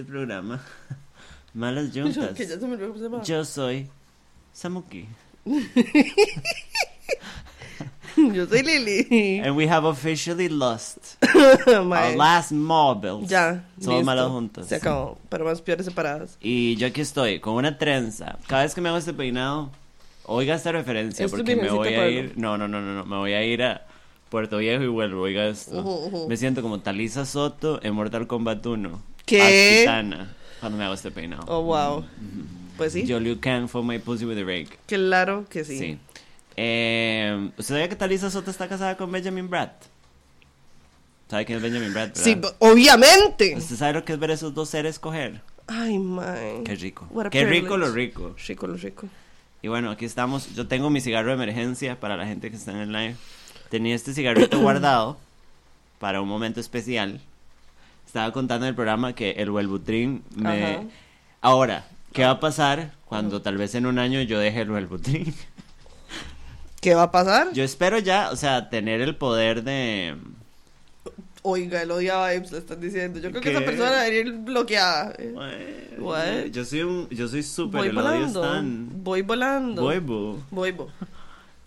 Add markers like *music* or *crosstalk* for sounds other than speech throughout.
este programa *laughs* Malas *laughs* Juntas. Me. Yo soy Samuki. *laughs* Yo soy Lili. And we have officially lost our last marbles. Ya. Somos malas juntas. Se acabó. Pero más peores separadas. Y yo aquí estoy con una trenza. Cada vez que me hago este peinado, oiga esta referencia Esto es porque me voy a Pueblo. ir. No, no, no, no, no. Me voy a ir a Puerto Viejo y vuelvo. Oiga esto. Me siento como Talisa Soto en Mortal Kombat 1. ¿Qué? Aztitana, cuando me hago este peinado. Oh, wow. Pues sí. Yo Liu Kang for my pussy with a rake. Claro que sí. Sí. Eh, ¿Usted sabía que Talisa Soto está casada con Benjamin Bratt? ¿Sabe quién es Benjamin Bratt? Sí, verdad? obviamente. ¿Usted sabe lo que es ver esos dos seres coger? Ay, man. Qué rico. Qué rico lo rico. Rico, lo rico. Y bueno, aquí estamos. Yo tengo mi cigarro de emergencia para la gente que está en el live. Tenía este cigarrito *coughs* guardado para un momento especial. Estaba contando en el programa que el Wellbutrin me... Ajá. Ahora, ¿qué va a pasar cuando tal vez en un año yo deje el Wellbutrin? ¿Qué va a pasar? Yo espero ya, o sea, tener el poder de... Oiga, el odia vibes, le están diciendo. Yo creo que esa persona debería ir bloqueada. What? Yo soy un, yo soy súper, el odio. Voy volando. Voy. Voy, bo.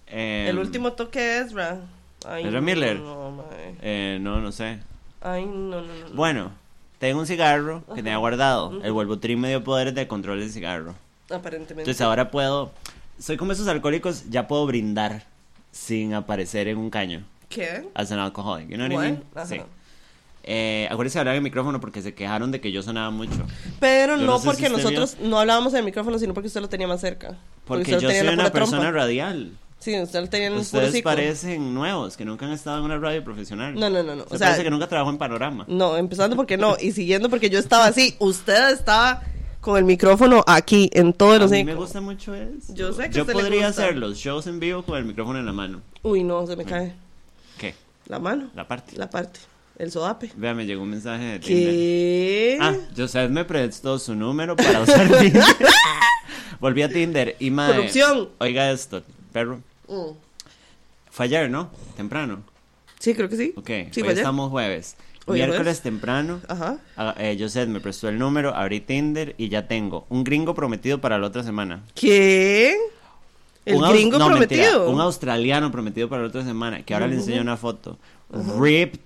Em, El último toque de Ezra. Ay, ¿Ezra no, Miller? No, eh, no, no sé. Ay, no, no, no. no. Bueno, tengo un cigarro que tenía guardado. El Wellbutrin me dio poderes de control del cigarro. Aparentemente. Entonces ahora puedo... Soy como esos alcohólicos, ya puedo brindar sin aparecer en un caño. ¿Qué? As an alcoholic, you know what I mean? Ajá. Sí. Eh, acuérdense de hablar en el micrófono porque se quejaron de que yo sonaba mucho. Pero Yo no, no sé porque nosotros no hablábamos en el micrófono, sino porque usted lo tenía más cerca. Porque yo soy una persona trompa. radial. Sí, usted lo tenía en el puro Ustedes parecen nuevos, que nunca han estado en una radio profesional. No, no, no, no. Usted O sea, parece que nunca trabajó en Panorama. no, empezando porque no, y siguiendo porque yo estaba así. Usted estaba con el micrófono aquí, en todo el A mí me gusta mucho eso. Yo sé que Yo usted le podría gusta. hacer los shows en vivo con el micrófono en la mano. Uy, no, se me cae. ¿Qué? La mano. La parte. La parte. El sodape. Vea, me llegó un mensaje de Tinder. ¿Qué? Ah, Joseph me prestó su número para usar *laughs* Tinder. Volví a Tinder y madre. Corrupción. Oiga esto, perro. Mm. Fue ayer, ¿no? Temprano. Sí, creo que sí. Ok, Sí, hoy estamos jueves. Hoy Miércoles jueves. temprano. Ajá. ah, eh, Joseph me prestó el número, abrí Tinder y ya tengo un gringo prometido para la otra semana. ¿Qué? El Un gringo no, mentira, prometido. un australiano prometido para la otra semana, que ahora le enseño una foto. Ripped,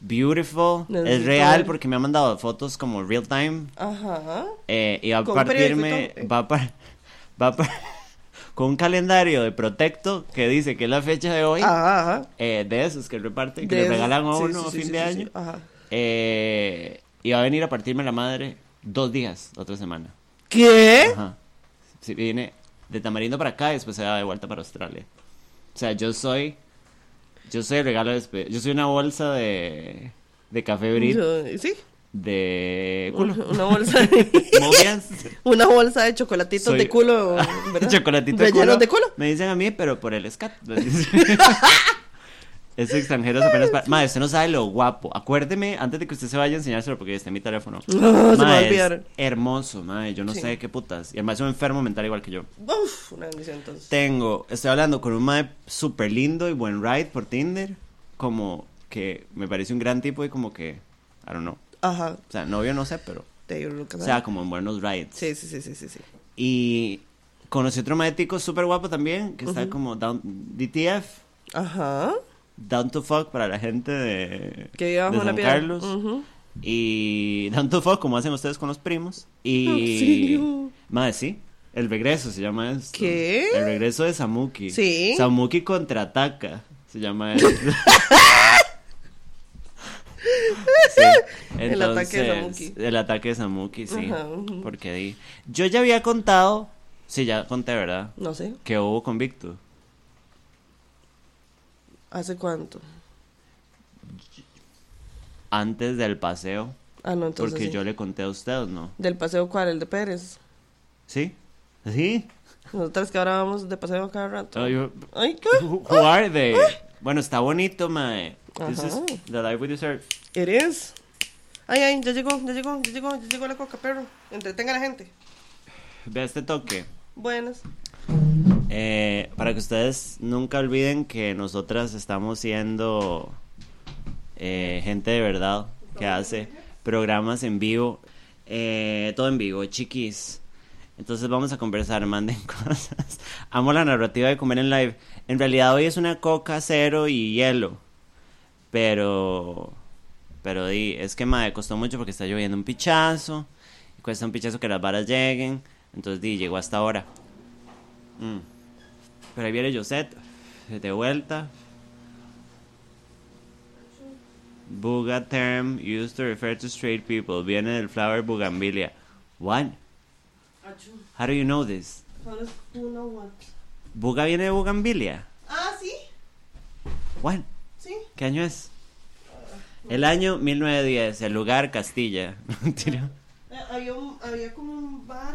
beautiful, es real ver. porque me ha mandado fotos como real time. Ajá. eh, y va a partirme, va a, *laughs* va con un calendario de Protecto que dice que es la fecha de hoy, Ajá, ajá. eh, de esos que reparte, que De le regalan a uno sí, a fin sí, de año. Eh, y va a venir a partirme la madre dos días, la otra semana. ¿Qué? Ajá. Sí, viene de Tamarindo para acá y después se va de vuelta para Australia. O sea, yo soy. Yo soy el regalo de despe- Yo soy una bolsa de. De café brit. Yo- sí. De culo. *laughs* Una bolsa de... *laughs* Una bolsa de chocolatitos Soy- de culo, ¿verdad? Chocolatito de culo. de culo. Me dicen a mí, pero por el scat. *laughs* Es extranjeros apenas para... Madre, usted no sabe lo guapo. Acuérdeme, antes de que usted se vaya a enseñárselo, porque está en mi teléfono. No, se me va a Madre, olvidar. hermoso, madre. Yo no Sí. sé qué putas. Y además es un enfermo mental igual que yo. Uf, una bendición entonces. Tengo, estoy hablando con un mae súper lindo y buen ride por Tinder. Como que me parece un gran tipo y como que, I don't know. Ajá. O sea, novio no sé, pero, Te digo lo que o sea, como en buenos rides. Sí, sí, sí, sí, sí, sí. Y conocí otro maético súper guapo también, que está como down, DTF, Ajá. Down to Fuck para la gente de, Que vive bajo de San piedra. Carlos. Ujú. Y Down to Fuck, como hacen ustedes con los primos. Y. Auxilio. Madre, sí. El regreso se llama esto. ¿Qué? El regreso de Samuki. Sí. Samuki contraataca. Se llama *laughs* esto. Sí. El ataque de Entonces, Samuki. El ataque de Samuki, sí. Ajá. Porque di. Yo ya había contado. Sí, ya conté, ¿verdad? No sé. Que hubo convicto. ¿Hace cuánto? Antes del paseo. Ah, no, entonces porque sí. yo le conté a usted, ¿no? ¿Del paseo cuál? ¿El de Pérez? ¿Sí? ¿Sí? Nosotras que ahora vamos de paseo cada rato. Ay, ¿qué? Are they? Bueno, está bonito, mae. This Ajá. is the life we deserve. It is. Ay, ay, ya llegó, ya llegó, ya llegó, ya llegó la coca, perro. Entretenga a la gente. Ve este toque. Buenas. Eh, para que ustedes nunca olviden que nosotras estamos siendo eh, gente de verdad que hace programas en vivo, eh, todo en vivo, chiquis. Entonces vamos a conversar, manden *laughs* cosas. Amo la narrativa de comer en live. En realidad hoy es una coca cero y hielo. Pero, pero di, es que me costó mucho porque está lloviendo un pichazo. Y cuesta un pichazo que las varas lleguen. Entonces di, llegó hasta ahora. Mm. Pero ahí viene Josette, de vuelta. Buga term used to refer to straight people. Viene del flower bugambilia. What? How do you know this? ¿Buga viene de bugambilia? Ah, sí, What? sí. ¿Qué año es? El año 1910, el lugar Castilla. *laughs* Mentira. Eh, había, un, había como un bar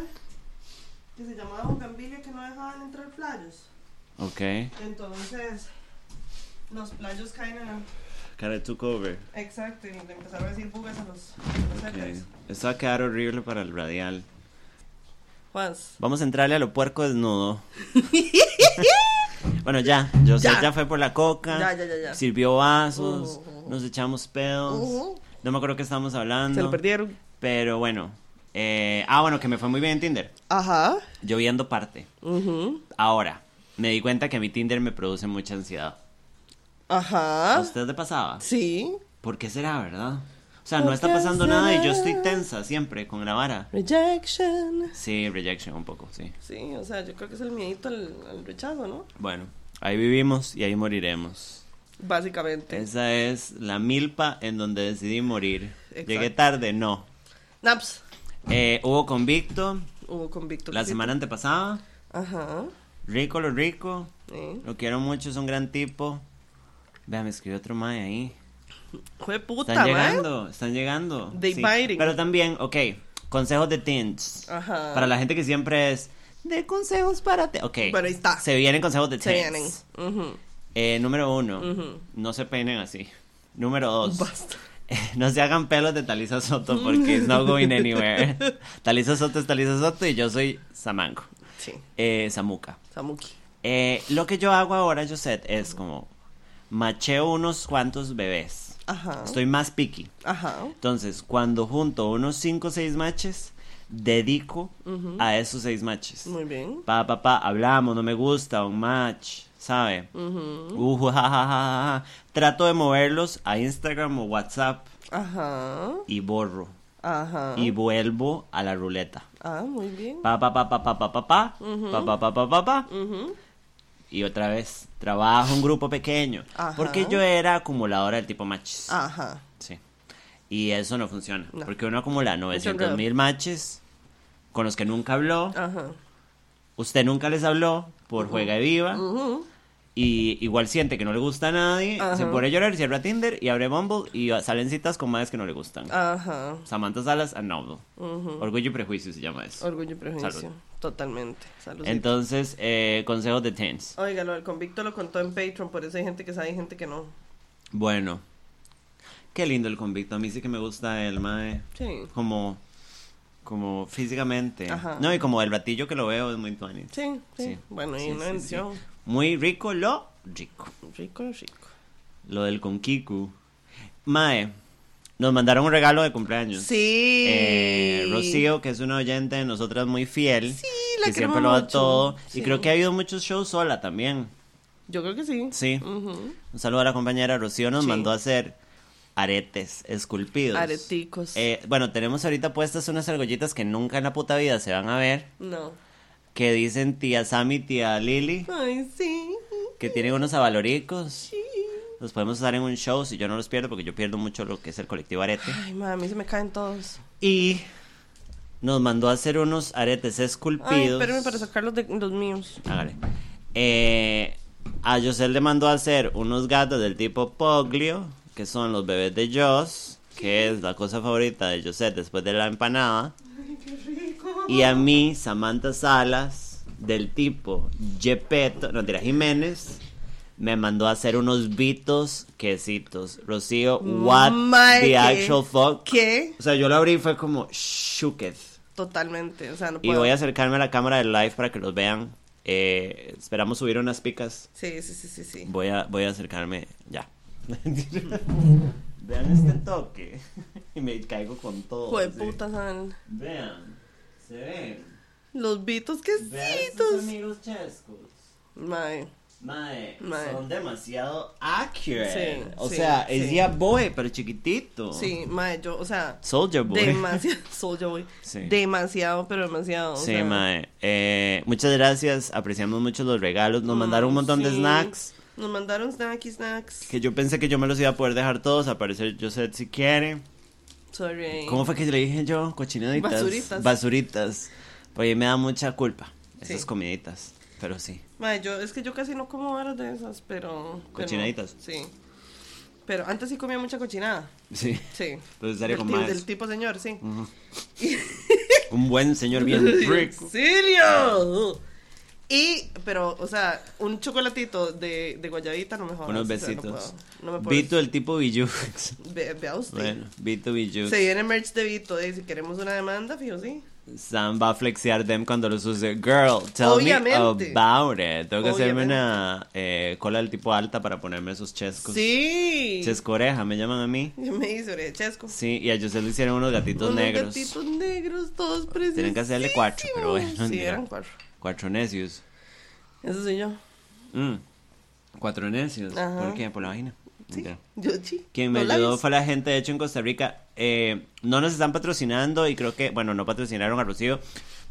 que se llamaba Bugambilia que no dejaban entrar playos. ok. Entonces, los playos caen en la... Cara took over. Exacto, y le empezaron a decir bugas a los, a los Ok. héroes. Esto va a quedar horrible para el radial. Juans. Vamos a entrarle a lo puerco desnudo. *laughs* bueno, ya. Yo sé, Ya. fue por la coca. Ya, ya, ya, ya. Sirvió vasos. Nos echamos pedos. No me acuerdo qué estábamos hablando. Se lo perdieron. Pero bueno. eh, ah, bueno, que me fue muy bien en Tinder. Ajá. Yo viendo parte. ujú, Ahora, me di cuenta que mi Tinder me produce mucha ansiedad. ¿A Ajá. usted le pasaba? Sí. ¿Por qué será, verdad? O sea, ¿Por no está pasando nada y yo estoy tensa siempre con la vara. Rejection. Sí, rejection un poco, sí. Sí, o sea, yo creo que es el miedito al, al rechazo, ¿no? Bueno, ahí vivimos y ahí moriremos. Básicamente. Esa es la milpa en donde decidí morir. Exacto. Llegué tarde, no. Naps. Eh, hubo convicto Hubo convicto. la semana antepasada. Ajá. Rico, lo rico. Lo quiero mucho, es un gran tipo. Vea, me escribió otro mae ahí. Fue puta, Están llegando, están llegando. They biting. Pero también, ok, consejos de teens. Ajá. Para la gente que siempre es de consejos para te. Ok. Bueno, ahí está. Se vienen consejos de Se teens. vienen. Eh, número uno, no se peinen así. Número dos, Basta. *laughs* no se hagan pelos de Talisa Soto porque it's not *laughs* going anywhere. *laughs* Talisa Soto es Talisa Soto y yo soy Samango. Sí. Eh, Samuca. Samuki. Eh, lo que yo hago ahora, Josette, es como macheo unos cuantos bebés. Ajá. Estoy más picky. Ajá. Entonces, cuando junto unos 5 o 6 matches, dedico a esos 6 matches. Muy bien. Pa, pa, pa, hablamos, no me gusta, un match, ¿sabe? Uh, ja, ja, ja, ja. Trato de moverlos a Instagram o WhatsApp Ajá. y borro. Ajá. Y vuelvo a la ruleta. Ah, muy bien. Pa, pa, pa, pa, pa, pa, pa, pa, pa, pa, pa, pa, pa, pa. Y otra vez, trabajo en grupo pequeño. Ajá. Porque yo era acumuladora del tipo matches. Ajá. Sí. Y eso no funciona. No. Porque uno acumula enredo. 900 mil matches con los que nunca habló. Ajá. Usted nunca les habló por Juega y Viva. Ujú. Y igual siente que no le gusta a nadie. Ajá. Se pone a llorar, cierra Tinder y abre Bumble. Y salen citas con madres que no le gustan. Ajá. Samantha Salas and Novel. Ujú. Orgullo y prejuicio se llama eso. Orgullo y prejuicio. Salud. Totalmente. Salud. Entonces, eh, consejos de teens. Oiga, lo del convicto lo contó en Patreon, por eso hay gente que sabe y gente que no. Bueno. Qué lindo el convicto. A mí sí que me gusta el mae. Sí. Como. Como físicamente. Ajá. No, y como el ratillo que lo veo es muy funny. Sí, sí. Sí. Bueno, y Sí, una sí. Muy rico lo rico. Rico, rico. Lo del conquiku. Mae, nos mandaron un regalo de cumpleaños. Sí. Eh, Rocío, que es una oyente de nosotras muy fiel. Sí, la que siempre lo da todo. Sí. Y creo que ha habido muchos shows sola también. Yo creo que sí. Sí. Un saludo a la compañera Rocío. Nos Sí. mandó a hacer aretes esculpidos. Areticos. Eh, bueno, tenemos ahorita puestas unas argollitas que nunca en la puta vida se van a ver. No. Que dicen tía Sammy, tía Lily. Ay, sí. Que tienen unos avaloricos. Sí. Los podemos usar en un show si yo no los pierdo, porque yo pierdo mucho lo que es el colectivo arete. Ay, mami, se me caen todos. Y nos mandó a hacer unos aretes Ay, esculpidos. espérenme para sacar los, de, los míos. Hágale. Eh, a José le mandó a hacer unos gatos del tipo Poglio, que son los bebés de Joss, que es la cosa favorita de José después de la empanada. Ay, qué rico. Y a mí, Samantha Salas, del tipo Gepetto, no, tira Jiménez, me mandó a hacer unos bitos quesitos. Rocío, what the actual fuck? ¿Qué? O sea, yo lo abrí y fue como shooketh. Totalmente. O sea, no Y puedo. voy a acercarme a la cámara del live para que los vean. Eh, esperamos subir unas picas. Sí, sí, sí, sí, sí. Voy a, voy a acercarme ya. *laughs* Vean este toque. *laughs* Y me caigo con todo. Joder, puta, ¿saben? Vean. Se ven. Los estos quesitos. amigos chescos. Mae. Mae, Mae. son demasiado accurate. Sí, o sí, sea, es ya boy, pero chiquitito. Sí, mae, yo, o sea, Soldier boy. demasiado. *laughs* Soldier Boy. Sí. Demasiado, pero demasiado. Sí, sea, mae. Eh, muchas gracias. Apreciamos mucho los regalos. Nos Mm, mandaron un montón de snacks. Nos mandaron snacky snacks. Que yo pensé que yo me los iba a poder dejar todos. Al parecer, Joseph si quiere. Sorry. ¿Cómo fue que le dije yo? Cochinaditas. Basuritas. Basuritas. Oye, me da mucha culpa. Esas Sí. comiditas. Pero sí. Mae, yo, es que yo casi no como varas de esas, pero. pero- Cochinaditas. sí. Pero antes sí comía mucha cochinada. Sí. Sí. *laughs* Pues estaría con más. del tipo señor, sí. Ujú. *laughs* Un buen señor bien rico. ¡Auxilio! Y, pero, o sea, un chocolatito de, de guayabita no me jodas. Unos o sea, besitos. no, puedo, no me puedo. Vito, el tipo Bijou. *laughs* Ve, vea usted. bueno, Vito Bijou. Se viene merch de Vito, eh, si queremos una demanda, fijo, sí. Sam va a flexear them cuando los use. Girl, tell Obviamente. me about it. Tengo que hacerme Obviamente. una eh, cola del tipo alta para ponerme esos chescos. Sí. Chescoreja, me llaman a mí. *laughs* Me hice oreja chesco. Sí, y a José le hicieron unos gatitos Unos negros. gatitos negros, todos preciosos. Tienen que hacerle cuatro, pero bueno. Sí, eran cuatro. Cuatro necios. Eso soy yo. Mm. Cuatro necios. Ajá. ¿Por qué? Por la vagina. Sí, yo sí. Quien me ayudó labios. fue la gente, de hecho, en Costa Rica. Eh, no nos están patrocinando y creo que, bueno, no patrocinaron a Rocío,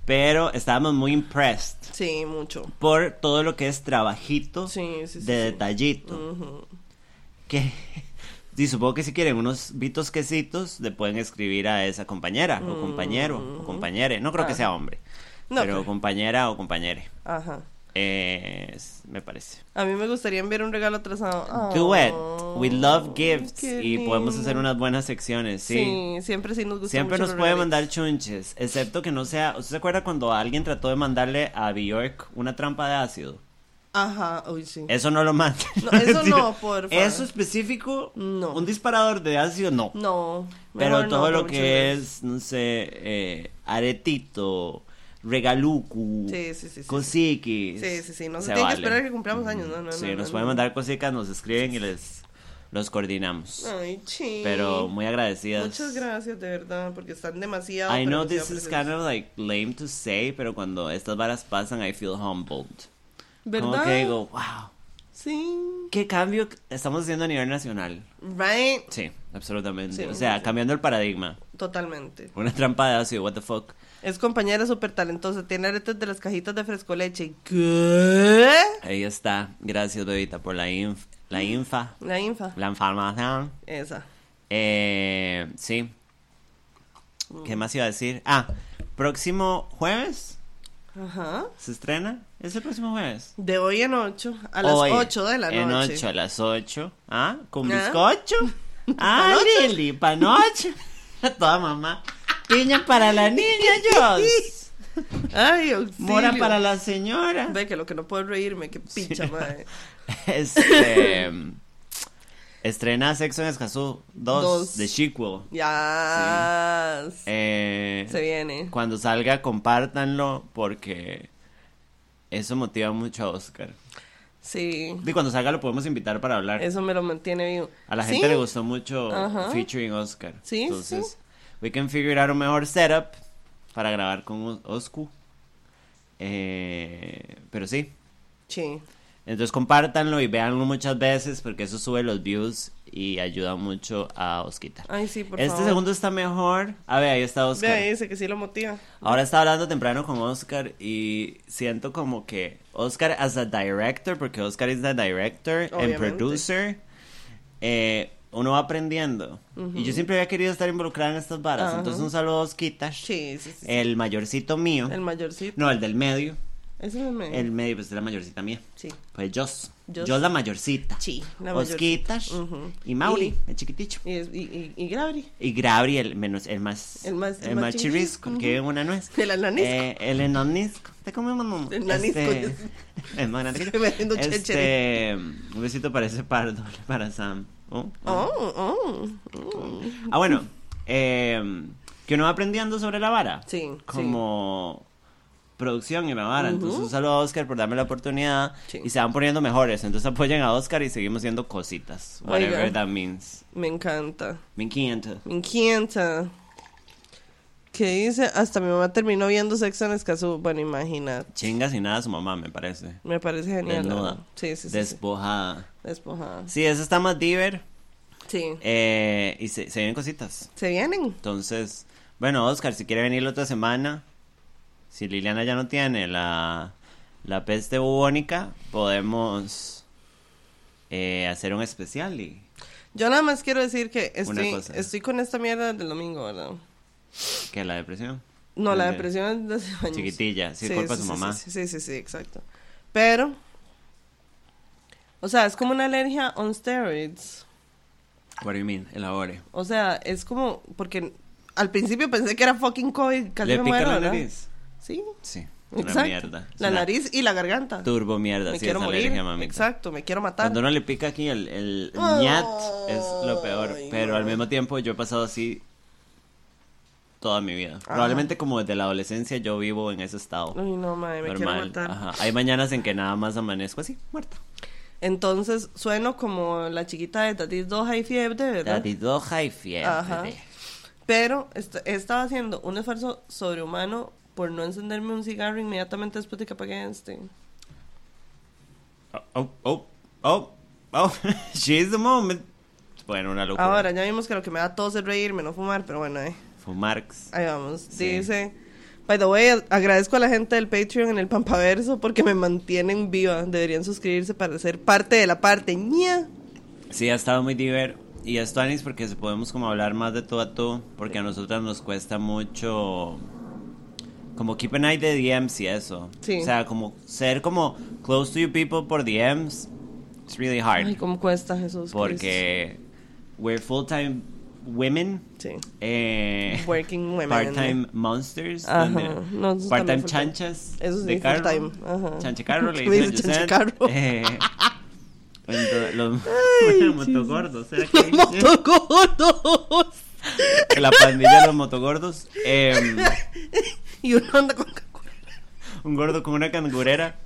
pero estábamos muy impressed Sí, mucho. por todo lo que es trabajito Sí, sí, de detallito. Ujú. Que, *laughs* y supongo que si quieren unos vitos quesitos, le pueden escribir a esa compañera, o compañero, o compañere. No creo que Mm. Ajá. sea hombre, No, pero pero- compañera o compañere. Ajá. Eh, me parece. A mí me gustaría enviar un regalo atrasado. Do it. Oh, We love gifts. Y podemos hacer unas buenas secciones, sí. Sí, siempre sí nos gusta Siempre mucho nos puede mandar chunches, excepto que no sea. ¿Usted se acuerda cuando alguien trató de mandarle a Bjork una trampa de ácido? Ajá, uy, sí. Eso no lo manda. *laughs* No, eso *laughs* no, por favor. Eso específico, No. un disparador de ácido, no. No. Pero todo no, lo que mucho es, no sé, eh, aretito, regalucu, Sí, sí, sí, sí. Sí, sí, sí. No se, se tiene vale. que esperar que cumplamos años. No, no, Sí, no, nos no, pueden mandar cositas, nos escriben y les los coordinamos. Ay, sí. Pero muy agradecidas. Muchas gracias, de verdad, porque están demasiado. I know this is kind of like lame to say, pero cuando estas varas pasan, I feel humbled. Como ¿Verdad? que digo, wow, Sí. qué cambio estamos haciendo a nivel nacional. Right. Sí, absolutamente. Sí, o sea, sí. cambiando el paradigma. Totalmente. Una trampa de ácido, what the fuck. Es compañera súper talentosa. Tiene aretes de las cajitas de fresco leche. ¿Qué? Ahí está. Gracias, bebita, por la, inf la infa, La infa. la información. Esa. Eh, sí. ¿Qué más iba a decir? Ah, próximo jueves Ajá. se estrena. ¿Es el próximo jueves? De hoy en 8. A las Hoy, 8 de la En noche. 8, a las 8. ¿Ah? ¿Con Ah. bizcocho? *laughs* Ah. Lili, panoche. *laughs* Toda mamá. Piña para la niña, Jos. *laughs* Ay, auxilio. Mora para la señora. Ve que lo que no puedo reírme, qué picha, madre. *laughs* Este. *laughs* estrena Sexo en Escazú 2 Dos. de sequel. Ya. Eh, Se viene. Cuando salga, compártanlo porque eso motiva mucho a Oscar. Sí. Y cuando salga lo podemos invitar para hablar. Eso me lo mantiene vivo. A la Sí. gente le gustó mucho Ajá. featuring Oscar. Sí, Entonces, we can figure out un mejor setup para grabar con Os- Oscu. Eh, pero sí. Sí. Entonces compártanlo y véanlo muchas veces porque eso sube los views y ayuda mucho a Osquita. Ay, sí, por este favor. segundo está mejor. A ver, ahí está Oscar. Ve, dice que sí lo motiva. Ahora estaba hablando temprano con Oscar y siento como que Oscar as a director, porque Oscar es the director and producer, eh, uno va aprendiendo. Y yo siempre había querido estar involucrada en estas varas. Entonces un saludo a Osquita, Sí, sí, sí. el mayorcito mío. El mayorcito. No, el del medio. Ese es el medio. El medio, pues es la mayorcita mía. Sí. Pues Jos. Jos. Jos la mayorcita. Sí, la Osquitas. mayorcita. Ujú. Y Mauri, Y- el chiquiticho. Y, y, y, Gravity. Y Gravri, el menos, el más, El más- el el más más chirisco, chiquito. que una nuez. El ananisco. Eh, el enanisco. Te comemos un El nanisco, Este, yo- es más grande que yo. Este, un besito para ese pardo, para Sam. Oh, oh. Oh, oh, oh. Ah, bueno, eh, que uno va aprendiendo sobre la vara. Sí, Como producción y la vara. Entonces, un saludo a Oscar por darme la oportunidad. Sí. Y se van poniendo mejores. Entonces, apoyen a Oscar y seguimos haciendo cositas. Whatever Oiga. that means. Me encanta. Me encanta. Me encanta. ¿Qué dice? Hasta mi mamá terminó viendo Sex and Escazú. Bueno, imagínate. Chingas y nada su mamá, me parece. Me parece genial. verdad. Sí, sí, sí. Despojada. Despojada. Sí, eso está más diver. Sí. Eh, y se, se vienen cositas. ¿Se vienen? Entonces, bueno, Oscar, si quiere venir la otra semana, si Liliana ya no tiene la, la peste bubónica, podemos eh, hacer un especial y Yo nada más quiero decir que estoy, estoy con esta mierda del domingo, ¿verdad? Que la depresión. No, la depresión es de hace años. Chiquitilla, sí, culpa de su sí, mamá. Sí, sí, sí, sí, exacto. Pero, o sea, es como una alergia on steroids. What do you mean? Elabore. O sea, es como, porque al principio pensé que era fucking COVID, casi ¿Le me pica muero, la nariz? Sí, Sí, una exacto. mierda. La una nariz y la garganta. Turbo mierda, me sí, quiero es morir. alergia, mamita. Exacto, me quiero matar. Cuando uno le pica aquí el, el ñat es lo peor, pero al mismo tiempo yo he pasado así toda mi vida. Probablemente como desde la adolescencia yo vivo en ese estado. Ay, no, madre, me quiero matar. Ajá. Hay mañanas en que nada más amanezco así, muerta. Entonces, sueno como la chiquita de Tatis Doha y Fiebre, ¿verdad? Dadidoja y fiebre. Ajá. Pero est- he estado haciendo un esfuerzo sobrehumano por no encenderme un cigarro inmediatamente después de que apagué este. Oh, oh, oh, oh, oh. *laughs* She's the moment. Bueno, una locura. Ahora, ya vimos que lo que me da tos es reírme, no fumar, pero bueno, eh. Fumarx. Ahí vamos. Sí. Dice, by the way, agradezco a la gente del Patreon en el Pampaverso porque me mantienen viva. Deberían suscribirse para ser parte de la parte. ña. Sí, ha estado muy diver. Y esto, Anis, porque podemos como hablar más de tú a tú, porque a nosotras nos cuesta mucho como keep an eye de DMs y eso. Sí. O sea, como ser como close to you people por DMs, it's really hard. Ay, cómo cuesta Jesús. porque we're full-time women. Sí. eh, Working women. part-time monsters, Ajá, no, es part-time chanchas Eso sí, de carro. full-time, ajá. Chanche carro, *laughs* le ¿Qué me dicen chanche carro? *laughs* Eh, los Ay, *laughs* motogordos, ¿será que Los motogordos. La pandilla de los motogordos. Eh, Y uno anda con... un gordo con una cangurera.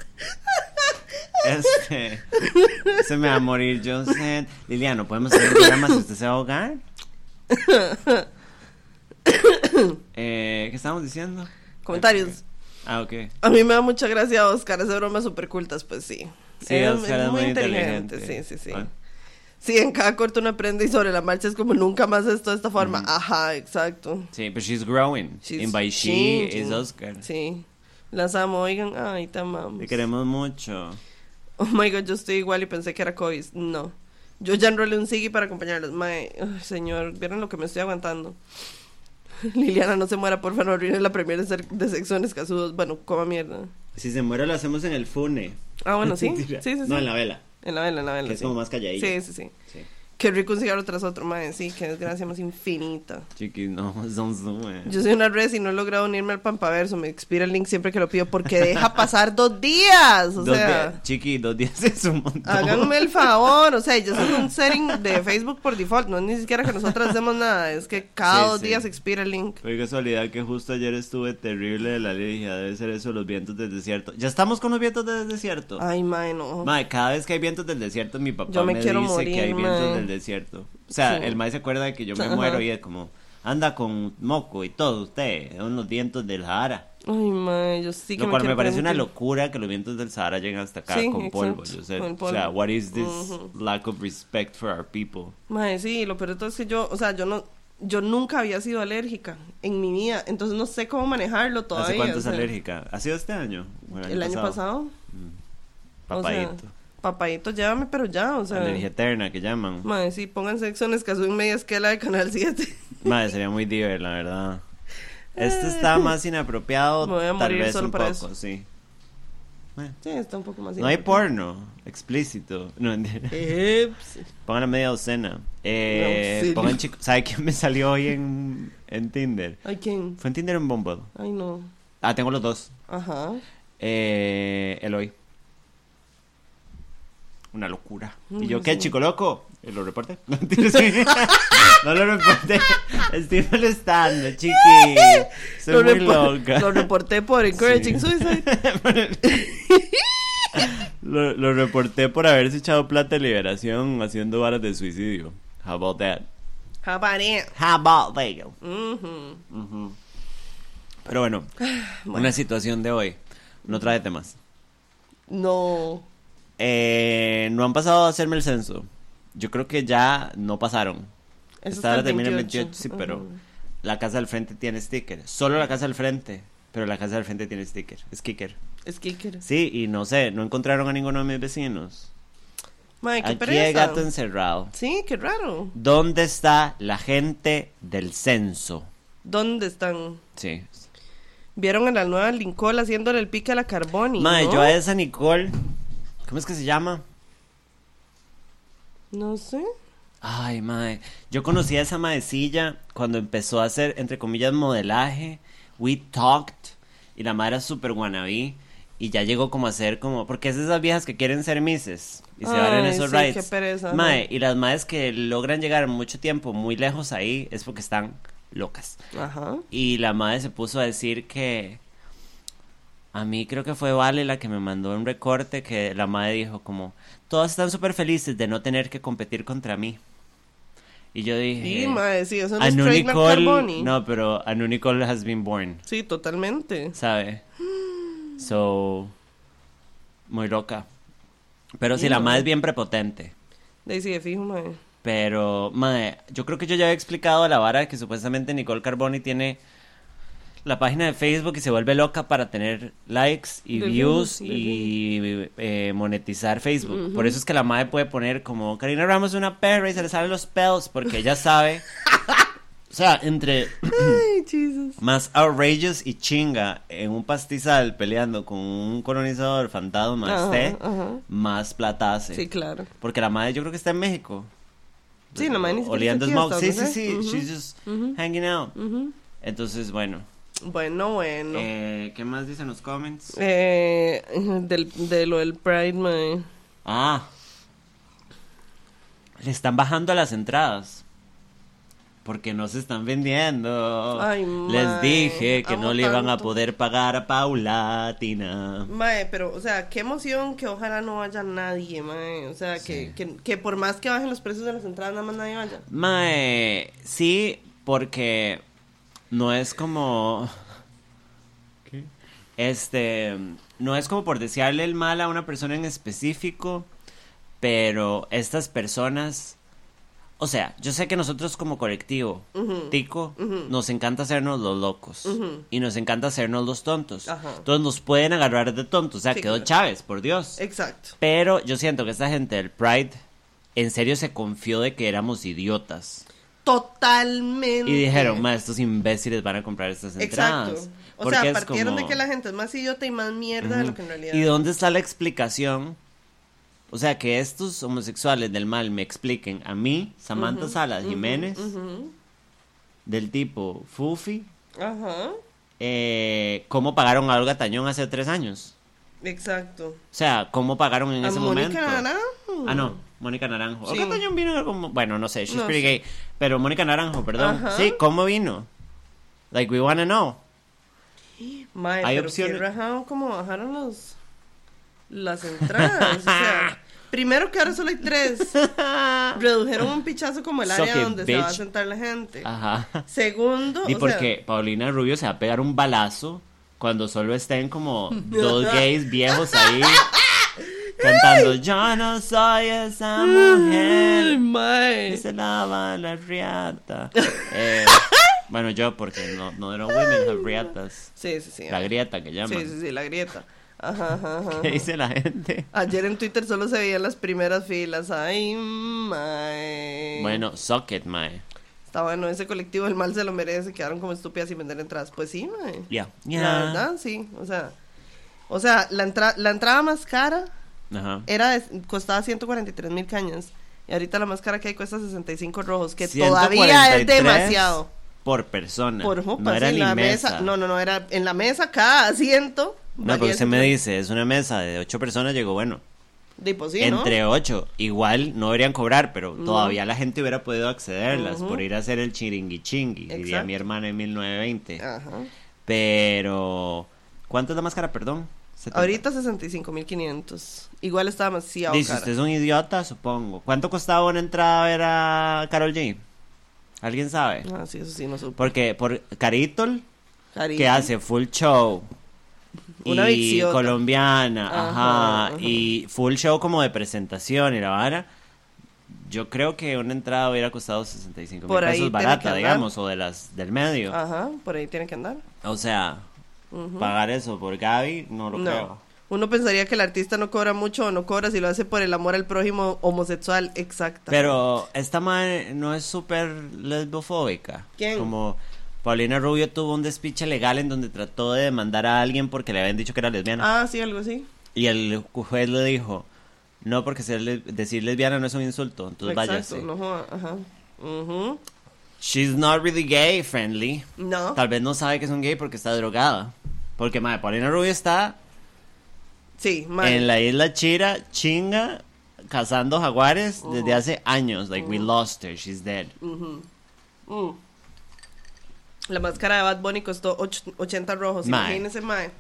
Este. Se me va a morir, Joseph. Liliano, ¿podemos hacer un programa si usted se va a ahogar? Eh, ¿Qué estábamos diciendo? Comentarios. Ah, ok. A mí me da mucha gracia Oscar, hace bromas súper cultas, pues sí. Sí, Oscar es muy inteligente. Sí, sí, sí. Ah. Sí, en cada corto uno aprende y sobre la marcha es como nunca más esto de esta forma. Ajá, exacto. Sí, pero she's growing. She's And by she changing. is Oscar. Sí. Las amo, oigan, ay, te amamos. Te queremos mucho. Oh my god, yo estoy igual y pensé que era COVID. No. Yo ya enrolé un Siggy para acompañarlos. Mae, ay, señor, vieron lo que me estoy aguantando. *laughs* Liliana, no se muera, porfa, no arruines la primera de, sexo en escasudos. Bueno, coma mierda. Si se muere, lo hacemos en el fune. Ah, bueno, *laughs* sí. sí, sí, sí. No, en la vela. En la vela, en la vela. Que es sí. como más calladilla. Sí, sí, sí. Sí. Qué rico un cigarro tras otro, madre. Sí, qué desgracia más infinita. Chiqui, no, *laughs* son zoom. Yo soy una res y no he logrado unirme al Pampaverso. Me expira el link siempre que lo pido porque deja pasar *laughs* dos días. O dos sea, días, chiqui, dos días *laughs* es un montón. háganme el favor. O sea, yo soy un setting de Facebook por default. No es ni siquiera que nosotros hacemos nada. Es que cada Sí, dos sí. días expira el link. Qué casualidad que justo ayer estuve terrible de la alergia. Debe ser eso, los vientos del desierto. Ya estamos con los vientos del desierto. Ay, mae, no. Mae, cada vez que hay vientos del desierto, mi papá Yo me me, quiero dice morir, que hay vientos mae. del desierto. O sea, Sí. el mae se acuerda de que yo me Ajá. muero y es como, anda con moco y todo usted, son los vientos del Sahara. Ay, mae, yo sí que Lo cual me parece una locura que los vientos del Sahara lleguen hasta acá Sí, con polvo. Yo sé, con o polvo. sea, what is this Ujú. lack of respect for our people? Mae, sí, lo peor de todo es que yo, o sea, yo no, yo nunca había sido alérgica en mi vida, entonces no sé cómo manejarlo todavía. ¿Hace cuánto o es sea, alérgica? ¿Ha sido este año? ¿O El año pasado. Papadito. O sea, papadito, llévame, pero ya, o sea. Alergia eterna que llaman. Mae, sí, pónganse sexo en escaso en media esquela de Canal 7. Madre, sería muy diver, la verdad. Este está más inapropiado, Me voy a tal morir vez solo un para poco, eso. sí. Bueno, sí, está un poco más no hay porno explícito. No. Eps. Pongan a media docena. Eh, pongan chico. ¿Sabe quién me salió hoy en, en Tinder? Ay, ¿quién? Fue en Tinder en Bumble. Ay, no. Ah, tengo los dos. Ajá. Eh, Eloy. Una locura. ¿Y yo qué, chico loco? ¿Y lo reporté? No, lo reporté. Estoy molestando, chiqui. Soy lo, muy loca. lo reporté por Encouraging Sí. Suicide. *laughs* *laughs* Lo, lo reporté por haberse echado plata de liberación haciendo varas de suicidio. How about that? How about it? How about that? Pero *sighs* bueno, una situación de hoy. No trae temas. No. Eh, no han pasado a hacerme el censo. Yo creo que ya no pasaron. Eso Esta hora termina en 28. 28, sí, pero la casa del frente tiene sticker. Solo la casa del frente, pero la casa del frente tiene sticker. Es kicker. Sí, y no sé, no encontraron a ninguno de mis vecinos. Mae, qué Aquí pereza. hay gato encerrado. Sí, qué raro. ¿Dónde está la gente del censo? ¿Dónde están? Sí. Vieron a la nueva Lincoln haciéndole el pique a la Carboni. Mae, ¿no? yo a esa Nicole, ¿cómo es que se llama? No sé. Ay, mae. Yo conocí a esa maecilla cuando empezó a hacer, entre comillas, modelaje. We talked. Y la madre era súper wannabe. Y ya llegó como a ser como... Porque es de esas viejas que quieren ser misses. Y se van en esos sí, rides. qué pereza, Mae, y las madres que logran llegar mucho tiempo muy lejos ahí es porque están locas. Ajá. Y la madre se puso a decir que... A mí creo que fue Vale la que me mandó un recorte que la madre dijo como... Todas están súper felices de no tener que competir contra mí. Y yo dije... Sí, mae, sí, eso no es Nicole... Carboni. No, pero Anu Nicole has been born, Sí, totalmente. ¿sabe? So... Muy loca. Pero sí, Sí, la madre es bien prepotente. De sí, de fijo, mae. Pero, madre, yo creo que yo ya había explicado la vara que supuestamente Nicole Carboni tiene la página de Facebook y se vuelve loca para tener likes y De views y eh, monetizar Facebook. Por eso es que la madre puede poner como Karina Ramos es una perra y se le salen los pelos porque ella sabe. o sea, entre Ay, más outrageous y chinga en un pastizal peleando con un colonizador fantasma ajá. más plata hace. Sí, claro. Porque la madre yo creo que está en México. Sí, Oliendo está aquí, smoke. Sí, sí, sí. sé. She's just hanging out. Entonces, bueno. Bueno, bueno. Eh, ¿Qué más dicen los comments? Eh, del, de lo del Pride, mae. Ah. Le están bajando las entradas. Porque no se están vendiendo. Ay, Les mae, dije que no le iban a tanto. poder pagar a Paulatina. Mae, pero, o sea, qué emoción que ojalá no vaya nadie, mae. O sea, que, Sí. que, que por más que bajen los precios de las entradas, nada más nadie vaya. Mae, sí, porque no es como. Este. No es como por desearle el mal a una persona en específico, pero estas personas. O sea, yo sé que nosotros como colectivo, tico, nos encanta hacernos los locos y nos encanta hacernos los tontos. Ajá. Entonces nos pueden agarrar de tontos. O sea, Sí, quedó claro. Chávez, por Dios. Exacto. Pero yo siento que esta gente del Pride en serio se confió de que éramos idiotas. Totalmente. Y dijeron, ma, estos imbéciles van a comprar estas entradas. Exacto. O Porque sea, partieron como- de que la gente es más idiota y más mierda de lo que en realidad. ¿Y dónde está la explicación? O sea, que estos homosexuales del mal me expliquen a mí, Samantha Salas Jiménez, del tipo Fufi, eh, cómo pagaron a Olga Tañón hace tres años. Exacto. O sea, cómo pagaron en A ese Mónica momento. Naranjo. Ah, no, Mónica Naranjo. Sí. Vino en algún... Bueno, no sé, she's No pretty sé. gay. Pero Mónica Naranjo, perdón. Ajá. Sí, ¿cómo vino? Like, we wanna know. Mae, Hay pero opciones- qué rajado como bajaron los las entradas. o sea, *laughs* primero que ahora solo hay tres. *laughs* Redujeron un pichazo como el área donde se va a sentar la gente. Ajá. Segundo, Y o porque Paulina Rubio se va a pegar un balazo cuando solo estén como *laughs* dos gays viejos ahí cantando Yo no soy esa Ay, mujer mae. que se lava la riata. *laughs* Eh, bueno, yo porque no, no no women have riatas. Sí, sí, sí. La grieta que llaman. Sí, sí, sí, la grieta. Ajá, ajá, ajá. ¿Qué dice la gente? Ayer en Twitter solo se veían las primeras filas. Ay, mae. Bueno, suck it, mae. Está bueno, ese colectivo el mal se lo merece. Quedaron como estúpidas sin vender entradas. Pues sí, mae. Ya. La verdad, sí. O sea, o sea la, entra- la entrada más cara Ajá. era de- costaba 143 mil cañas. Y ahorita la más cara que hay cuesta 65 rojos, que todavía es 143 demasiado. Por persona. Por jopa, no era sí, ni la mesa. No, no, no, era en la mesa cada asiento. No, porque usted me dice, es una mesa de ocho personas, llegó bueno. De pues sí, ¿no? entre ocho. Igual no deberían cobrar, pero todavía la gente hubiera podido accederlas por ir a hacer el chiringui chingui, diría mi hermana en 1920. Ajá. Pero, ¿cuánto es la máscara, perdón? 70. Ahorita 65.500. Igual está demasiado Dice, cara. usted es un idiota, supongo. ¿Cuánto costaba una entrada a ver a Carol G? ¿Alguien sabe? Ah, sí, eso sí, no supe. Porque por Caritol, que hace full show. Una y colombiana, Ajá, ajá, ajá. y full show como de presentación y la vara. Yo creo que una entrada hubiera costado 65 mil pesos barata, digamos, o de las del medio. Ajá, por ahí tiene que andar. O sea, Pagar eso por Gaby, no lo No. creo. Uno pensaría que el artista no cobra mucho o no cobra si lo hace por el amor al prójimo homosexual. Exacto. Pero esta madre no es súper lesbofóbica. ¿Quién? Como Paulina Rubio tuvo un despiche legal en donde trató de demandar a alguien porque le habían dicho que era lesbiana. Ah, sí, algo así. Y el juez le dijo, no, porque ser decir lesbiana no es un insulto, entonces Exacto. váyase. No, ajá. Ujú. She's not really gay friendly. No. Tal vez no sabe que es un gay porque está drogada. Porque, madre, Paulina Rubio está Sí, mal. en la isla Chira, chinga, cazando jaguares Oh. desde hace años. Like, we lost her, she's dead. Mm. La máscara de Bad Bunny costó och- 80 rojos. Mae. Imagínese, mae.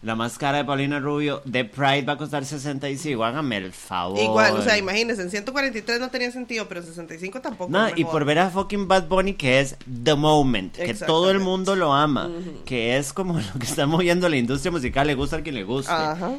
La máscara de Paulina Rubio de Pride va a costar 65. Hágame el favor. Igual, o sea, imagínense, en 143 no tenía sentido, pero 65 tampoco. No, y por ver a fucking Bad Bunny que es The Moment, que todo el mundo lo ama, que es como *laughs* lo que está moviendo la industria musical, le gusta al quien le guste. Ajá.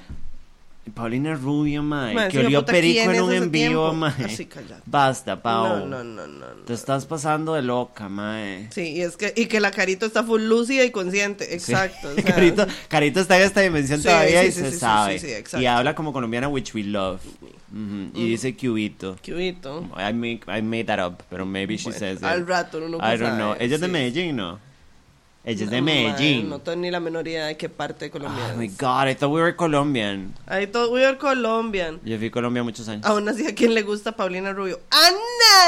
Paulina Rubio, mae, Mae, que sí, olió perico ¿quién en un en vivo, mae. Así, cállate. Basta, Pau. No, no, no, no, no. Te estás pasando de loca, mae. Sí, y es que, y que la carito está full lúcida y consciente, exacto. o *laughs* sea, Carito, Carito está en esta dimensión Sí, todavía sí, y sí, se sí, sí, sabe. sí, sí, exacto. y habla como colombiana, which we love. Y dice cubito. Cubito. I, make, I made that up, pero maybe she Bueno, says it. al rato uno nunca I don't know. Ella es de sí. Medellín, ¿no? Ella es de No, Medellín. mae, no tengo ni la menor idea de qué parte de Colombia Oh my es. god, I thought we were Colombian. Ahí todo, we are Colombian. Yo fui a Colombia muchos años. Aún así, ¿a quién le gusta Paulina Rubio? ¡A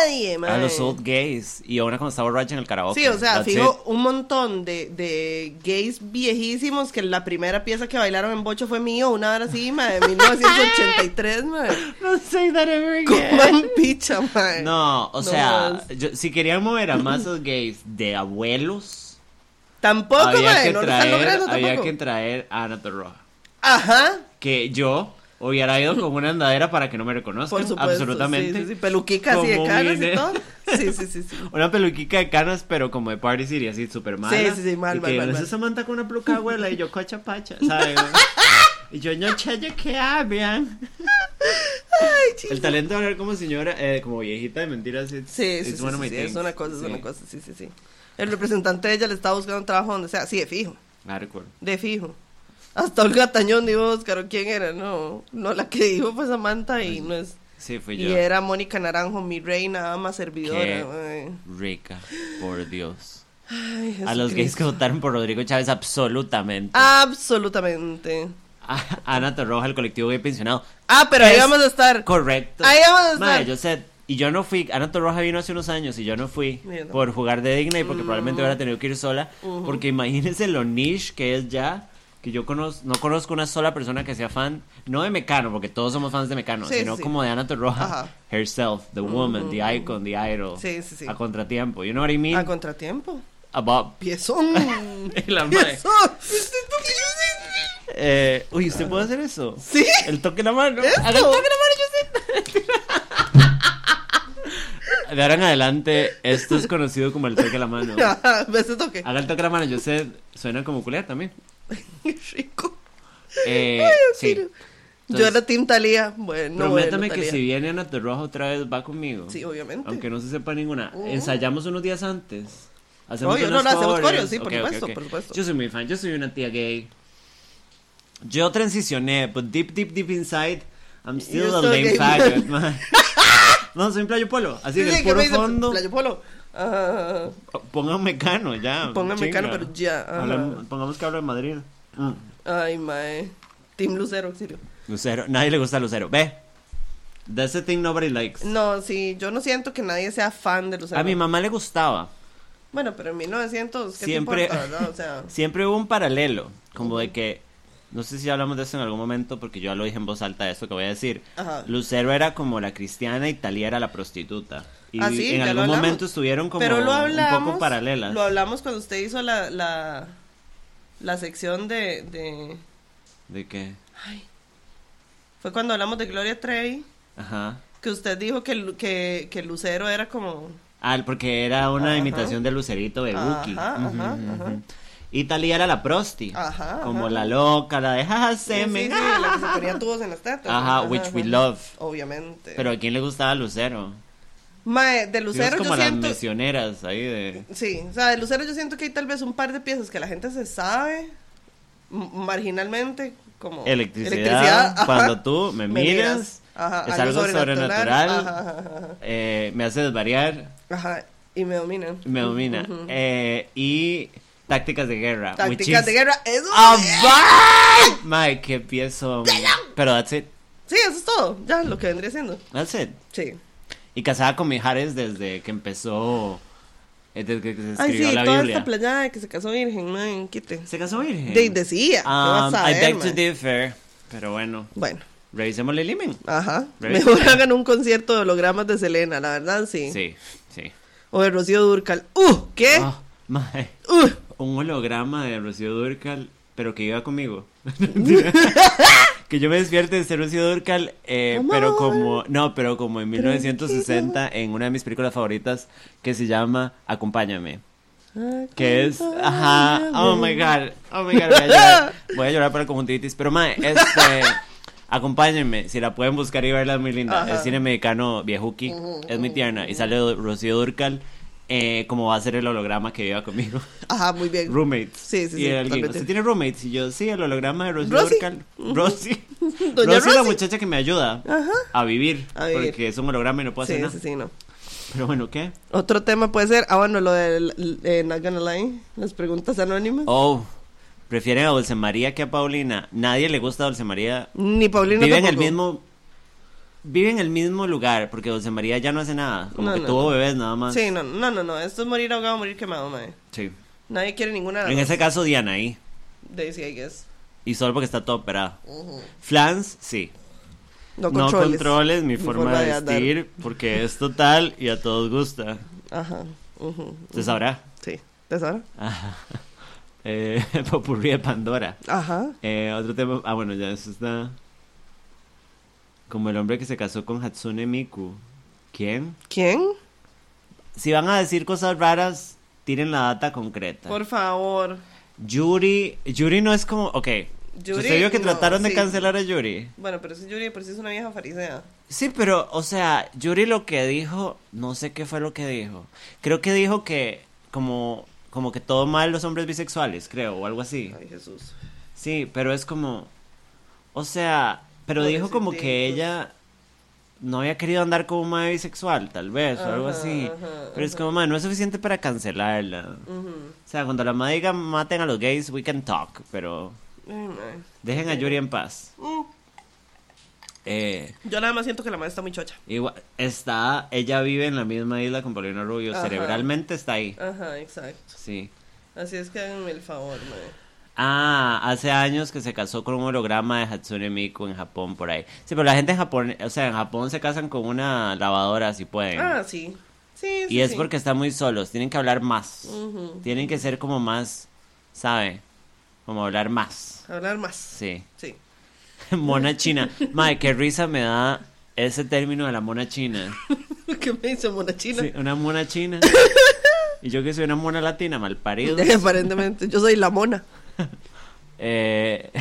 nadie, mae! a los old gays. Y ahora cuando estaba borracha en el karaoke. Sí, o sea, That's fijo, un montón de, de gays viejísimos que la primera pieza que bailaron en Bocho fue mío, una hora así, mae, de 1983, mae. it. Don't say that ever Coman picha, mae. No, o No sea, yo- si querían mover a masas gays de abuelos, Tampoco, había que, no traer, logrando había tampoco. que traer a Ana Torroja. Ajá, Que yo hubiera ido con una andadera para que no me reconozcan. por supuesto. absolutamente. Sí, sí, sí, peluquica así de vine. y todo. Sí, sí, sí, sí. *laughs* Una peluquica de canas, pero como de Party City, así súper mala. Sí, sí, sí, mal, y mal, que mal, mal. se Samantha con una peluca abuela y yo cocha pacha, ¿sabes? *laughs* y yo, no chaya que hablan. El talento de hablar como señora, eh, como viejita de mentiras, Sí, sí, sí, sí, sí, es una cosa, es una cosa, sí, sí, sí. El representante de ella le estaba buscando un trabajo donde sea, sí, de fijo, Hardcore. de fijo. Hasta Olga Tañón dijo, Oscar, ¿o ¿quién era? No, no, la que dijo fue Samantha y no es... Sí, fui Y yo. era Mónica Naranjo, mi reina, ama, servidora. Qué rica, por Dios. Ay, A los gays que votaron por Rodrigo Chávez, absolutamente. Absolutamente. A- Ana Torroja, el colectivo gay pensionado. Ah, pero ahí vamos a estar. Correcto. Ahí vamos a estar. Mae, yo sé, y yo no fui, Ana Torroja vino hace unos años y yo no fui por jugar de digna y porque Mm. probablemente hubiera tenido que ir sola, porque imagínense lo niche que es ya, que yo conozco, no conozco una sola persona que sea fan, no de Mecano, porque todos somos fans de Mecano, Sí, sino sí. como de Ana Torroja, Ajá. herself, the woman, the icon, the idol, Sí, sí, sí. a contratiempo, you know what I mean? A contratiempo. About Piezón. *laughs* la. Piezón. Eh, uy, ¿usted puede hacer eso? Sí. El toque en la mano. Haga el toque en la mano, yo sé. *laughs* De ahora en adelante, esto es conocido como el toque en la mano. *laughs* ¿Ves ese toque? Haga el toque en la mano, yo sé, suena como culiar también. *laughs* Qué rico. Eh, sí. Yo era Team Talía. Bueno, Prométame bueno, que si viene Ana Roja otra vez, va conmigo. Sí, obviamente. Aunque no se sepa ninguna. Uh. Ensayamos unos días antes. Hacemos Obvio, unos no, no, hacemos sí, por supuesto, por supuesto. Yo soy muy fan, yo soy una tía gay. Yo transicioné, but deep, deep, deep inside, I'm still a lame faggot, *laughs* man. No, soy un playo polo, así Sí, del sí, ¿qué puro fondo. Playo Polo. Ah, Pongan mecano, ya. Chinga. Mecano, pero ya, pongamos que hablo de Madrid. Mm. ay, mae. Team Lucero, auxilio. Lucero, nadie le gusta Lucero. Ve, that's the thing nobody likes. No, sí, yo no siento que nadie sea fan de Lucero. A mi mamá le gustaba. Bueno, pero en 1900, ¿qué Siempre- te importa? O sea, *laughs* Siempre hubo un paralelo, como de que no sé si hablamos de eso en algún momento, porque yo ya lo dije en voz alta, esto que voy a decir. Ajá. Lucero era como la cristiana y Talía era la prostituta. Y Ah, sí, en algún momento estuvieron como Pero lo un poco paralelas. Lo hablamos cuando usted hizo la, la, la sección de, de. ¿De qué? Ay. Fue cuando hablamos de Gloria Trevi. Ajá. Que usted dijo que, que, que Lucero era como. Ah, porque era una Ajá. imitación de Lucerito de Buki. Ajá, ajá, ajá. Y Talía era la prosti. Ajá, Como ajá. la loca, la de jaja, Sí, sí, me. sí, la que se *laughs* ponía tubos en las tetas. Ajá, which we love. Obviamente. Pero a quién le gustaba Lucero? Mae, de Lucero es como yo las siento. misioneras ahí de. Sí, o sea, de Lucero yo siento que hay tal vez un par de piezas que la gente se sabe marginalmente, como Electricidad, ajá. cuando tú me miras, Ajá, es algo sobrenatural. Ajá, ajá, ajá, eh, me hace desvariar, ajá, y me dominan. me domina. Ujú. Eh, y tácticas de guerra. Tácticas de guerra, eso. vibe. Mae, qué piezo. Pero that's it. Sí, eso es todo, ya, lo que vendría siendo. That's it. Sí. Y casada con Mijares desde que empezó. eh, Desde que se Ay, escribió sí, la toda Biblia. esta playada de que se casó virgen, man, quite. ¿Se casó virgen? De, decía, ¿qué vas Um, I beg to differ. Pero bueno, Bueno, revisemos el imen. ajá. Mejor hagan un concierto de hologramas de Selena, la verdad, sí. Sí, sí. O de Rocío Durcal. ¡Uh! ¿Qué? Ah, mae. ¡Uh! un holograma de Rocío Durcal, pero que iba conmigo. *laughs* que yo me despierte de ser Rocío Durcal, eh, pero como, no, pero como en 1960, en una de mis películas favoritas que se llama Acompáñame. Que es, ajá, oh my god, oh my god, voy a llorar, voy a llorar por la conjuntivitis, pero mae, este, acompáñenme, si la pueden buscar y verla es muy linda, Ajá. es cine mexicano viejuki, es muy tierna, y sale Rocío Durcal, eh, como va a ser el holograma que iba conmigo. Ajá, muy bien. Roommates. Sí, sí, y sí, alguien, totalmente. ¿usted tiene roommates? Y yo, sí, el holograma de Rosy. Durcal. Rosy. *laughs* Doña Rosy es la Rosy. muchacha que me ayuda Ajá. a vivir, A vivir. Porque es un holograma y no puedo Sí, hacer nada. sí, sí, no. Pero bueno, ¿qué? Otro tema puede ser, ah, bueno, lo del, eh, not gonna lie, las preguntas anónimas. Oh, prefieren a Dulce María que a Paulina. Nadie le gusta a Dulce María. Ni Paulina Vive en el tampoco. mismo... Vive en el mismo lugar, porque Dulce María ya no hace nada. Como No, que no, tuvo no. bebés nada más. Sí, no, no, no, no, esto es morir ahogado, morir quemado, mae. Sí. Nadie quiere ninguna En ese caso, Diana ahí. Daisy, I guess. Y solo porque está todo operado. Flans, sí. No No controles. controles mi forma, de andar. vestir, porque es total y a todos gusta. Ajá. ¿Usted sabrá? Sí. ¿Te sabrá? Ajá. *laughs* Eh, *laughs* Popurrí de Pandora. Ajá. Eh, otro tema. Ah, bueno, ya eso está. Como el hombre que se casó con Hatsune Miku. ¿Quién? ¿Quién? Si van a decir cosas raras, tiren la data concreta. Por favor. Yuri. Yuri no es como. Ok. Yuri, ¿Usted vio que no, trataron de sí. cancelar a Yuri? Bueno, pero si Yuri por si es una vieja farisea. Sí, pero, o sea, Yuri lo que dijo, no sé qué fue lo que dijo. Creo que dijo que, como, como que todo mal los hombres bisexuales, creo, o algo así. Ay, Jesús. Sí, pero es como, o sea, pero dijo como que Pobrecitos. ella no había querido andar con un madre bisexual, tal vez, o algo Ajá, así. ajá, Pero es como, madre, no es suficiente para cancelarla. O sea, cuando la madre diga maten a los gays, we can talk, pero Ay, mae. dejen a Yuri en paz. Mm. Eh, Yo nada más siento que la madre está muy chocha. Igual, está, ella vive en la misma isla con Paulina Rubio, cerebralmente está ahí. Ajá, exacto. Sí. Así es que háganme el favor, mae. Ah, hace años que se casó con un holograma de Hatsune Miku en Japón por ahí. Sí, pero la gente en Japón, o sea, en Japón se casan con una lavadora si pueden. Ah, sí. Sí, sí. y es sí. porque están muy solos, tienen que hablar más. Tienen que ser como más, ¿sabe? Como hablar más. Hablar más. Sí. Sí. *laughs* mona china. Madre, qué risa me da ese término de la mona china. *laughs* ¿Qué me hizo mona china? Sí, una mona china. *laughs* Y yo que soy una mona latina, mal parido. Aparentemente. Yo soy la mona. *laughs* Eh,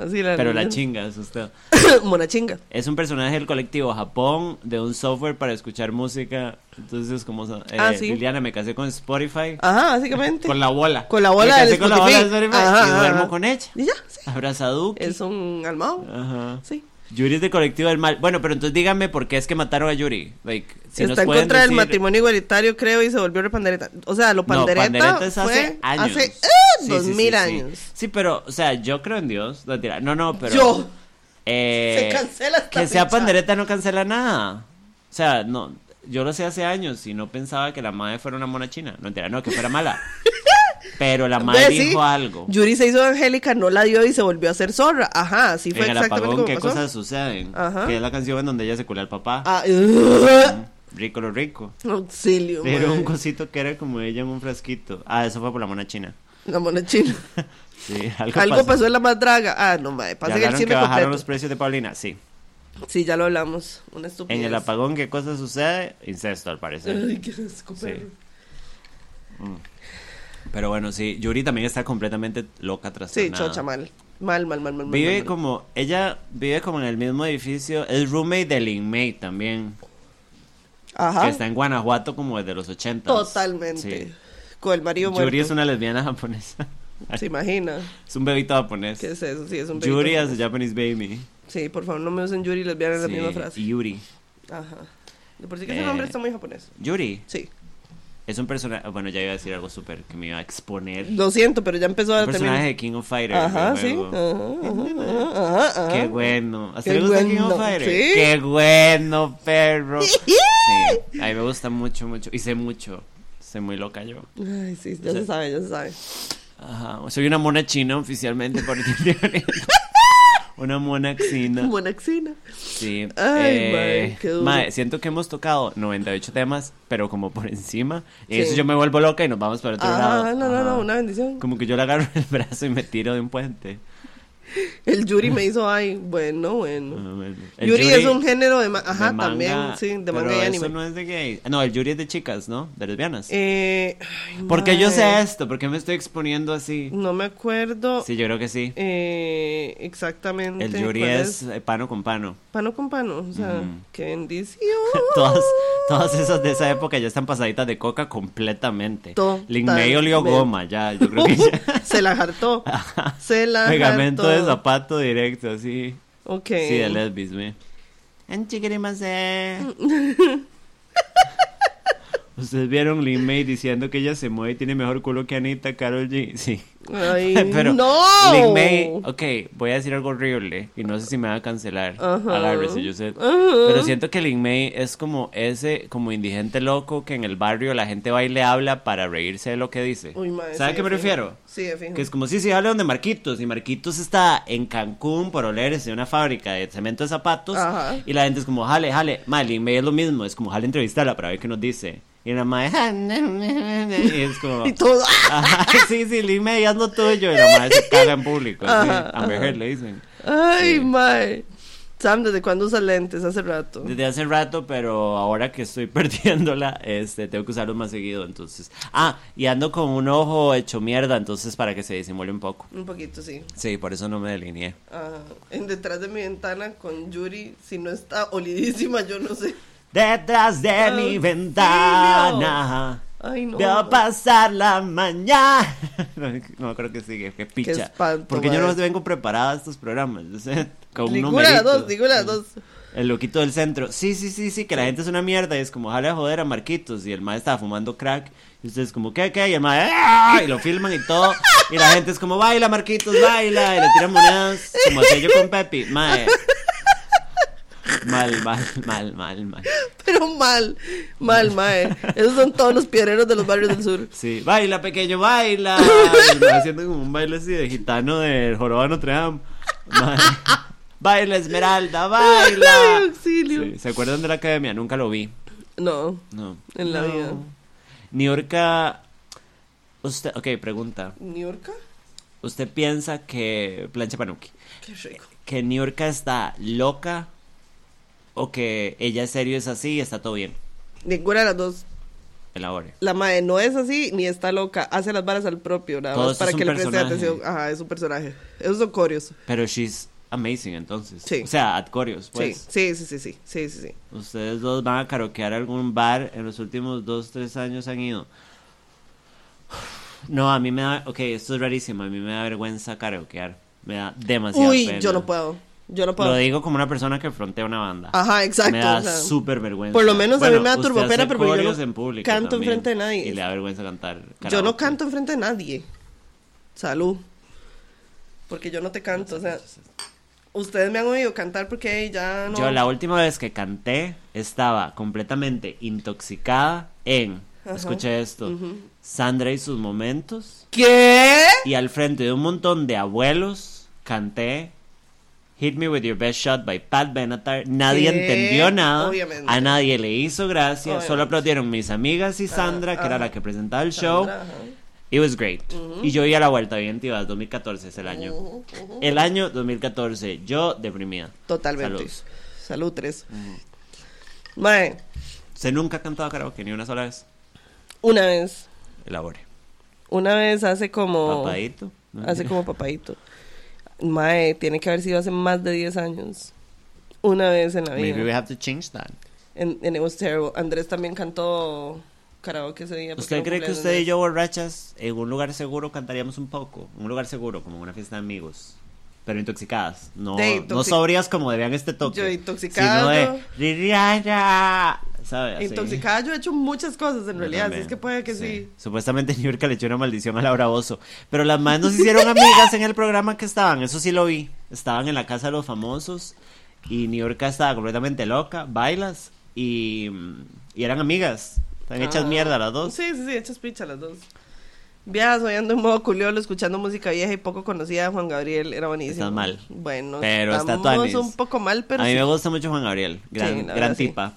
Así la pero la chinga es usted. *coughs* mona chinga. Es un personaje del colectivo Japón de un software para escuchar música. Entonces, como eh, Ah, sí. Liliana, me casé con Spotify. Ajá, básicamente. Con la bola. Con la bola Me casé del con la bola de Spotify. Ajá, y duermo ajá. con ella. Y ya, sí. Abrazaduki. Es un almado. Ajá. Sí. Yuri es de colectivo del mal. Bueno, pero entonces díganme por qué es que mataron a Yuri. Like, si nos Está en contra del decir- matrimonio igualitario, creo, y se volvió repandereta. O sea, lo pandereta, no, pandereta es hace fue años. hace ¡ah! sí, dos sí, mil sí. años. Sí, pero, o sea, yo creo en Dios. No, no, pero. Yo. Eh, Se cancela esta Que sea pandereta no cancela nada. O sea, no. Yo lo sé hace años y no pensaba que la madre fuera una mona china. No, mentira, no, que fuera mala. *laughs* Pero la madre sí. dijo algo. Yuri se hizo Angélica, no la dio y se volvió a hacer zorra. Ajá, así fue en el exactamente apagón, como ¿qué pasó. cosas suceden? Ajá. Que es la canción en donde ella se culea al papá. Ah. *laughs* Rico lo rico. auxilio. Era mae. un cosito que era como ella en un frasquito. Ah, eso fue por la mona china. La mona china. *laughs* Sí, algo, Algo pasó en la más draga. Ah, no. ¿Ya Pasa en el chisme que bajaron completo. los precios de Paulina? Sí. Sí, ya lo hablamos. Una estupidez. En el apagón, ¿qué cosa sucede? Incesto, al parecer. Ay, qué asco, Sí. Pero bueno, sí, Yuri también está completamente loca Sí, trastornada. chocha, mal. Mal, mal, mal, mal. mal, Vive mal, mal. como, ella vive como en el mismo edificio, es roommate de Lin May también, Ajá. que está en Guanajuato como desde los 80. Totalmente. Sí. Con el marido muerto. Yuri es una lesbiana japonesa. *laughs* ¿Se imagina? es un bebito japonés. ¿Qué es eso? Sí, es un Yuri bebito. as a Japanese baby. Sí, por favor, no me usen Yuri lesbiana en la Sí, misma frase. Yuri. Ajá. De por sí que ese Eh. nombre está muy japonés. Yuri Sí. Es un personaje, bueno, ya iba a decir algo súper que me iba a exponer. Lo siento, pero ya empezó a Un personaje terminar. de King of Fighters. Ajá, sí. juego. Ajá, ajá, ajá, ajá. Qué bueno. ¿A Qué le gusta King of Fighters? ¿sí? Qué bueno, perro. *laughs* sí, a mí me gusta mucho, mucho. Y sé mucho. Sé muy loca yo. Ay, sí, ya se sabe, ya se sabe. Ajá. Soy una mona china oficialmente por *laughs* *laughs* Una mona china. Buena xina. Sí. Ay, eh, mae, qué duro. mae, siento que hemos tocado 98 temas, pero como por encima. Y Sí. eso yo me vuelvo loca y nos vamos para otro lado. No, no, no, una bendición. Como que yo le agarro *laughs* el brazo y me tiro de un puente. El Yuri me hizo, ay, bueno, bueno. El Yuri, es un género de, ma- ajá, de manga, también, sí, de manga pero y eso anime. no es de gay. No, el Yuri es de chicas, ¿no? De lesbianas. Eh, ay, Porque yo sé esto, porque me estoy exponiendo así. No me acuerdo Sí, yo creo que sí. eh, exactamente. El Yuri cuál es eh, pano con pano. Pano con pano, o sea, qué bendición. *laughs* Todas, todas esas de esa época ya están pasaditas de coca completamente. Lin May olió goma ya, yo creo que ya. *laughs* Se la hartó. Se la Pegamento de zapato directo, así. Ok. Sí, de lesbis, me. *laughs* Ustedes vieron Lin May diciendo que ella se mueve y tiene mejor culo que Anita, Carol G. Sí. Ay, *laughs* Pero no. Lin May, ok, voy a decir algo horrible y no sé si me va a cancelar. Ajá. Agárrese, yo sé. Pero siento que Lin May es como ese, como indigente loco que en el barrio la gente va y le habla para reírse de lo que dice. Uy, ¿Sabe sí, a qué me de fijo. refiero? Sí, de fijo. Que es como si se habla donde Marquitos y Marquitos está en Cancún por olerse de una fábrica de cemento de zapatos Ajá. y la gente es como, jale, jale, ma, Lin May es lo mismo, es como, jale entrevistarla para ver qué nos dice. Y la madre, *laughs* y es como... *laughs* Y todo. Ajá, sí, sí, May, haz lo tuyo. Y la madre se caga en público. así. Ajá, Amber le dicen. Ay, Sí. mae. Sam, ¿desde cuándo usa lentes? Hace rato. Desde hace rato, pero ahora que estoy *laughs* perdiéndola, este, tengo que usarlos más seguido, entonces. Ah, y ando con un ojo hecho mierda, entonces para que se disimule un poco. Un poquito, sí. Sí, por eso no me delineé. Ah, en detrás de mi ventana con Yuri, si no está olidísima, yo no sé. Detrás de mi ventana. Ay, no. Veo pasar la mañana. *laughs* No, no creo que sigue, que picha. espanto, Porque yo no vengo preparada a estos programas. *laughs* con un Ninguna de las numerito. dos, ninguna de las dos. El loquito del centro. Sí, sí, sí, sí, que la gente es una mierda. Y es como, jale a joder a Marquitos. Y el mae estaba fumando crack. Y ustedes como, ¿qué, qué? Y el mae, ¡ah! Y lo filman y todo. Y la gente es como, baila, Marquitos, baila. Y le tiran monedas. Como hacía yo con Pepi. Mae. Mal, mal, mal, mal, mal. Pero mal, mal, mae. Esos son todos los piedreros de los barrios del sur. Sí, baila, pequeño, baila. Haciendo como un baile así de gitano del joroba de Notre Dame. Mae. Baila, Esmeralda, baila. *laughs* Ay, auxilio. Sí, ¿Se acuerdan de la academia? Nunca lo vi. No, No. En la No. vida. Niurka. Usted, ok, pregunta. ¿New York? ¿Usted piensa que. Plancha Panuki. Qué rico. ¿Que Niurka está loca? ¿O que ella en serio es así y está todo bien? Ninguna de las dos. Elabore. La mae no es así ni está loca. Hace las varas al propio, nada Todo más para es que le preste atención. Ajá, es un personaje. Esos son corios. Pero she's amazing entonces. Sí. O sea, at Corios, pues. Sí, sí, sí, sí, sí, sí, sí. Ustedes dos van a karaokear algún bar en los últimos dos, tres años han ido. No, a mí me da. Ok, esto es rarísimo. A mí me da vergüenza karaokear. Me da demasiada Uy, pena. yo no puedo. Yo no puedo. Lo digo como una persona que frontea una banda. Ajá, exacto. Me da o sea, súper vergüenza. por lo menos a mí me da hace pero yo no en público canto enfrente de nadie. Y le da vergüenza cantar. yo no canto enfrente de nadie. Salud. Porque yo no te canto, o sea, ustedes me han oído cantar porque ya no. Yo la última vez que canté estaba completamente intoxicada en Ajá. escuche esto. Sandra y sus momentos, ¿Qué? y al frente de un montón de abuelos canté Hit Me With Your Best Shot by Pat Benatar. Nadie ¿Qué? entendió nada, Obviamente. a nadie le hizo gracia, Obviamente. solo aplaudieron mis amigas y Sandra, que era la que presentaba el show. Sandra. It was great. Y yo iba a la vuelta bien tibas, 2014 es el año. El año 2014, yo deprimida. Totalmente. Saludos. Salud, tres. Mae, Se nunca ha cantado karaoke ni una sola vez. una vez, Elabore. una vez hace como... Papadito. ¿no? Hace como papadito. Mae, tiene que haber sido hace más de 10 años. Una vez en la vida. Maybe we have to change that. And, and it was terrible. Andrés también cantó karaoke ese día. ¿Usted cree que usted y yo borrachas en un lugar seguro cantaríamos un poco? Un lugar seguro, como una fiesta de amigos. Pero intoxicadas. No, De no sobrias como debían este toque. Yo intoxicada, Sino de... ¿sabe? Así. Intoxicada, yo he hecho muchas cosas en Yo realidad. Así es que puede que sí. Supuestamente New York le echó una maldición a Laura Bozo. Pero las más nos hicieron amigas en el programa que estaban. Eso sí lo vi. Estaban en la casa de los famosos. Y New York estaba completamente loca. Bailas. Y, y eran amigas. Están hechas Ah. mierda las dos. Sí, sí, sí, hechas picha las dos. Viajas ando en modo culiolo, escuchando música vieja y poco conocida de Juan Gabriel. Era buenísimo. Estás mal. Bueno, Pero estamos un poco mal, pero a mí sí. me gusta mucho Juan Gabriel. Gran, Sí, sí. tipa.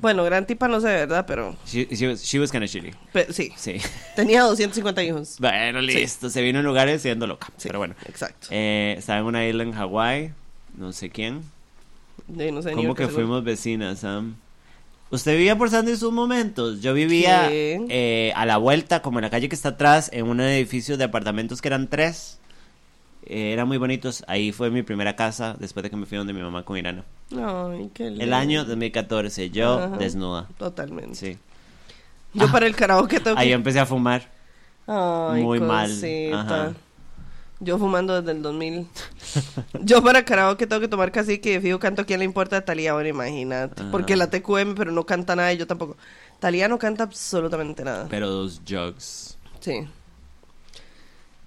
Bueno, gran tipa no sé de verdad, pero, She, she was, she was kinda shitty. pe- sí. Sí. Tenía 250 hijos. Bueno, listo. Se vino en lugares siendo loca. Pero bueno. Exacto. Eh, estaba en una isla en Hawái. No sé quién. Sí, no sé, New ¿Cómo York, que seguro. fuimos vecinas, Sam? ¿Usted vivía por Sandy en sus momentos? Yo vivía eh, a la vuelta, como en la calle que está atrás, en un edificio de apartamentos que eran tres. Eh, eran muy bonitos. Ahí fue mi primera casa después de que me fui donde mi mamá con Irana. Ay, qué lindo. El año 2014, yo Ajá. desnuda. Totalmente. Sí. Yo para el karaoke tengo que... Ahí empecé a fumar. Ay, muy mal. cosita. Ajá. Yo fumando desde el 2000. Yo para karaoke tengo que tomar cacique y de fijo canto a quién le importa a Talía, bueno, imagínate. Ajá. Porque la TQM, pero no canta nada y yo tampoco. Talía no canta absolutamente nada. Pero dos jugs. Sí.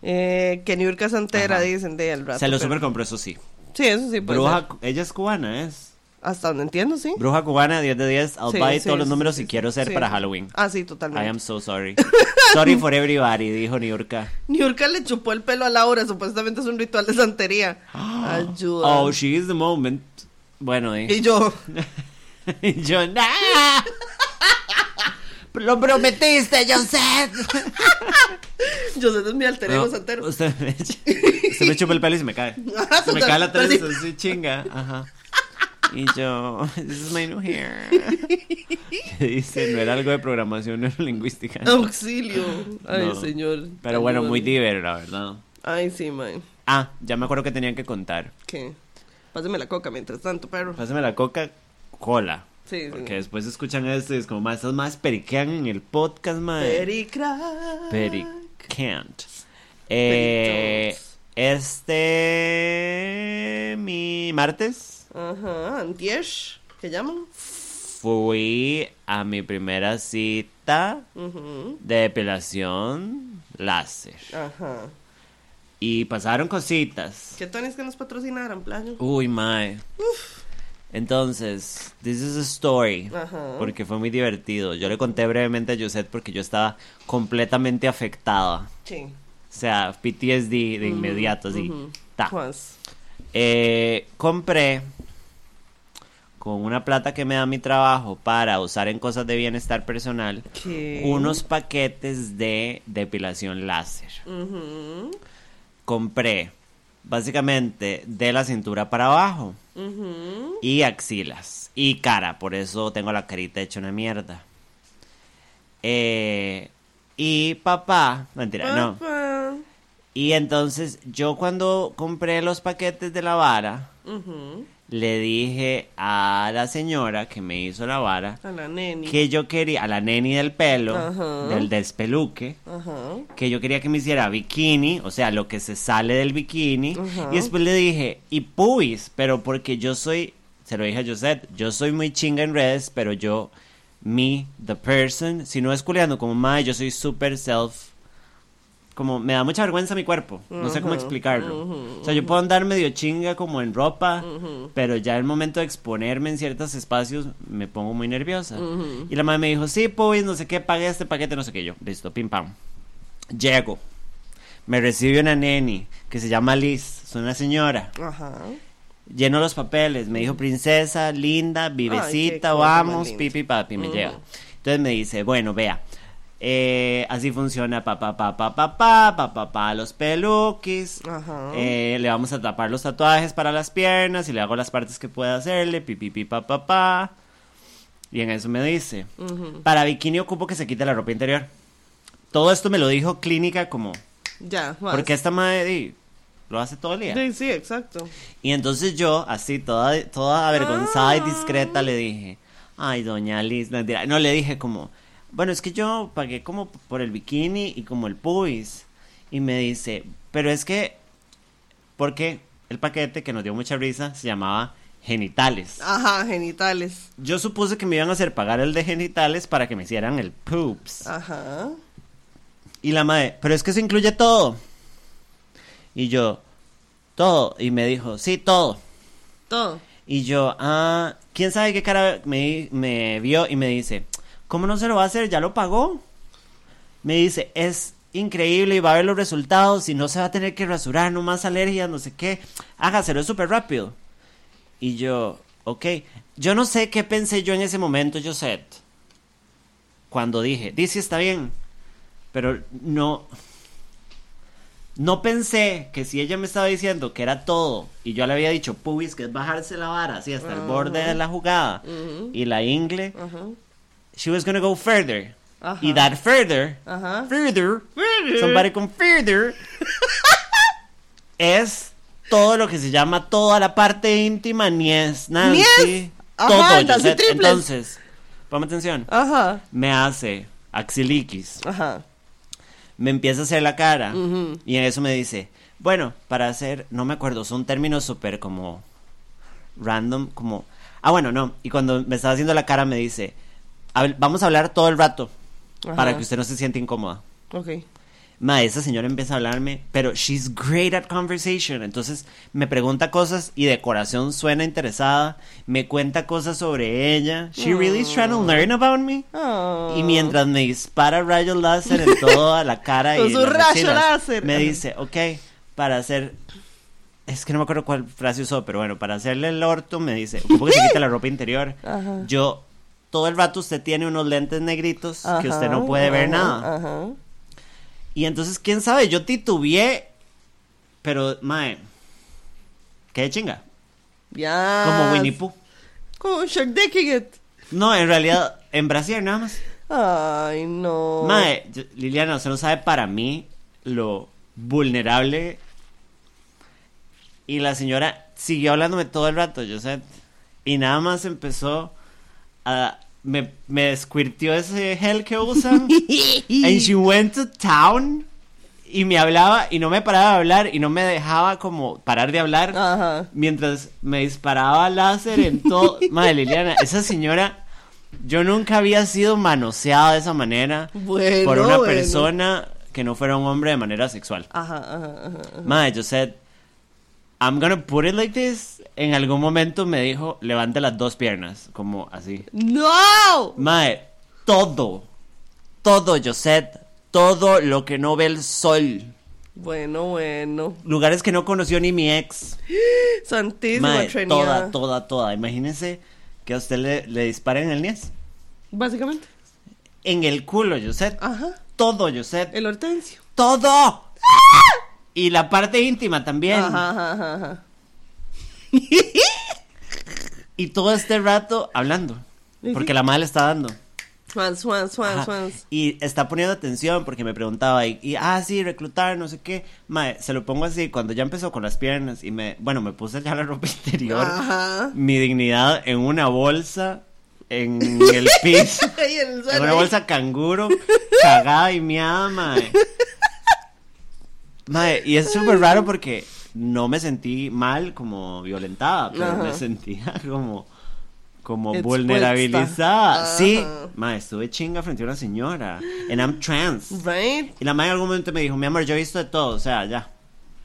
Eh, que Niurka Santera Ajá. dicen de al rato. Se lo pero- super compró, eso sí. Sí, eso sí. Bruja, ser. ella es cubana, ¿es? Hasta donde entiendo, sí. Bruja cubana, 10 de 10. I'll Sí, buy sí, todos los números si quiero ser para Halloween. Ah, sí, I totalmente. am so sorry. *laughs* sorry for everybody, dijo Niurka. Niurka le chupó el pelo a Laura, supuestamente es un ritual de santería. *gasps* Ayuda. Oh, she is the moment. Bueno, eh. Y yo, *laughs* Y yo, ¡nah! Lo prometiste, Joseph. *laughs* sé, es mi alter ego No, santero. usted, me, usted me chupa el pelo y se me cae. Ajá, Se me cae la trenza, así. así chinga. Ajá. Y yo, *laughs* this is my new hair. *laughs* Que dice, no era algo de programación neurolingüística. Auxilio. Ay, No. señor. Pero bueno, muy divertido, la verdad. Ay, sí, man. Ah, ya me acuerdo que tenían que contar. ¿Qué? Pásame la coca mientras tanto, perro. Pásame la Coca-Cola. Sí, sí. Porque después escuchan esto y es como, más estas más periquean en el podcast, man. Pericrack. Pericant. Eh, Peritos. este. Mi martes Ajá, Antiesh. ¿Qué llaman? fui a mi primera cita de depilación láser. Ajá. Y pasaron cositas. ¿Qué tones que nos patrocinaran, playo? Uy, mae. Entonces, this is a story. Ajá. Porque fue muy divertido. Yo le conté brevemente a Josette porque yo estaba completamente afectada. Sí. O sea, PTSD de inmediato, así. ujú. Ta. Eh, compré con una plata que me da mi trabajo para usar en cosas de bienestar personal ¿Qué? unos paquetes de depilación láser. Compré básicamente de la cintura para abajo y axilas y cara, por eso tengo la carita hecha una mierda. Eh, y papá, mentira, no. Y entonces yo cuando compré los paquetes de la vara. Le dije a la señora que me hizo la vara A la neni. que yo quería, a la neni del pelo, Ajá. del despeluque, Ajá. que yo quería que me hiciera bikini, o sea, lo que se sale del bikini. Ajá. Y después le dije, y puis, pero porque yo soy, se lo dije a Josette, yo soy muy chinga en redes, pero yo, me, the person, si no es culeando como madre, yo soy super self, como me da mucha vergüenza mi cuerpo, no sé cómo explicarlo. o sea, yo puedo andar medio chinga como en ropa, pero ya el momento de exponerme en ciertos espacios me pongo muy nerviosa. Y la madre me dijo, sí, pues, no sé qué, pagué este paquete, no sé qué. Yo, listo, pim pam. Llego. Me recibe una neni que se llama Liz, es una señora. Ajá. Lleno los papeles, me dijo princesa, linda, vivecita, vamos, pipi papi, me lleva. Entonces me dice, bueno, vea, eh, así funciona papá, papá, papá, papá, pa, pa, los peluquis. Ajá. Eh, le vamos a tapar los tatuajes para las piernas y le hago las partes que pueda hacerle, pipi, pi, pa, pa, pa. Y en eso me dice, uh -huh. para bikini ocupo que se quite la ropa interior. Todo esto me lo dijo clínica como... Ya, yeah, Porque esta madre lo hace todo el día. Sí, sí, exacto. Y entonces yo, así, toda, toda avergonzada ah. y discreta, le dije, ay, doña Liz, no, no le dije como bueno, es que yo pagué como por el bikini y como el pubis. Y me dice, pero es que, porque el paquete que nos dio mucha risa se llamaba genitales. Ajá, genitales. Yo supuse que me iban a hacer pagar el de genitales para que me hicieran el poops. Ajá. Y la madre, pero es que eso incluye todo. Y yo, todo. Y me dijo, sí, todo. Todo. Y yo, ah, ¿quién sabe qué cara me, me vio? Y me dice, ¿cómo no se lo va a hacer? ¿Ya lo pagó? Me dice, es increíble y va a ver los resultados y no se va a tener que rasurar, no más alergias, no sé qué. Hágaselo, súper rápido. Y yo, ok. Yo no sé qué pensé yo en ese momento, Josette. Cuando dije, dice está bien. Pero no. No pensé que si ella me estaba diciendo que era todo y yo le había dicho pubis, que es bajarse la vara así hasta el borde de la jugada y la ingle, Ajá. She was gonna go further. Ajá. Y that further, Ajá. further, somebody con further, *laughs* es todo lo que se llama toda la parte íntima, nies, Nancy, Nies. Ajá, todo, Josette. triples. Entonces, ponme atención, Ajá. me hace axiliquis, Ajá. me empieza a hacer la cara Ujú. y en eso me dice, bueno, para hacer, no me acuerdo, son términos súper como random, como, ah, bueno, no, y cuando me estaba haciendo la cara me dice, "A ver, vamos a hablar todo el rato para Ajá. que usted no se sienta incómoda. Ok. Ma, esa señora empieza a hablarme, pero she's great at conversation. Entonces me pregunta cosas y de corazón suena interesada. Me cuenta cosas sobre ella. She really is trying to learn about me. Oh. Y mientras me dispara rayos láser en toda la cara *laughs* y su rayo láser. me dice, ok, para hacer... Es que no me acuerdo cuál frase usó, pero bueno, para hacerle el orto me dice, ocupo que se quite la ropa interior. Ajá. Yo, todo el rato usted tiene unos lentes negritos que usted no puede ver ajá, nada. Ajá. Y entonces, quién sabe, yo titubeé, pero, mae, qué chinga. Ya. Como Winnie Pooh. Como Shark Dicking it. No, en realidad, en Brasil nada más. Ay, no. Mae, Liliana, usted no sabe para mí lo vulnerable. Y la señora siguió hablándome todo el rato, yo sé. Y nada más empezó a. Me, me squirtió ese gel que usan. *laughs* And she went to town. Y me hablaba y no me paraba de hablar y no me dejaba como parar de hablar. Ajá. Mientras me disparaba láser en todo. *laughs* Madre Liliana, esa señora. Yo nunca había sido manoseada de esa manera Bueno, por una bueno. persona que no fuera un hombre de manera sexual. Ajá, ajá, ajá. ajá. Madre, yo said, I'm gonna put it like this. En algún momento me dijo, levante las dos piernas, como así. ¡No! Mae, todo, todo, Josette, todo lo que no ve el sol. Bueno, bueno. Lugares que no conoció ni mi ex. *gasps* Santísima Mae, toda, toda, toda. Imagínese que a usted le, le disparen en el niés. Básicamente. En el culo, Josette. Ajá. Todo, Josette. El hortensio. Todo. Y la parte íntima también. Ajá, ajá, ajá. Y todo este rato hablando. ¿Y Porque la madre le está dando. Swans, swans, swans. Y está poniendo atención porque me preguntaba, y, y, ah, sí, reclutar, no sé qué. Mae, se lo pongo así, cuando ya empezó con las piernas y me, bueno, me puse ya la ropa *laughs* interior, Ajá. mi dignidad en una bolsa, en el piso, *laughs* en el en suelo, una bolsa canguro, cagada y miada, mae. *laughs* Mae, y es súper raro porque no me sentí mal como violentada, pero Ajá. me sentía *laughs* como como Expuesta. vulnerabilizada. Ajá. Sí, ma, estuve chinga frente a una señora. And I'm trans. Right? Y la madre en algún momento me dijo, mi amor, yo he visto de todo, o sea, ya.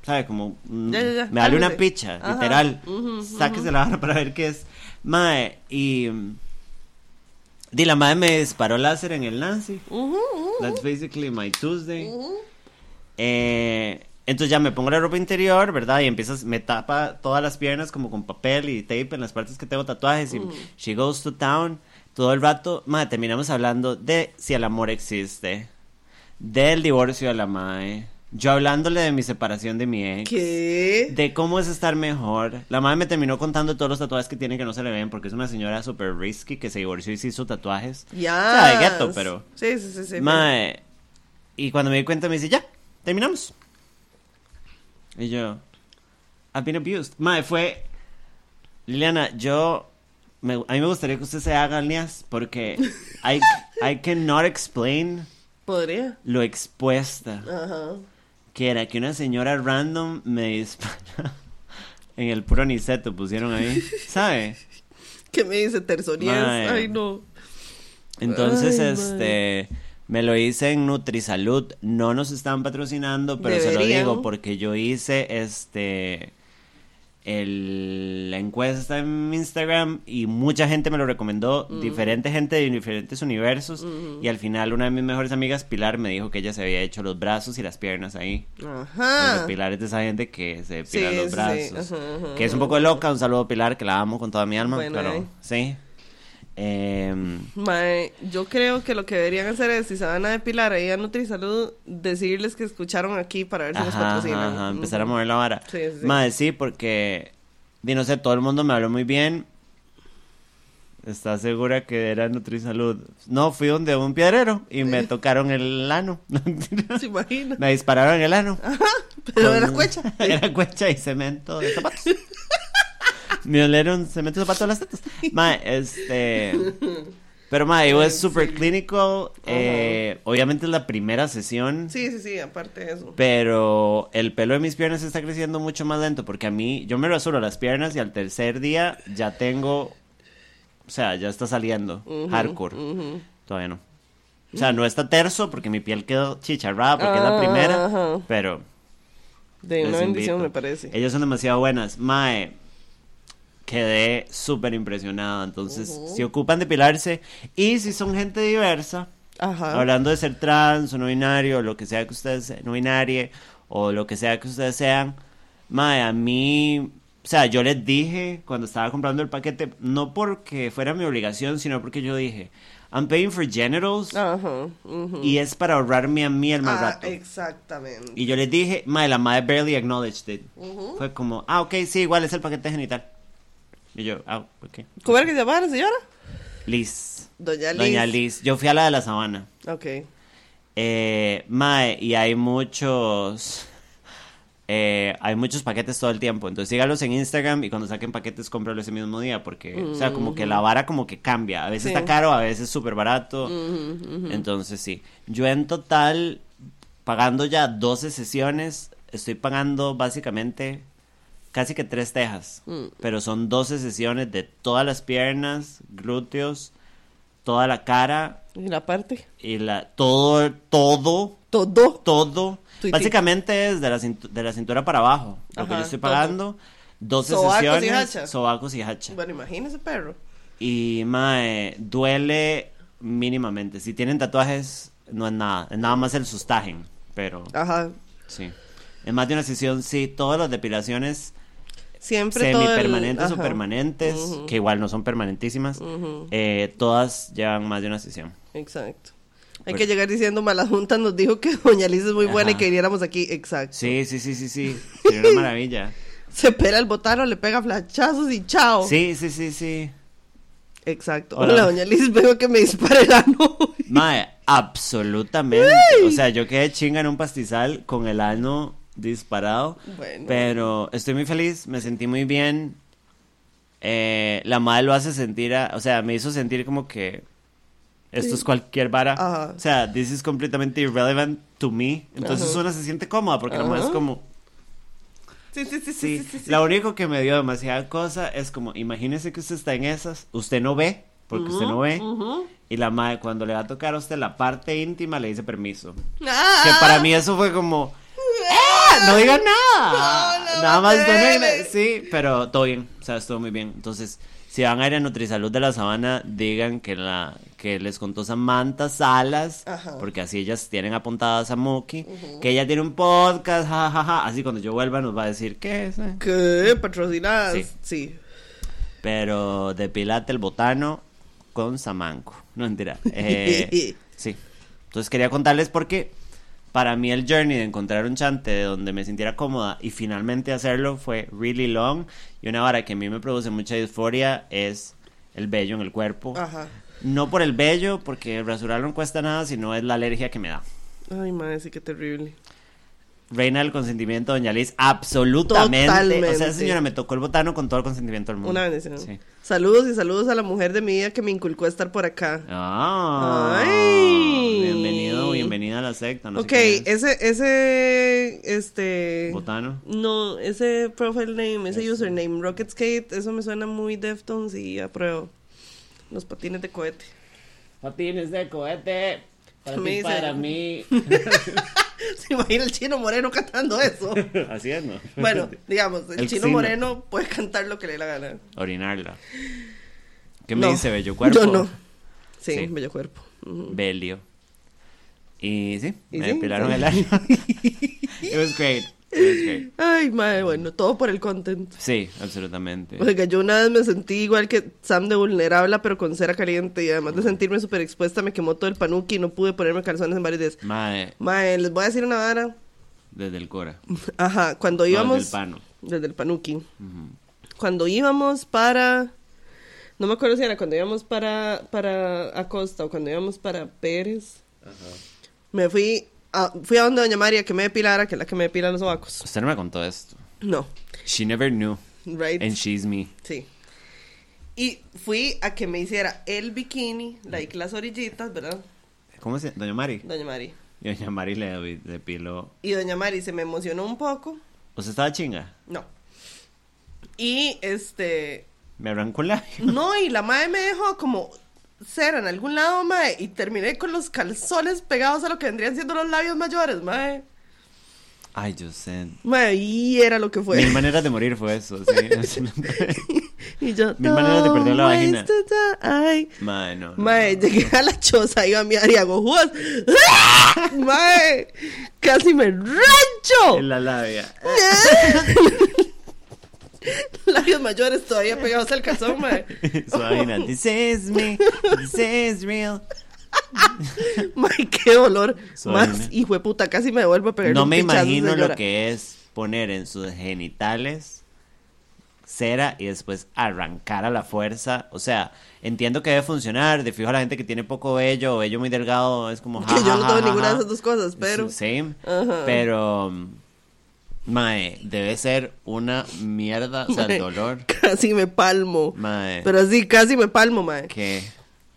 ¿Sabe? Como, mm, Ya, ya, ya, me vale una picha, Ajá. literal. Ujú, Sáquese la vara para ver qué es. Mae, y... Di, la madre me disparó láser en el Nancy. That's basically my Tuesday. Eh, entonces ya me pongo la ropa interior, ¿verdad? Y empiezas, me tapa todas las piernas como con papel y tape en las partes que tengo tatuajes. Y she goes to town. Todo el rato, madre, terminamos hablando de si el amor existe, del divorcio de la madre, yo hablándole de mi separación de mi ex. ¿Qué? De cómo es estar mejor. La madre me terminó contando todos los tatuajes que tiene que no se le ven porque es una señora super risky que se divorció y se hizo tatuajes. Ya. O sea, de gueto, pero- Sí, sí, sí. sí Mae, y cuando me di cuenta me dice, ya, terminamos. Y yo, I've been abused. Mae, fue, Liliana, yo, me- a mí me gustaría que usted se haga líneas porque *laughs* I, I cannot explain Podría. lo expuesta Ajá. que era que una señora random me dispara *laughs* en el puro niceto pusieron ahí, ¿sabe? *laughs* ¿Qué me dice Terzonías? Ay, no. Entonces, Ay, este, me lo hice en Nutrisalud. No nos están patrocinando, pero se lo digo porque yo hice, este, el, la encuesta en Instagram y mucha gente me lo recomendó, Mm. diferente gente de diferentes universos. Y al final una de mis mejores amigas, Pilar, me dijo que ella se había hecho los brazos y las piernas ahí. Ajá. Pilar es de esa gente que se depila Sí, los sí, sí. brazos. Ajá, ajá, que es un poco loca. Un saludo a Pilar, que la amo con toda mi alma. Bueno, pero eh. sí. Em, Mae, yo creo que lo que deberían hacer es, si se van a depilar ahí a Nutrisalud, decirles que escucharon aquí para ver si nos Ajá, patrocinan. ajá, ajá, empezar a mover la vara. Sí, sí. Madre, sí, porque, di, no sé, todo el mundo me habló muy bien. ¿Estás segura que era Nutrisalud? No, fui donde un piedrero y me tocaron el ano. *laughs* ¿Se imagina? me dispararon el ano. Pero Con- era cuecha. *laughs* Era cuecha y cemento de zapatos. *laughs* me olieron cemento de zapatos a las tetas. Mae, este... Pero, mae, yo es super clinical. eh, obviamente es la primera sesión. Sí, sí, sí, aparte de eso. Pero el pelo de mis piernas está creciendo mucho más lento porque a mí, yo me rasuro las piernas y al tercer día ya tengo, o sea, ya está saliendo, hardcore. Todavía no. O sea, no está terso porque mi piel quedó chicharrada porque es la Ah, primera, ajá. pero De una bendición, invito. me parece. ellas son demasiado buenas. Mae, quedé súper impresionada. Entonces, Ujú. si ocupan depilarse y si son gente diversa, Ajá. Hablando de ser trans o no binario, o lo que sea que ustedes sean, no binarie, o lo que sea que ustedes sean, mae, a mí, o sea, yo les dije cuando estaba comprando el paquete, no porque fuera mi obligación, sino porque yo dije, I'm paying for genitals, Ajá. ujú. y es para ahorrarme a mí el mal Ah, rato. exactamente. Y yo les dije, mae, la madre barely acknowledged it. Ujú. Fue como, ah, ok, sí, igual es el paquete genital. Y yo, ah, ok. ¿Cómo era que se llamaba la señora? Liz. Doña Liz. Doña Liz. Yo fui a la de la sabana. Ok. Eh, mae, y hay muchos. eh, hay muchos paquetes todo el tiempo. Entonces sígalos en Instagram y cuando saquen paquetes, cómpralo ese mismo día. Porque, o sea, como que la vara como que cambia. A veces Sí. está caro, a veces súper barato. Entonces sí. Yo en total, pagando ya 12 sesiones, estoy pagando básicamente casi que tres tejas. Mm. Pero son 12 sesiones de todas las piernas, glúteos, toda la cara Y la parte. y la todo todo Todo. todo Tuitito. básicamente es de la cintu- de la cintura para abajo lo que yo estoy pagando 12 Sobacos y sesiones hacha. sobacos y hacha Bueno, imagínese, perro. y mae duele mínimamente si tienen tatuajes no es nada es nada más el sustagen pero Ajá. sí en más de una sesión sí todas las depilaciones Siempre todo el- semipermanentes o permanentes que igual no son permanentísimas eh, todas llevan más de una sesión Exacto. Hay que llegar diciendo, Mala Junta nos dijo que *laughs* Doña Liz es muy buena y que viniéramos aquí. Exacto. sí sí sí sí sí *laughs* sería una maravilla Se pela el botano, le pega flachazos y chao. Sí, sí, sí, sí. Exacto. Hola. Hola, Doña Liz, veo que me dispara el ano. Mae, absolutamente. *laughs* O sea, yo quedé chinga en un pastizal con el ano disparado. Bueno. Pero estoy muy feliz, me sentí muy bien. Eh, la madre lo hace sentir, a- o sea, me hizo sentir como que esto es cualquier vara. Ajá. O sea, this is completamente irrelevant to me. Entonces Ajá. uno se siente cómoda porque la madre es como, Sí, sí, sí, sí, Sí, lo único que me dio demasiada cosa es como, imagínese que usted está en esas, usted no ve, porque usted no ve, y la madre cuando le va a tocar a usted la parte íntima le dice permiso. Ah. Que para mí eso fue como, No digan nada. No, no nada más. Sí, pero todo bien, o sea, estuvo muy bien. Entonces, si van a ir a Nutrisalud de la Sabana, digan que la que les contó Samantha Salas, Ajá. porque así ellas tienen apuntadas a Muki, que ella tiene un podcast, jajaja, así cuando yo vuelva nos va a decir qué es. eh? ¿Qué? ¿Patrocinadas? Sí. Sí. Pero depilate el botano con Samanco. No mentira. *laughs* Eh, sí. Entonces quería contarles porque para mí el journey de encontrar un chante de donde me sintiera cómoda y finalmente hacerlo fue really long. Y una vara que a mí me produce mucha disforia es el vello en el cuerpo. Ajá. No por el vello, porque rasurarlo no cuesta nada, sino es la alergia que me da. Ay, madre, sí, qué terrible. Reina del consentimiento, doña Liz, absolutamente. O sea, señora, me tocó el botano con todo el consentimiento del mundo. Una bendición. Sí. Saludos y saludos a la mujer de mi vida que me inculcó estar por acá. Ah, Ay. bienvenido, bienvenida a la secta. No ok, sé ese, ese, este... Botano. No, ese profile name, ese username, Rocket Skate, eso me suena muy Deftones y apruebo. Los patines de cohete. Patines de cohete. Para ti, para mí. *laughs* *laughs* *laughs* Se imagina el chino moreno cantando eso. *laughs* Así es, ¿no? Bueno, digamos, el, El chino moreno puede cantar lo que le dé la gana. Orinarla. ¿Qué me No, dice, bello cuerpo? Yo no. Sí, Sí. bello cuerpo. Belio. Y sí, ¿Y me sí? depilaron el año. *laughs* It was great. Ay, madre, bueno, todo por el content. Sí, absolutamente. Oiga, yo una vez me sentí igual que Sam de vulnerable, pero con cera caliente. Y además de sentirme súper expuesta, me quemó todo el panuki y no pude ponerme calzones en varios días. Mae, Mae, les voy a decir una vara. desde el Cora. *laughs* Ajá, cuando No, íbamos. desde el pano. Desde el panuki. Cuando íbamos para. No me acuerdo si era cuando íbamos para, para Acosta o cuando íbamos para Pérez. Me fui a, fui a donde Doña María que me depilara, que es la que me depila los sobacos. Usted no me contó esto. No, She never knew. right? And she's me. Sí. Y fui a que me hiciera el bikini, like las orillitas, ¿verdad? ¿Cómo se Doña Mari. Doña Mari. Y Doña Mari le depiló. Y Doña Mari se me emocionó un poco. ¿Usted estaba chinga? No. Y este. Me arrancó el labio. No, y la madre me dejó como cera en algún lado, mae. Y terminé con los calzones pegados a lo que vendrían siendo los labios mayores, mae. Ay, yo sé. Mae, y era lo que fue. Mil maneras de morir fue eso, sí. *laughs* y yo. Mil maneras de perder la "Don't vagina". waste the time". Mae, no. no, Mae, no. llegué a la choza, iba a mirar y hago jugas. *laughs* Mae, casi me rancho. En la labia. *laughs* Labios mayores todavía pegados al calzón, *laughs* mae. Su vagina. This is me. This is real. *laughs* Mae, qué dolor. Suave, Más hijo de puta, casi me devuelvo a pegar No un me pichazo, imagino señora. lo que es poner en sus genitales cera y después arrancar a la fuerza. O sea, entiendo que debe funcionar. De fijo a la gente que tiene poco vello o vello muy delgado es como... *laughs* Que yo no ja, tengo ja, ja, ninguna de ja. esas dos cosas, pero. Same. Ajá. Pero... mm, Mae, debe ser una mierda. O sea, el dolor. *laughs* Casi me palmo. Mae. Pero así, casi me palmo, mae. Que...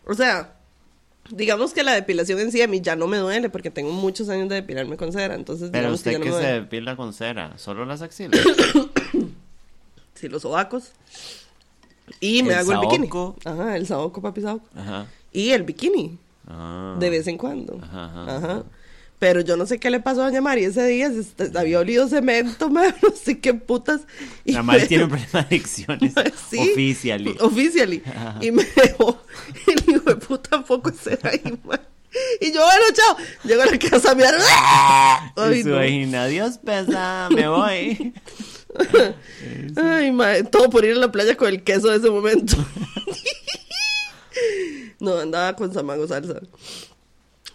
O sea, digamos que la depilación en sí a mí ya no me duele porque tengo muchos años de depilarme con cera. Entonces, Pero que usted no que se depila con cera, solo las axilas. *coughs* Sí, los sobacos. Y me El hago el bikini. Ajá, el saoco, papi saoco. Ajá. Y el bikini, Ah. de vez en cuando. Ajá, ajá, Ajá. Pero yo no sé qué le pasó a Doña María ese día. se había olido cemento, *laughs* mae, no sé qué putas. Y La madre tiene un *laughs* problema de adicciones. *laughs* Sí. Officially. Ajá. Y me dejó el hijo de puta poco cera ahí, mae. Y yo, bueno, chao. Llego a la casa a mirar. Y Ay, su no. vagina, Dios pesa, me voy. Ay, mae, todo por ir a la playa con el queso de ese momento. no, andaba con Samago salsa.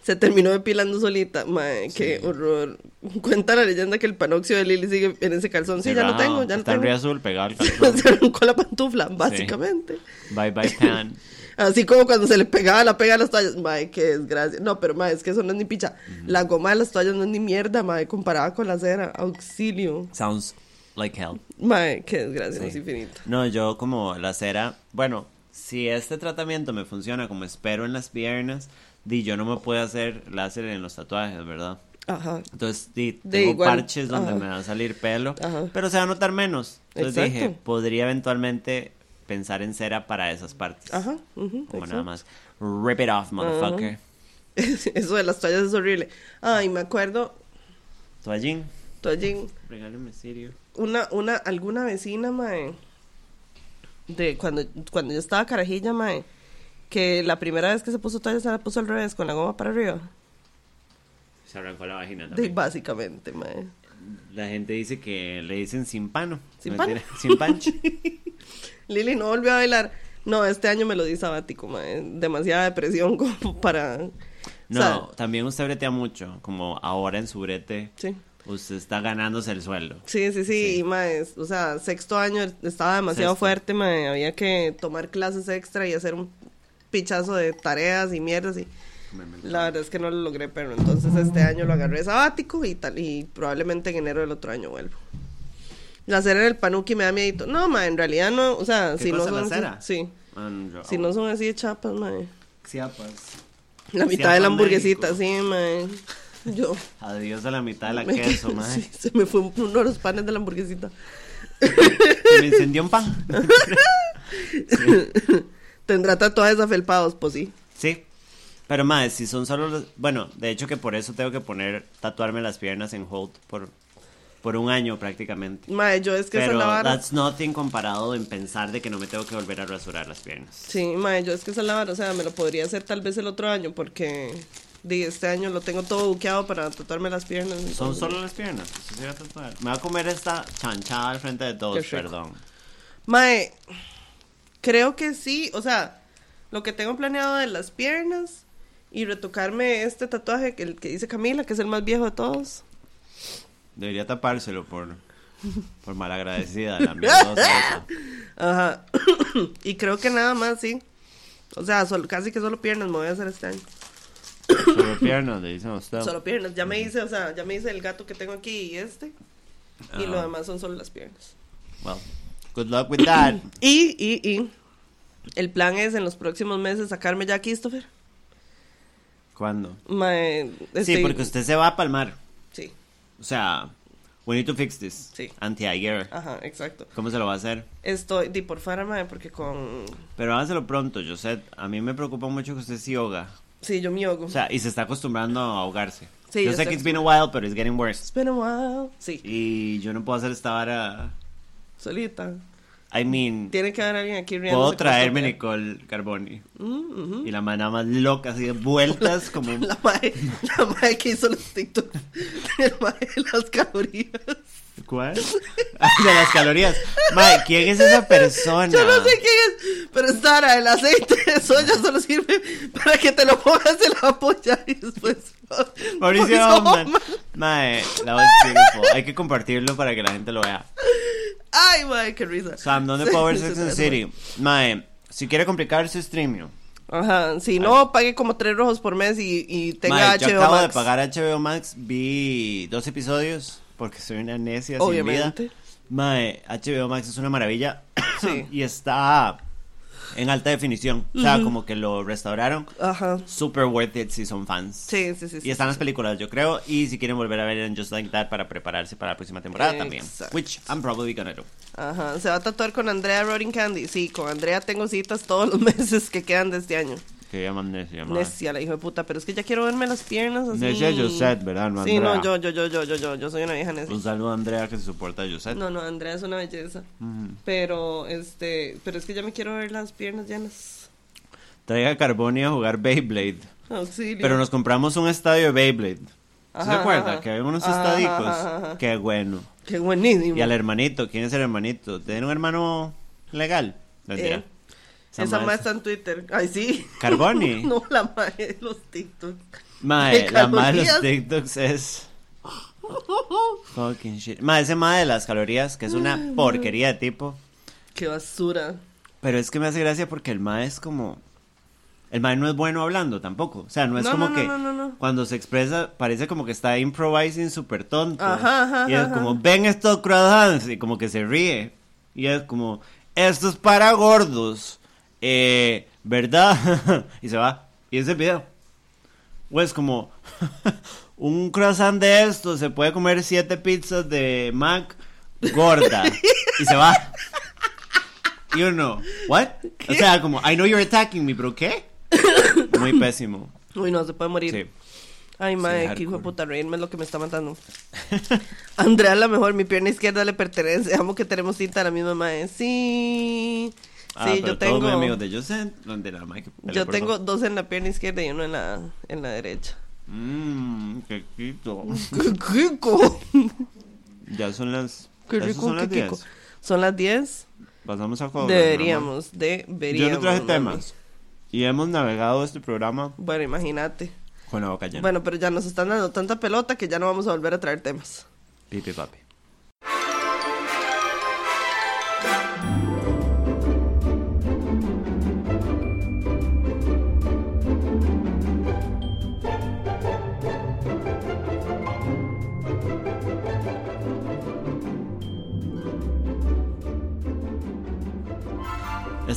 Se terminó depilando solita. Mae, qué horror. Cuenta la leyenda que el panóxido de Lily sigue en ese calzón. Sí, ya lo tengo, ya lo Está en tengo. Azul, pegado al *laughs* calzón. se arrancó la pantufla, básicamente. Bye bye pan. *laughs* Así como cuando se le pegaba la pega a las toallas. Mae, qué desgracia. No, pero mae, es que eso no es ni picha. La goma de las toallas no es ni mierda, mae, comparada con la cera. Auxilio. Sounds like hell. Mae, qué desgracia, Sí. es infinito. No, yo como la cera, bueno, si este tratamiento me funciona como espero en las piernas, di yo no me puedo hacer láser en los tatuajes, ¿verdad? Ajá. Entonces, di, tengo igual, parches donde ajá. me va a salir pelo, Ajá. pero se va a notar menos. Entonces Exacto. dije, podría eventualmente pensar en cera para esas partes. Ajá. Como nada más. Rip it off, motherfucker. *laughs* Eso de las toallas es horrible. Ay, me acuerdo, Toallín, toallín, regálame serio. una, una, alguna vecina, mae, de cuando, cuando yo estaba carajilla, mae, que la primera vez que se puso toalla se la puso al revés, con la goma para arriba. Se arrancó la vagina De, también. básicamente, mae. La gente dice que le dicen sin pano. ¿Sin pano? Sin pancho. *laughs* Lili no volvió a bailar. No, este año me lo di sabático, mae. Demasiada depresión como *laughs* para... No, o sea, también usted bretea mucho. Como ahora en su brete, sí. usted está ganándose el sueldo. Sí, sí, sí, Sí. y mae, o sea, sexto año estaba demasiado Sexto. fuerte, mae, había que tomar clases extra y hacer un pichazo de tareas y mierdas y la verdad es que no lo logré, pero entonces este año lo agarré sabático y tal, y probablemente en enero del otro año vuelvo. La cera del panuki me da miedito. No, mae, en realidad no, o sea, ¿Qué si no son la así- sí, si no son así de chapas, mae. Chiapas. La mitad Chiapas, de la hamburguesita, México. sí, mae. Yo Adiós a la mitad de la me queso, *laughs* sí, se me fue uno de los panes de la hamburguesita. Se me incendió un pan. *laughs* *laughs* Tendrá tatuajes afelpados, pues sí. Sí. Pero más, si son solo los... Bueno, de hecho que por eso tengo que poner, tatuarme las piernas en hold por, por un año prácticamente. Mae, yo es que esa es Pero la vara. that's nothing comparado en pensar de que no me tengo que volver a rasurar las piernas. Sí, mae, yo es que esa es la vara. O sea, me lo podría hacer tal vez el otro año porque di, este año lo tengo todo buqueado para tatuarme las piernas. Son entonces- solo las piernas. eso se va a tatuar. Me va a comer esta chanchada al frente de todos, perdón. Mae, creo que sí. O sea, lo que tengo planeado de las piernas y retocarme este tatuaje que, el que dice Camila, que es el más viejo de todos. Debería tapárselo por, por malagradecida, la mierdosa esa. *laughs* Ajá. *coughs* y creo que nada más, sí. O sea, solo- casi que solo piernas me voy a hacer este año. Solo *coughs* piernas, le dicen a usted. Solo piernas. Ya me hice, o sea, ya me hice el gato que tengo aquí y este. Y lo demás son solo las piernas. Well, good luck with that. *clears throat* Y, y, y. El plan es en los próximos meses sacarme ya a Christopher. ¿Cuándo? Mae, Sí, estoy- porque usted se va a palmar. Sí, O sea, we need to fix this. Sí. Anti-ayer. ajá, exacto. ¿Cómo se lo va a hacer? Estoy, di por fuera, mae, porque con. Pero hágaselo pronto, Josette. A mí me preocupa mucho que usted sí ahoga. Sí, yo me ahogo. O sea, y se está acostumbrando a ahogarse. Sí, yo yo sé sé. que it's been a while, pero it's getting worse. It's been a while. Sí, Y yo no puedo hacer esta vara. Solita. I mean, Tiene que haber alguien aquí riendo. puedo traerme Nicole Carboni. Y la mana más loca, así de vueltas, *laughs* como un La mae, la mae que hizo los TikToks. El mae de las calorías. ¿Cuál? de las calorías. Mae, ¿quién es esa persona? Yo no sé quién es, pero Sara, el aceite de soya solo sirve para que te lo pongas en la polla y después. *laughs* Mauricio. Mae, that was beautiful. Hay que compartirlo para que la gente lo vea. Ay, mae, qué risa. Sam, ¿dónde puedo ver *laughs* Sex and City? Mae, si quiere complicarse, streamio. Ajá, si no, pague como tres rojos por mes y, y tenga Mae, yo HBO acabo de pagar HBO Max, vi dos episodios, porque soy una necia sin Obviamente. vida. Mae, HBO Max es una maravilla. Sí. *coughs* y está en alta definición. O sea, como que lo restauraron. Ajá. Super worth it si son fans. Sí, sí, sí. Y están sí, las películas, yo creo. Y si quieren volver a ver en Just Like That para prepararse para la próxima temporada también. Exacto. Which I'm probably gonna do. Ajá. ¿Se va a tatuar con Andrea Rodin Candy? Sí, con Andrea tengo citas todos los *laughs* meses que quedan de este año. Que llaman necia, mae. Necia, la hijo de puta. Pero es que ya quiero verme las piernas así. Necia Josette, ¿verdad? No Sí, no, yo, yo, yo, yo, yo, yo, yo soy una vieja necia. Un saludo a Andrea que se soporta a Josette. No, no, Andrea es una belleza. Pero, este, pero es que ya me quiero ver las piernas llenas. Traiga a Carboni a jugar Beyblade. Auxilio. Pero nos compramos un estadio de Beyblade. ¿Sí Ajá, ¿Se acuerda? Que había unos Ajá, estadicos. ajá, ajá. Qué bueno. Qué buenísimo. Y al hermanito, ¿quién es el hermanito? ¿Tiene un hermano legal? Eh, Esa mae más es- está en Twitter. Ay, sí. *laughs* Carboni. *laughs* no, la madre de los TikToks. Mae, la madre de los. TikToks es. *laughs* Fucking shit. Mae, ese madre de las calorías, que es una porquería de tipo. Qué basura. Pero es que me hace gracia porque el mae es como. El mae no es bueno hablando tampoco. O sea, no es No, como no, que no, no, no. cuando se expresa parece como que está improvising súper tonto. Ajá, ajá, y es ajá. como, ven estos croissants. Y como que se ríe. Y es como, esto es para gordos. Eh, ¿verdad? *laughs* y se va. Y ese video. O es como, *laughs* un croissant de esto se puede comer siete pizzas de Mac gorda. y se va. Y uno, ¿what? O sea, como, I know you're attacking me, pero ¿qué? *coughs* Muy pésimo. Uy, no, se puede morir. Sí. Ay, madre, Sí, qué hijo de puta, reírme es lo que me está matando. *laughs* Andrea, la mejor, mi pierna izquierda le pertenece. Amo que tenemos cinta a la misma madre. Sí. Ah, Sí, pero yo todos mis tengo. amigos de Joseph, donde la Mike. Yo tengo dos en la pierna izquierda y uno en la, en la derecha. Mmm, qué rico. *laughs* ¡Qué rico! *laughs* Ya son las. ¡Qué rico, son las rico! 10. Son las 10. Pasamos a juego. Deberíamos, Yo deberíamos. no traje mami. temas. Y hemos navegado este programa Bueno, imagínate. con la boca llena. Bueno, pero ya nos están dando tanta pelota que ya no vamos a volver a traer temas. Pipi papi.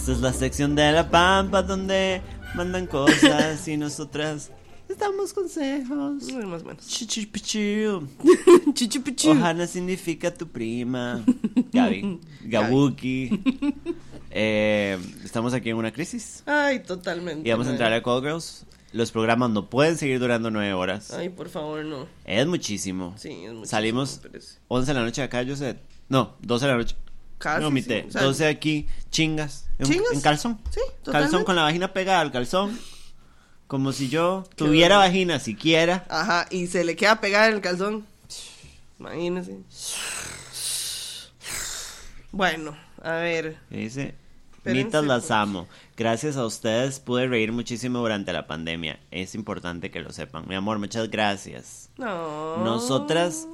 Esta es la sección de la pampa donde mandan cosas y nosotras damos consejos. Ay, Más o menos. Chichipichu. Chichi pichu. *laughs* Ohana significa tu prima. Gaby. *laughs* Gabuki. Eh, estamos aquí en una crisis. Ay, totalmente. Y vamos a entrar a Call Girls. Los programas no pueden seguir durando nueve horas. Ay, por favor, no. Es muchísimo. Sí, es mucho. Salimos 11 de la noche de acá, yo sé. No, 12 de la noche. Casi. Me omité. sí. O sea, 12 aquí, chingas. En, ¿Chingas? en calzón. Sí, Calzón con la vagina pegada al calzón. Como si yo tuviera bueno. vagina siquiera. Ajá, y se le queda pegada en el calzón. Imagínese. Bueno, a ver. Dice, Mitas las amo. Gracias a ustedes pude reír muchísimo durante la pandemia. Es importante que lo sepan. Mi amor, muchas gracias. No. Nosotras,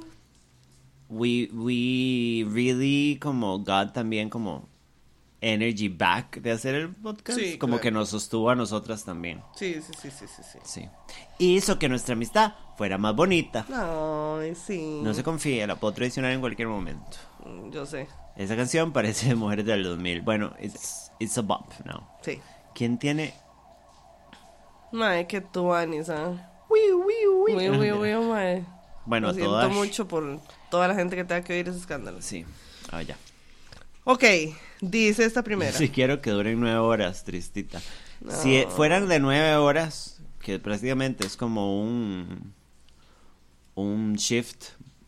we, we really como God también como energy back de hacer el podcast. Sí, como claro. que nos sostuvo a nosotras también. Sí, sí, sí, sí, sí. sí. Sí. Y hizo que nuestra amistad fuera más bonita. Ay, sí. No se confíe, la puedo traicionar en cualquier momento. Mm, Yo sé. Esa canción parece de Mujeres del 2000. Bueno, it's, it's a bop now. Sí. ¿Quién tiene Mae, que tú, Anisa. Wiu, wiu, wiu. Uy, uy, uy, mae. Bueno, Lo siento todas. mucho por toda la gente que tenga que oír ese escándalo. Sí. Ah, ya. Ok, dice esta primera. Sí, quiero que duren nueve horas, tristita. No. Si fueran de nueve horas, que prácticamente es como un. un shift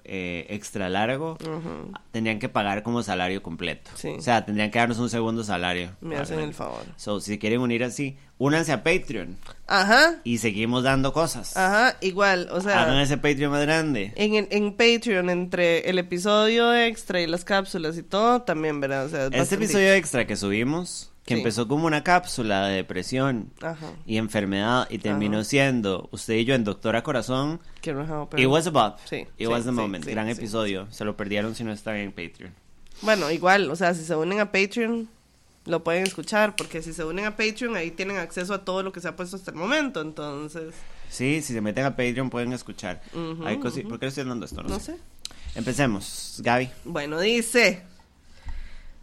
eh, extra largo, Ujú. tendrían que pagar como salario completo. Sí. O sea, tendrían que darnos un segundo salario. Me hacen el favor. So, si quieren unir así, únanse a Patreon Ajá, y seguimos dando cosas. ajá, igual, o sea. Hagan ese Patreon más grande. En, en Patreon, entre el episodio extra y las cápsulas y todo, también, ¿verdad? O sea, es Este episodio extra que subimos, que Sí. empezó como una cápsula de depresión Ajá. y enfermedad y terminó Ajá. siendo usted y yo en Doctora Corazón. Que pero- It was a bop. Sí, It sí, was the sí, moment. Gran episodio. Se lo perdieron si no están en Patreon. Bueno, igual, o sea, si se unen a Patreon, lo pueden escuchar, porque si se unen a Patreon, ahí tienen acceso a todo lo que se ha puesto hasta el momento, entonces, Sí, si se meten a Patreon pueden escuchar. Hay cosi- ujú. ¿Por qué estoy dando esto? No, no sé. sé. Empecemos. Gaby. Bueno, dice,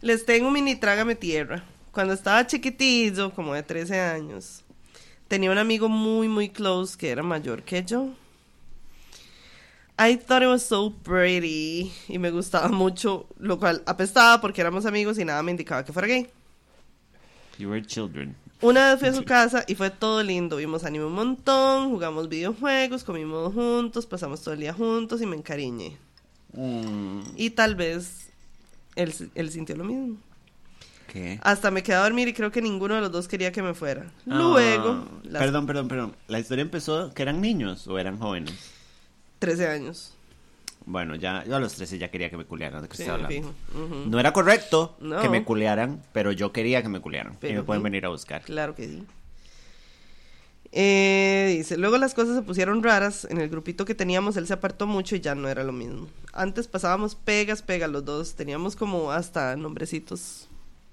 les tengo un mini trágame tierra. Cuando estaba chiquitillo, como de 13 años, tenía un amigo muy, muy close que era mayor que yo. I thought it was so pretty y me gustaba mucho, lo cual apestaba porque éramos amigos y nada me indicaba que fuera gay. You were children. Una vez fui a su *laughs* casa y fue todo lindo. Vimos anime un montón, jugamos videojuegos, comimos juntos, pasamos todo el día juntos y me encariñé. Mm, Y tal vez él, él sintió lo mismo. Hasta me quedé a dormir y creo que ninguno de los dos quería que me fuera. Luego, Ah, las Perdón, perdón, perdón. ¿La historia empezó que eran niños o eran jóvenes? 13 años. Bueno, ya yo a los 13 ya quería que me culearan, ¿de qué Sí, hablando? No era correcto No. que me culearan, pero yo quería que me culearan. y Pero me pueden venir a buscar. Claro que sí. Eh, dice, luego las cosas se pusieron raras. En el grupito que teníamos, él se apartó mucho y ya no era lo mismo. Antes pasábamos pegas, pegas los dos. Teníamos como hasta nombrecitos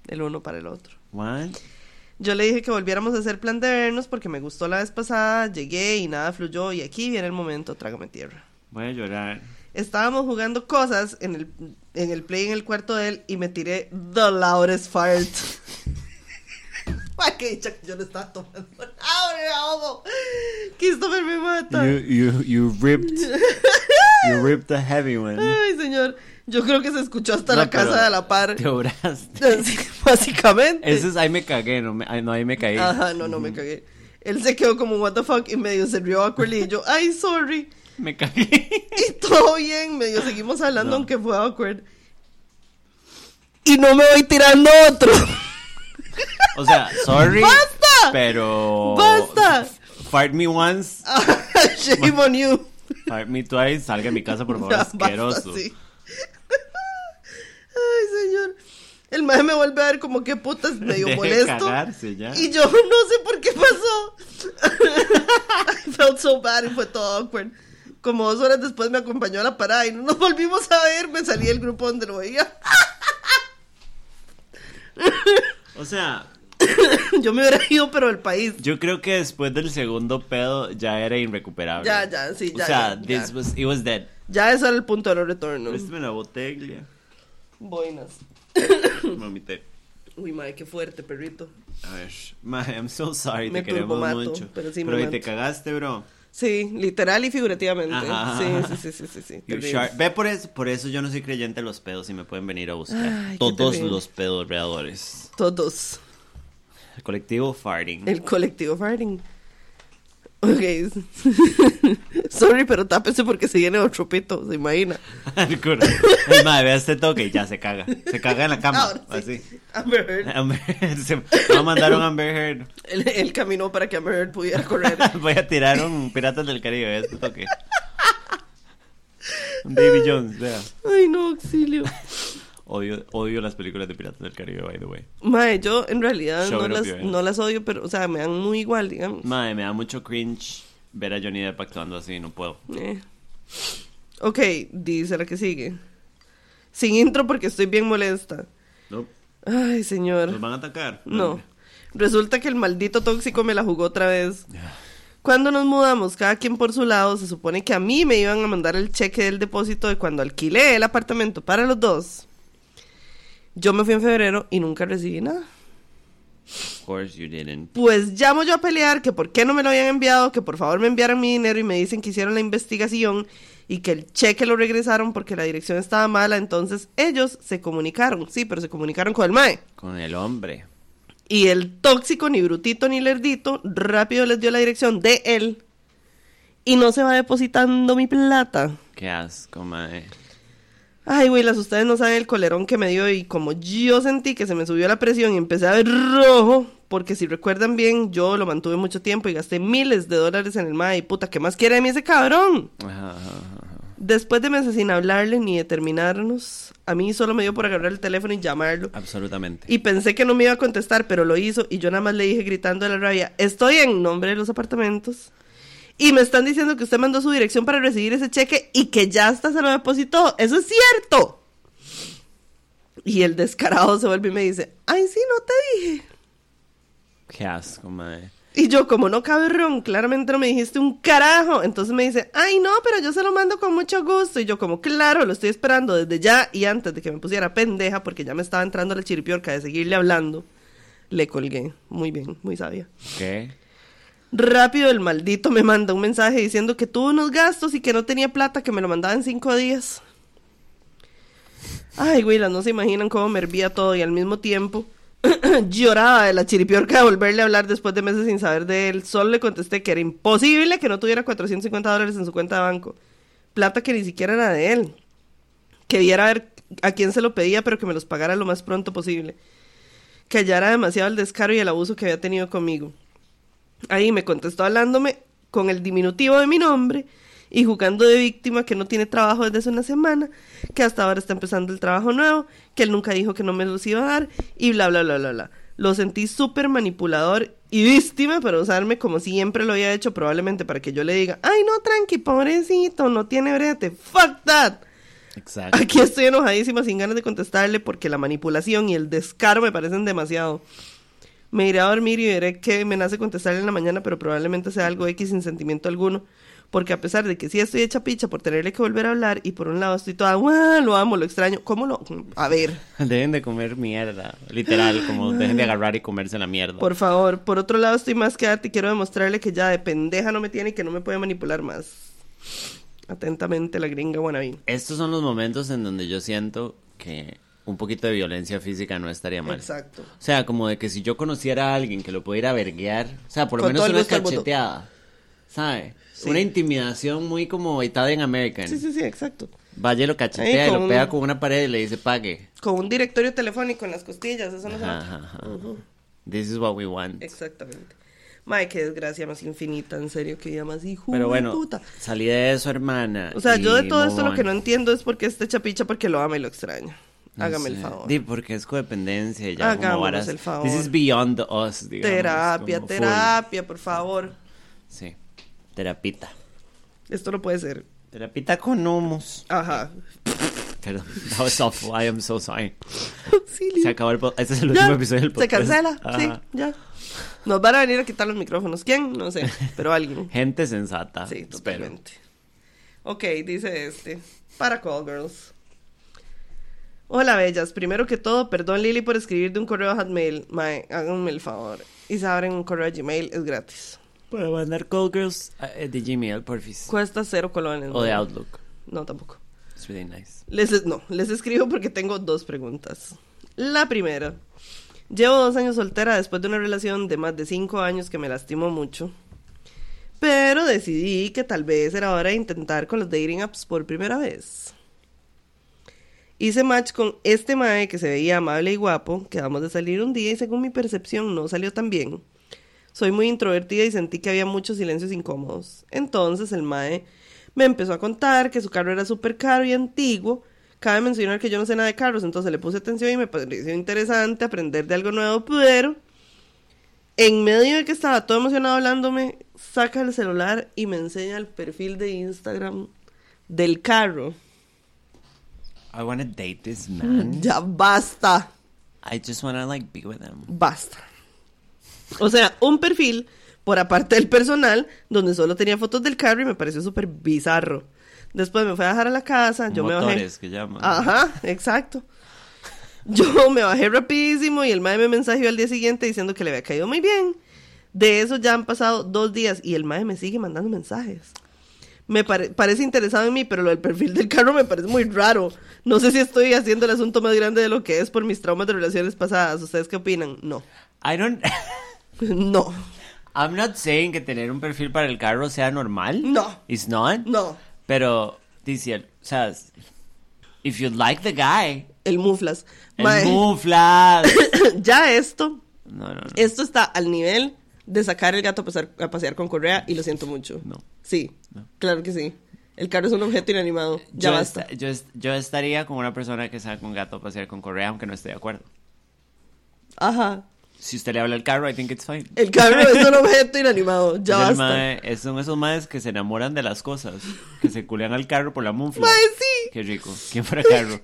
el uno para el otro. What? Yo le dije que volviéramos a hacer plan de vernos porque me gustó la vez pasada. Llegué y nada fluyó. Y aquí viene el momento, trágame tierra. Voy a llorar. Estábamos jugando cosas en el, en el play en el cuarto de él y me tiré the loudest fart. *laughs* Ay, qué dicha que yo no estaba tomando nada, me ahogo. Christopher me mata. You, you, you ripped. *laughs* You ripped a heavy one. Ay, señor. Yo creo que se escuchó hasta No, la casa de la par. Te obraste. *laughs* Sí, Básicamente. Ese es ahí me cagué, no, me, no ahí me caí. Ajá, no, no me cagué. Él se quedó como, what the fuck, y medio se rió awkwardly. Y yo, ay, sorry. Me cagué. *laughs* Y todo bien, medio seguimos hablando, No. aunque fue awkward. Y no me voy tirando otro. O sea, sorry. ¡Basta! Pero. ¡Basta! Fart me once, *laughs* Shame on you. fart me twice. Salga de mi casa, por favor. Basta, asqueroso. sí. Señor. El maje me vuelve a ver como que putas medio Deje *laughs* de molesto. cagarse ya. Y yo *laughs* no sé por qué pasó. *laughs* I felt so bad y fue todo awkward. Como dos horas después me acompañó a la parada y no nos volvimos a ver. Me salí del grupo donde lo veía. O sea, Yo me hubiera ido, pero del país. yo creo que después del segundo pedo ya era irrecuperable. Ya, ya, sí, ya, O sea, ya, this was, it was dead. Ya eso era el punto de no retorno. Préstame la botella. Boinas. Mamité. Uy, madre, qué fuerte, perrito. A ver, mae, I'm so sorry, Me te queremos turbomato, mucho. pero sí me pero y te mato. cagaste, bro. Sí, literal y figurativamente. Ajá. Sí, sí, sí, sí, sí. Ve por eso, por eso yo no soy creyente de los pedos y me pueden venir a buscar. Ay, Todos los pedorreadores. Todos. El colectivo farting. El colectivo farting. Ok. *laughs* Sorry, pero tápese porque se viene otro pito, se imagina. El cura. El madre, vea este toque y ya se caga. Se caga en la cama. Ahora sí. Así. Amber Heard. Amber Heard, se va a mandar un Amber Heard. Él, él caminó para que Amber Heard pudiera correr. *laughs* Voy a tirar un Piratas del Caribe, vea este toque. Un Davy Jones, vea. Ay, no, auxilio. Odio, odio las películas de Piratas del Caribe, by the way. Mae, yo en realidad no las, no las odio, pero, o sea, me dan muy igual, digamos. Madre, me da mucho cringe ver a Johnny Depp actuando así, no puedo. Eh. Ok, dice la que sigue. Sin intro porque estoy bien molesta. No, Ay, señor. ¿Nos van a atacar? No. Resulta que el maldito tóxico me la jugó otra vez. Cuando nos mudamos, cada quien por su lado, se supone que a mí me iban a mandar el cheque del depósito de cuando alquilé el apartamento para los dos. Yo me fui en febrero y nunca recibí nada. Of course you didn't. Pues llamo yo a pelear que por qué no me lo habían enviado, que por favor me enviaran mi dinero y me dicen que hicieron la investigación y que el cheque lo regresaron porque la dirección estaba mala. Entonces ellos se comunicaron, sí, pero se comunicaron con el MAE. Con el hombre. Y el tóxico, ni brutito ni lerdito, rápido les dio la dirección de él. Y no se va depositando mi plata. Qué asco, mae. Ay, las ustedes no saben el colerón que me dio y como yo sentí que se me subió la presión y empecé a ver rojo, porque si recuerdan bien, yo lo mantuve mucho tiempo y gasté miles de dólares en el MAE y puta, ¿qué más quiere de mí ese cabrón? Ajá, ajá, ajá. Después de meses sin hablarle ni determinarnos, a mí solo me dio por agarrar el teléfono y llamarlo. Absolutamente. Y pensé que no me iba a contestar, pero lo hizo y yo nada más le dije gritando de la rabia, estoy en nombre de los apartamentos. Y me están diciendo que usted mandó su dirección para recibir ese cheque y que ya hasta se lo depositó. Eso es cierto. Y el descarado se vuelve y me dice, ay, sí, no te dije. Qué asco, mae. Y yo, como no cabrón, claramente no me dijiste un carajo. Entonces me dice, ay, no, pero yo se lo mando con mucho gusto. Y yo, como, claro, lo estoy esperando desde ya y antes de que me pusiera pendeja, porque ya me estaba entrando la chiripiorca de seguirle hablando. Le colgué. Muy bien, muy sabia. ¿Qué? Rápido el maldito me manda un mensaje diciendo que tuvo unos gastos y que no tenía plata, que me lo mandaba en cinco días. Ay, güey, no se imaginan cómo me hervía todo y al mismo tiempo *clears throat* lloraba de la chiripiorca de volverle a hablar después de meses sin saber de él. Solo le contesté que era imposible que no tuviera 450 dólares en su cuenta de banco. Plata que ni siquiera era de él. Que viera a ver a quién se lo pedía, pero que me los pagara lo más pronto posible. Que era demasiado el descaro y el abuso que había tenido conmigo. Ahí me contestó hablándome con el diminutivo de mi nombre y jugando de víctima que no tiene trabajo desde hace una semana, que hasta ahora está empezando el trabajo nuevo, que él nunca dijo que no me los iba a dar y bla, bla, bla, bla, bla. Lo sentí súper manipulador y víctima para usarme como siempre lo había hecho, probablemente para que yo le diga, ay, no, tranqui, pobrecito, no tiene brete, fuck that. Exacto. Aquí estoy enojadísima sin ganas de contestarle porque la manipulación y el descaro me parecen demasiado. Me iré a dormir y veré que me nace contestarle en la mañana, pero probablemente sea algo X sin sentimiento alguno. Porque a pesar de que sí estoy hecha picha por tenerle que volver a hablar y por un lado estoy toda, "Guau, lo amo, lo extraño. ¿Cómo lo...? A ver, *laughs* Dejen de comer mierda. Literal, como dejen de agarrar y comerse la mierda. por favor. Por otro lado estoy más que harta y quiero demostrarle que ya de pendeja no me tiene y que no me puede manipular más. Atentamente la gringa wannabe. Estos son los momentos en donde yo siento que un poquito de violencia física no estaría mal. Exacto. O sea, como de que si yo conociera a alguien que lo pudiera verguear, o sea, por lo Con menos una cacheteada, ¿sabe? Sí. Una intimidación muy como Italian American. Sí, sí, sí, exacto. Vaya y lo cachetea Ahí y lo pega con una pared y le dice pague. Con un directorio telefónico en las costillas, eso no se ajá. Ujú. This is what we want. Exactamente. Mae, qué desgracia más infinita, en serio, que día más hijo Pero bueno, puta. salí de eso, hermana. O sea, yo de todo esto lo que no entiendo es por qué este chapicha porque lo ama y lo extraña. No Hágame sé. el favor. Di, porque es codependencia ya como Hagámonos varas. el favor. This is beyond us, digamos. terapia, como full. terapia, por favor. Sí. Terapita. Esto no puede ser. Terapita con humos. Ajá. Perdón, that was awful. I am so sorry. *laughs* Auxilio. Se acabó el podcast. Este es el Ya, último episodio del Se podcast. cancela, sí, Ajá. ya. Nos van a venir a quitar los micrófonos. ¿Quién? No sé, pero alguien. *laughs* Gente sensata. Sí, espero. totalmente. Ok, dice este. Para Call Girls. Hola, bellas. Primero que todo, perdón, Lili, por escribir de un correo a Hotmail. Mae, háganme el favor. Y se abren un correo a Gmail, es gratis. Para mandar call girls eh, de Gmail, porfis. Cuesta cero colones. O de. Outlook. No, tampoco. It's really nice. Les, no, les escribo porque tengo dos preguntas. La primera. Llevo dos años soltera después de una relación de más de cinco años que me lastimó mucho. Pero decidí que tal vez era hora de intentar con los dating apps por primera vez. Hice match con este mae que se veía amable y guapo. Quedamos de salir un día y según mi percepción no salió tan bien. Soy muy introvertida y sentí que había muchos silencios incómodos. Entonces el mae me empezó a contar que su carro era súper caro y antiguo. Cabe mencionar que yo no sé nada de carros, entonces le puse atención y me pareció interesante aprender de algo nuevo, pero en medio de que estaba todo emocionado hablándome, saca el celular y me enseña el perfil de Instagram del carro. I want to date this man. *laughs* Ya basta. I just want to like be with him. Basta. O sea, un perfil por aparte del personal donde solo tenía fotos del carro y me pareció súper bizarro. Después me fui a dejar a la casa, yo me bajé. Que llaman. Ajá, exacto. Yo me bajé rapidísimo y el mae me mensajeó al día siguiente diciendo que le había caído muy bien. De eso ya han pasado dos días y el mae me sigue mandando mensajes. Me pare- parece interesado en mí, pero lo del perfil del carro me parece muy raro. No sé si estoy haciendo el asunto más grande de lo que es por mis traumas de relaciones pasadas. ¿Ustedes qué opinan? No. I don't. *laughs* No. I'm not saying que tener un perfil para el carro sea normal. No. It's not. No. Pero, dice, o sea, if you like the guy, El muflas. el Mae, muflas. *coughs* ya esto, No, no, no. esto está al nivel de sacar el gato a pasear, a pasear con correa y lo siento mucho. No. Sí, claro que sí. El carro es un objeto inanimado. Ya yo, basta. yo, est- yo estaría con una persona que saca un gato a pasear con correa, aunque no esté de acuerdo. Ajá. Si usted le habla al carro, I think it's fine. El carro es un objeto inanimado. *laughs* Ya Es basta. mae- son esos madres que se enamoran de las cosas, que se culean al carro por la munfla. Mae, sí. Qué rico. ¿Quién fuera carro?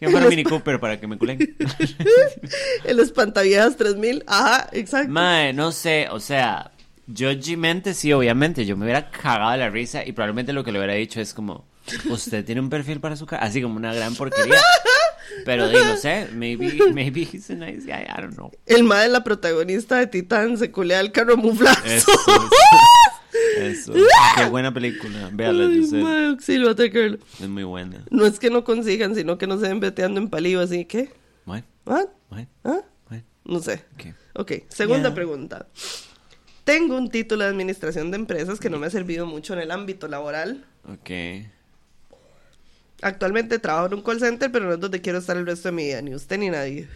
¿Quién fuera *laughs* Mini Cooper para que me culen? *laughs* El espantaviejas 3000. Ajá, exacto. Mae, no sé, o sea, yo mente sí, obviamente, yo me hubiera cagado de la risa y probablemente lo que le hubiera dicho es como, usted tiene un perfil para su cara, así como una gran porquería. Pero di, no sé, maybe, maybe he's a nice guy, I don't know. El mae, la protagonista de Titán, se culea al carro muflazo. Eso, eso. *laughs* Qué buena película, véala, Ay, yo sé, mae, auxilio, es muy buena. No es que no consigan, sino que no se ven veteando en palillo, así que. Bueno, ¿Ah? bueno, ¿Ah? bueno, No sé. ok. Ok, segunda Yeah. pregunta. Tengo un título de administración de empresas que no me ha servido mucho en el ámbito laboral. Ok. Actualmente trabajo en un call center, pero no es donde quiero estar el resto de mi vida, ni usted ni nadie.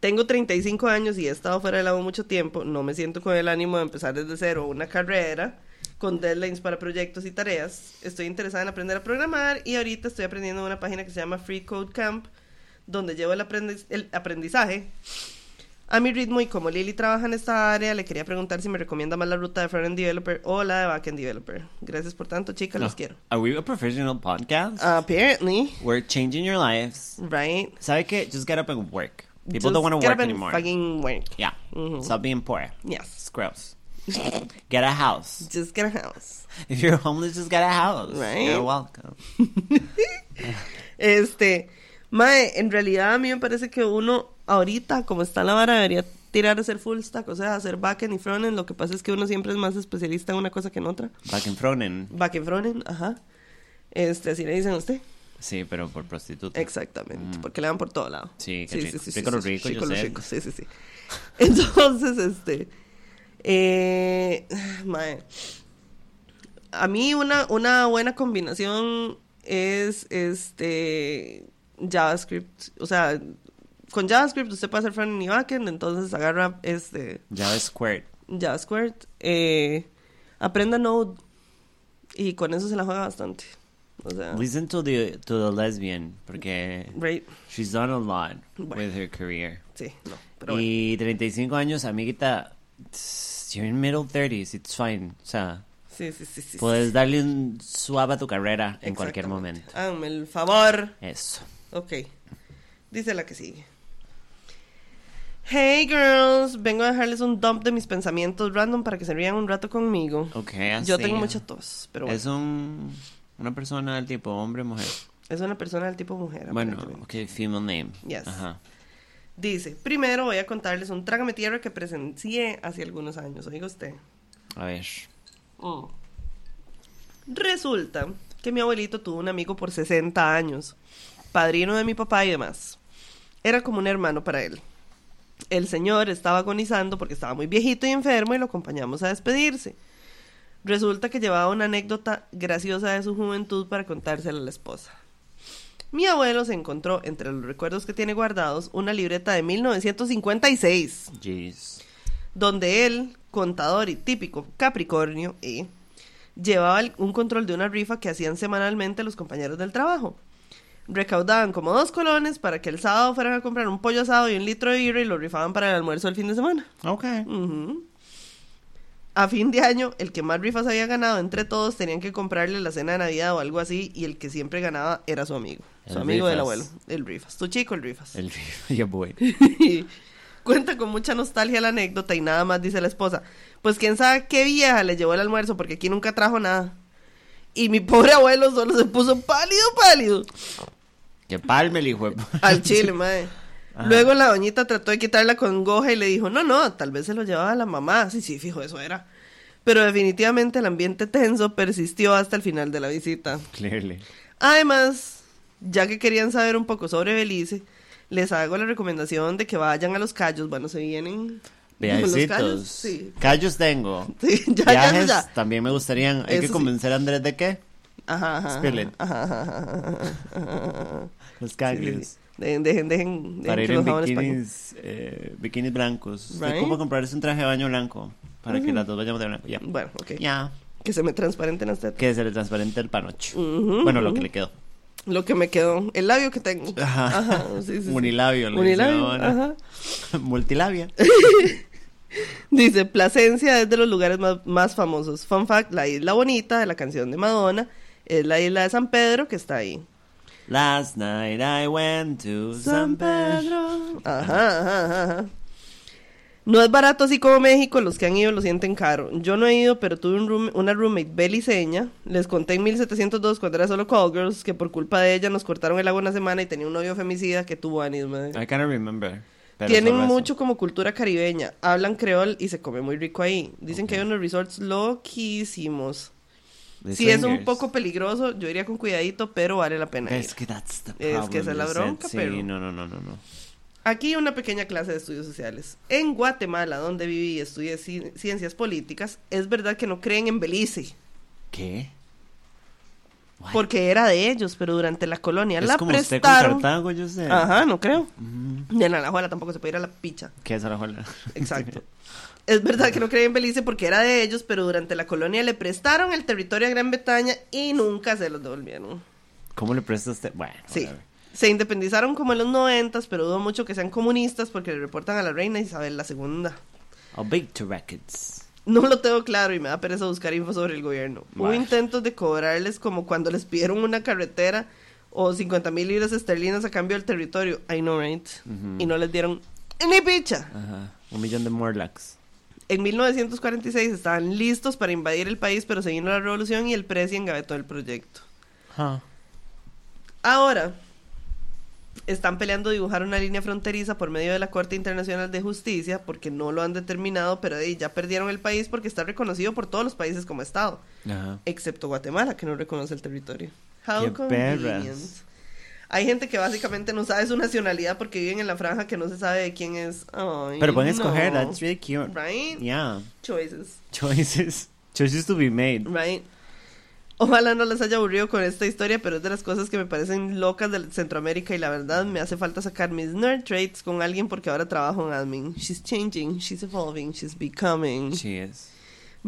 Tengo 35 años y he estado fuera del agua mucho tiempo. No me siento con el ánimo de empezar desde cero una carrera con deadlines para proyectos y tareas. Estoy interesada en aprender a programar y ahorita estoy aprendiendo en una página que se llama Free Code Camp, donde llevo el, aprendiz- el aprendizaje a mi ritmo y como Lily trabaja en esta área, le quería preguntar si me recomienda más la ruta de Frontend Developer o la de Backend Developer. Gracias por tanto, chicas, los quiero. Are we a professional podcast? Apparently, We're changing your lives. right? ¿Sabe qué? Just get up and work. People Just don't want to work anymore. Fucking work. Yeah. Mhm. Stop being poor. Yes. It's gross. *laughs* Get a house. Just get a house. If you're homeless, just get a house. Right. You're welcome. *laughs* Este, mae, en realidad a mí me parece que uno ahorita, como está la vara, debería tirar a hacer full stack, o sea, hacer backend y frontend. Lo que pasa es que uno siempre es más especialista en una cosa que en otra. Back in Fronen. Backend, frontend, ajá. Este, así le dicen a usted. Sí, pero por prostituta. Exactamente, porque le dan por todo lado. Mm. Sí, qué rico. Rico lo rico, sé. rico, sí, sí, sí. *laughs* Entonces, este, eh, mae, a mí una, una buena combinación es, este, JavaScript, o sea, con JavaScript usted puede hacer frontend y backend, entonces agarra, este, JavaScript. JavaScript, eh, aprenda Node y con eso se la juega bastante. O sea, Listen to the, to the lesbian, porque right, she's done a lot Bueno. with her career. sí, no, pero bueno. y 35 años, amiguita, you're in middle 30s, it's fine. O sea, Sí, sí, sí, sí. puedes sí. darle un suave a tu carrera en cualquier momento. Háganme el favor. Eso. Ok. Dice la que sigue. Hey girls, vengo a dejarles un dump de mis pensamientos random para que se rían un rato conmigo. Ok, Yo así. tengo mucha tos, pero bueno. Es un, una persona del tipo hombre mujer. Es una persona del tipo mujer. Bueno, ok, female name. Yes. Ajá. Dice, primero voy a contarles un trágame tierra que presencié hace algunos años. Oiga usted. A ver. Mm. Resulta que mi abuelito tuvo un amigo por 60 años, padrino de mi papá y demás. Era como un hermano para él. El señor estaba agonizando porque estaba muy viejito y enfermo y lo acompañamos a despedirse. Resulta que llevaba una anécdota graciosa de su juventud para contársela a la esposa. Mi abuelo se encontró entre los recuerdos que tiene guardados una libreta de 1956 Jeez. donde él, contador y típico Capricornio, y llevaba el- un control de una rifa que hacían semanalmente los compañeros del trabajo. Recaudaban como dos colones para que el sábado fueran a comprar un pollo asado y un litro de birra y lo rifaban para el almuerzo del fin de semana. Ok. A fin de año, el que más rifas había ganado entre todos tenían que comprarle la cena de Navidad o algo así y el que siempre ganaba era su amigo. Su El amigo del Rifas. abuelo, el Rifas. Tu chico, el Rifas. El *laughs* ya voy. *laughs* Cuenta con mucha nostalgia la anécdota y nada más dice la esposa. Pues quién sabe qué vieja le llevó el almuerzo porque aquí nunca trajo nada. Y mi pobre abuelo solo se puso pálido, pálido. Que palme el hijo. de- Al chile, *laughs* madre. Ajá. Luego la doñita trató de quitar la congoja y le dijo, no, no, tal vez se lo llevaba la mamá. Sí, sí, fijo, eso era. Pero definitivamente el ambiente tenso persistió hasta el final de la visita. Clearly. Además, ya que querían saber un poco sobre Belice, les hago la recomendación de que vayan a los callos. Bueno, se vienen. los callos. Viajecitos. Sí. Callos tengo. *laughs* Sí, ya, ya, ya, Viajes ya. también me gustarían. Hay Eso que sí. convencer a Andrés de qué? Ajá, ajá. Spill it. ajá. Los Sí, callos. sí. Dejen, dejen, dejen, Para ir en bikinis, eh, bikinis blancos. Right. como comprarse un traje de baño blanco. Para que las dos vayamos de blanco. Ya. Bueno, ok. Ya. Que se me transparenten las tetas. Que se le transparente el panoche. Ujú, Bueno, lo ujú. que le quedó. Lo que me quedó. El labio que tengo. Ajá. Ajá, sí, sí. *laughs* Unilabio. Unilabio, ajá. *laughs* Multilabia. *laughs* Dice, Plasencia es de los lugares más, más famosos. Fun fact, la isla bonita de la canción de Madonna es la isla de San Pedro que está ahí. Last night I went to San Pedro. Ajá, ajá, ajá, ajá. No es barato así como México, los que han ido lo sienten caro. Yo no he ido, pero tuve un room- una roommate beliceña. Les conté en 1702 cuando era solo call girls que por culpa de ella nos cortaron el agua una semana y tenía un novio femicida que tuvo anis, madre. I can't remember. pero Tienen eso. mucho como cultura caribeña, hablan creol y se come muy rico ahí. Dicen que hay unos resorts loquísimos. De Si es un swingers. poco peligroso, yo iría con cuidadito, pero vale la pena. ir. Es que that's the Es problem. que esa es la bronca, sí, pero- no, no, no, no, no. Aquí una pequeña clase de estudios sociales. En Guatemala, donde viví y estudié ci- ciencias políticas, es verdad que no creen en Belice, ¿Qué? What? porque era de ellos, pero durante la colonia es la como usted con prestaron. Cartago, yo sé. Ajá, no creo. Mm, Y en Alajuela tampoco se puede ir a la picha. ¿Qué es la jola? Exacto. *laughs* Es verdad que no creen en Belice porque era de ellos, pero durante la colonia le prestaron el territorio a Gran Bretaña y nunca se los devolvieron. ¿Cómo le presta usted? Bueno, Sí. Se independizaron como en los noventas, pero dudo mucho que sean comunistas porque le reportan a la reina Isabel II. A big to records. No lo tengo claro y me da pereza buscar info sobre el gobierno. Hubo intentos de cobrarles como cuando les pidieron una carretera o 50 mil libras esterlinas a cambio del territorio. I know, right? Y no les dieron ni picha. Ajá. Un millón de Morlocks. En 1946 estaban listos para invadir el país, pero se vino la revolución y el presi engavetó el proyecto. Huh. Ahora, están peleando dibujar una línea fronteriza por medio de la Corte Internacional de Justicia, porque no lo han determinado, pero ahí ya perdieron el país porque está reconocido por todos los países como Estado, Ajá. excepto Guatemala, que no reconoce el territorio. How Qué. Hay gente que básicamente no sabe su nacionalidad porque viven en la franja que no se sabe de quién es. Ay, Pero pueden no. escoger, that's really cute. Right? Yeah. Choices. Choices. Choices to be made. Right. Ojalá no les haya aburrido con esta historia, pero es de las cosas que me parecen locas de Centroamérica y la verdad me hace falta sacar mis nerd traits con alguien porque ahora trabajo en admin. She's changing, she's evolving, she's becoming. She is.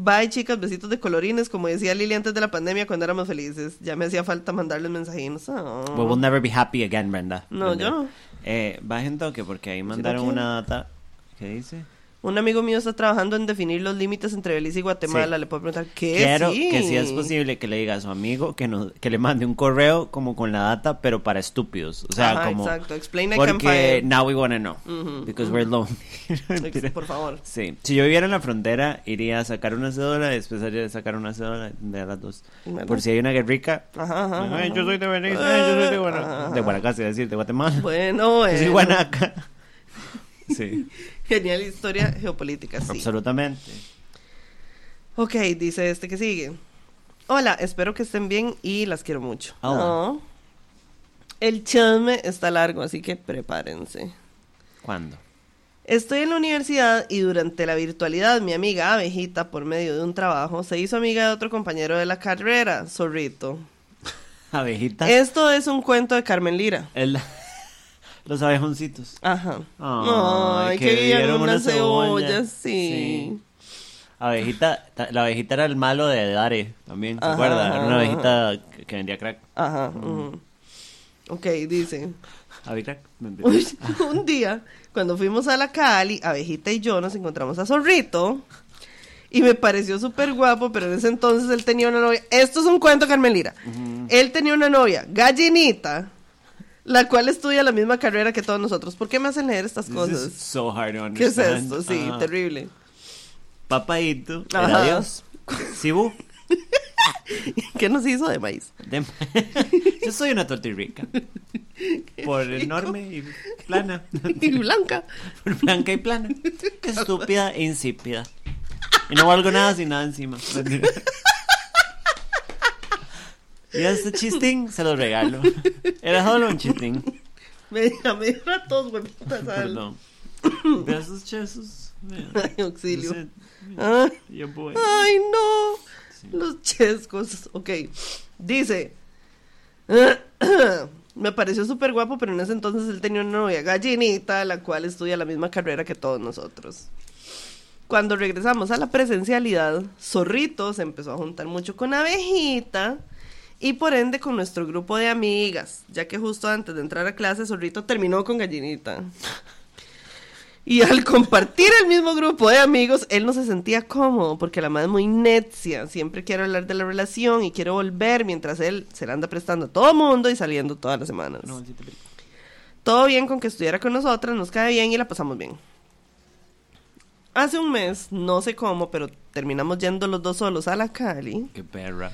Bye chicas, besitos de colorines, como decía Lili antes de la pandemia cuando éramos felices. Ya me hacía falta mandarles mensajitos. Oh. We will never be happy again, Brenda. No, Brenda. yo no. Eh, bajen toque porque ahí mandaron una data. ¿Qué dice? Un amigo mío está trabajando en definir los límites entre Belice y Guatemala. Sí. Le puedo preguntar, ¿qué? Quiero Sí. que si es posible que le diga a su amigo que no, que le mande un correo como con la data, pero para estúpidos. O sea, Ajá, como. exacto. Explain Porque now we wanna know. Because we're lonely. *laughs* Por favor. Sí. Si yo viviera en la frontera, iría a sacar una cédula y después iría a sacar una cédula de las dos. Por si hay una guerrica. Ajá, ajá. Ay, yo soy de Belice, yo soy de Ajá, Guanacaste. ajá. De Guanacaste, iba a decir, de Guatemala. Bueno, Yo soy bueno. Guanaca. *laughs* Sí, *laughs* Genial historia geopolítica, sí. absolutamente. Ok, dice este que sigue. Hola, espero que estén bien y las quiero mucho. Hola. No. El chisme está largo, así que prepárense. ¿Cuándo? Estoy en la universidad y durante la virtualidad mi amiga Abejita, por medio de un trabajo, se hizo amiga de otro compañero de la carrera, Zorrito. *laughs* Abejita. Esto es un cuento de Carmen Lira. El- Los abejoncitos. Ajá. Ay, Ay, que que vieron una cebolla. sí. Sí. Abejita, ta- la abejita era el malo de Dare, también, ¿se Ajá, acuerda? Era una abejita que, que vendía crack. Ajá. ujú. Ok, dice. Mentira. Uy, *laughs* un día, cuando fuimos a la Cali, Abejita y yo nos encontramos a Zorrito. Y me pareció súper guapo, pero en ese entonces él tenía una novia. Esto es un cuento, Carmelira. Él tenía una novia, Gallinita, la cual estudia la misma carrera que todos nosotros. ¿Por qué me hacen leer estas cosas? so hard to ¿Qué es esto? Sí, Ajá. terrible. Papaito, era Dios. Sibu. *laughs* ¿Qué nos hizo de maíz? de- *laughs* Yo soy una tortirrica. *laughs* Por enorme y plana. Y blanca. Por blanca y plana. Qué estúpida e insípida. Y no valgo nada sin nada encima. Y este chistín se lo regalo. Era solo un chistín. Me, me a todos, güey. Perdón. *coughs* Vea esos chesos. Ay, auxilio. Yo sé. Yo voy. Ay, no. Sí. Los chescos. Ok. Dice. *coughs* Me pareció súper guapo, pero en ese entonces él tenía una novia gallinita, la cual estudia la misma carrera que todos nosotros. Cuando regresamos a la presencialidad, Zorrito se empezó a juntar mucho con Abejita y por ende con nuestro grupo de amigas, ya que justo antes de entrar a clase, Zorrito terminó con Gallinita. Y al compartir el mismo grupo de amigos, él no se sentía cómodo porque la madre es muy necia. Siempre quiere hablar de la relación y quiere volver mientras él se la anda prestando a todo mundo y saliendo todas las semanas. No, sí. Todo bien con que estuviera con nosotras, nos cae bien y la pasamos bien. Hace un mes, no sé cómo, pero terminamos yendo los dos solos a la Cali. Qué perra.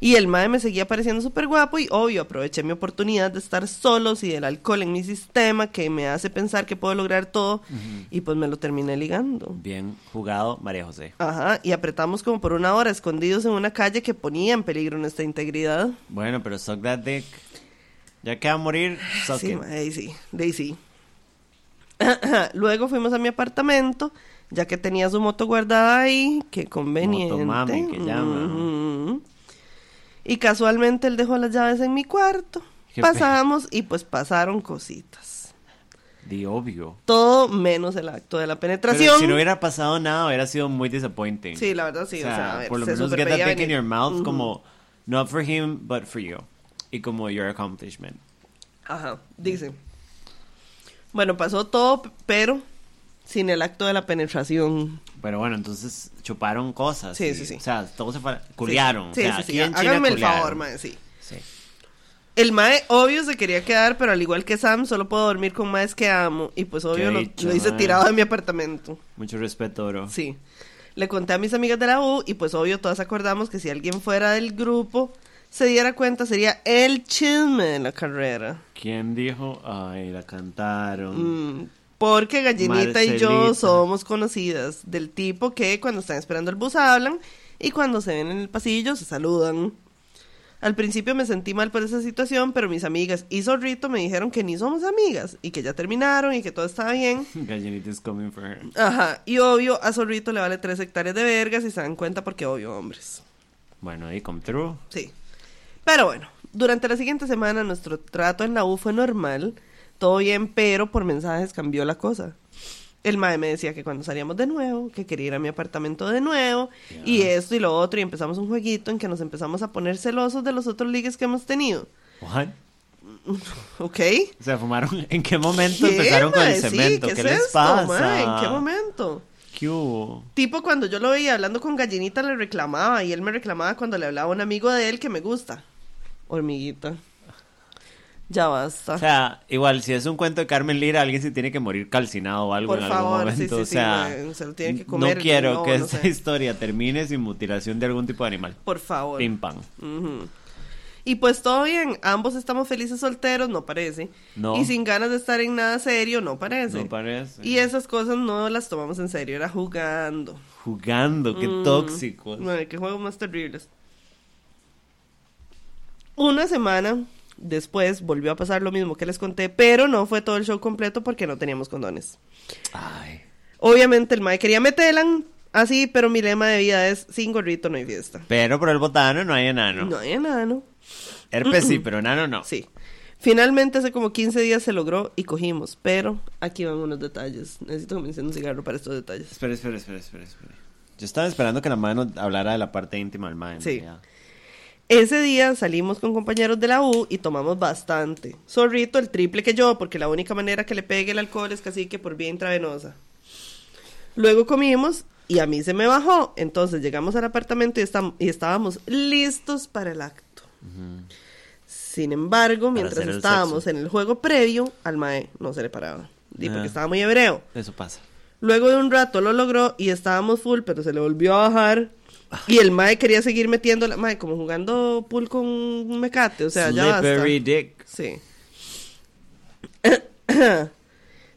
Y el mae me seguía pareciendo súper guapo y obvio aproveché mi oportunidad de estar solos y del alcohol en mi sistema que me hace pensar que puedo lograr todo y pues me lo terminé ligando. Bien jugado, María José. Ajá, y apretamos como por una hora escondidos en una calle que ponía en peligro nuestra integridad. Bueno, pero suck that dick. Ya que va a morir, suck Sí, it. mae, sí, sí. *clears throat* Luego fuimos a mi apartamento, ya que tenía su moto guardada ahí, qué conveniente. Que llama. Y casualmente él dejó las llaves en mi cuarto. Pasamos y pues pasaron cositas. De obvio. Todo menos el acto de la Pero penetración. si no hubiera pasado nada, hubiera sido muy disappointing. Sí, la verdad sí, o sea, a ver, por lo se menos get that dick in your mouth Ujú. como not for him, but for you. Y como your accomplishment. Ajá, dice. Bueno, pasó todo, pero sin el acto de la penetración. Pero bueno, entonces chuparon cosas. Sí, y- sí, sí. O sea, todos se culiaron. Sí, o sea, sí, aquí sí. en Chile Háganme el favor, mae, sí. Sí. El mae, obvio, se quería quedar, pero al igual que Sam, solo puedo dormir con maes que amo. Y pues, obvio, lo, lo hice mae. tirado de mi apartamento. Mucho respeto, bro. Sí. Le conté a mis amigas de la U y pues obvio todas acordamos que si alguien fuera del grupo se diera cuenta sería el chisme de la carrera. ¿Quién dijo? Ay, la cantaron. Mm, porque Gallinita y yo somos conocidas del tipo que cuando están esperando el bus hablan y cuando se ven en el pasillo se saludan. Al principio me sentí mal por esa situación, pero mis amigas y Zorrito me dijeron que ni somos amigas y que ya terminaron y que todo estaba bien. *laughs* Gallinita is coming for her. Ajá, y obvio a Zorrito le vale tres hectáreas de vergas y se dan cuenta porque obvio hombres. Bueno, ahí come through. Sí. Pero bueno, durante la siguiente semana nuestro trato en la U fue normal, todo bien, pero por mensajes cambió la cosa. El mae me decía que cuando salíamos de nuevo, que quería ir a mi apartamento de nuevo, y esto y lo otro, y empezamos un jueguito en que nos empezamos a poner celosos de los otros ligues que hemos tenido. What? *laughs* ¿Ok? O sea, fumaron. ¿En qué momento ¿Qué, empezaron con el? Sí, cemento? ¿qué ¿Qué, es les esto, pasa? mae? ¿En qué momento? ¿Qué hubo? Tipo cuando yo lo veía hablando con Gallinita le reclamaba y él me reclamaba cuando le hablaba a un amigo de él que me gusta. Hormiguita. Ya basta. O sea, igual, si es un cuento de Carmen Lira, alguien se tiene que morir calcinado o algo Por en algún favor, momento. sí, o sea, se lo tiene que comer no quiero que no esta sé. historia termine sin mutilación de algún tipo de animal. Por favor. Pim pam. Y pues todo bien, ambos estamos felices solteros, no parece. No. Y sin ganas de estar en nada serio, no parece. No parece. y esas cosas no las tomamos en serio, era jugando. Jugando, qué Mm. tóxicos. Qué juegos más terribles. Una semana después volvió a pasar lo mismo que les conté, pero no fue todo el show completo porque no teníamos condones. Ay. Obviamente el mae quería metelan así, pero mi lema de vida es sin gorrito no hay fiesta. Pero por el botano no hay enano. No hay enano. Herpes sí, pero enano no. Sí. Finalmente hace como 15 días se logró y cogimos, pero aquí van unos detalles. Necesito que un cigarro para estos detalles. Espera, espera, espera, espera, espera. Yo estaba esperando que la mano hablara de la parte íntima del man. Sí. Ese día salimos con compañeros de la U y tomamos bastante. Zorrito el triple que yo, porque la única manera que le pegue el alcohol es casi que por vía intravenosa. Luego comimos y a mí se me bajó. Entonces llegamos al apartamento y, y estábamos listos para el acto. Sin embargo, mientras el estábamos en el juego previo, al mae no se le paraba. Di porque Ah. estaba muy hebreo. Eso pasa. Luego de un rato lo logró y estábamos full, pero se le volvió a bajar. Y el mae quería seguir metiendo la mae como jugando pool con un mecate, o sea, ya basta. Slippery dick. Sí. *coughs*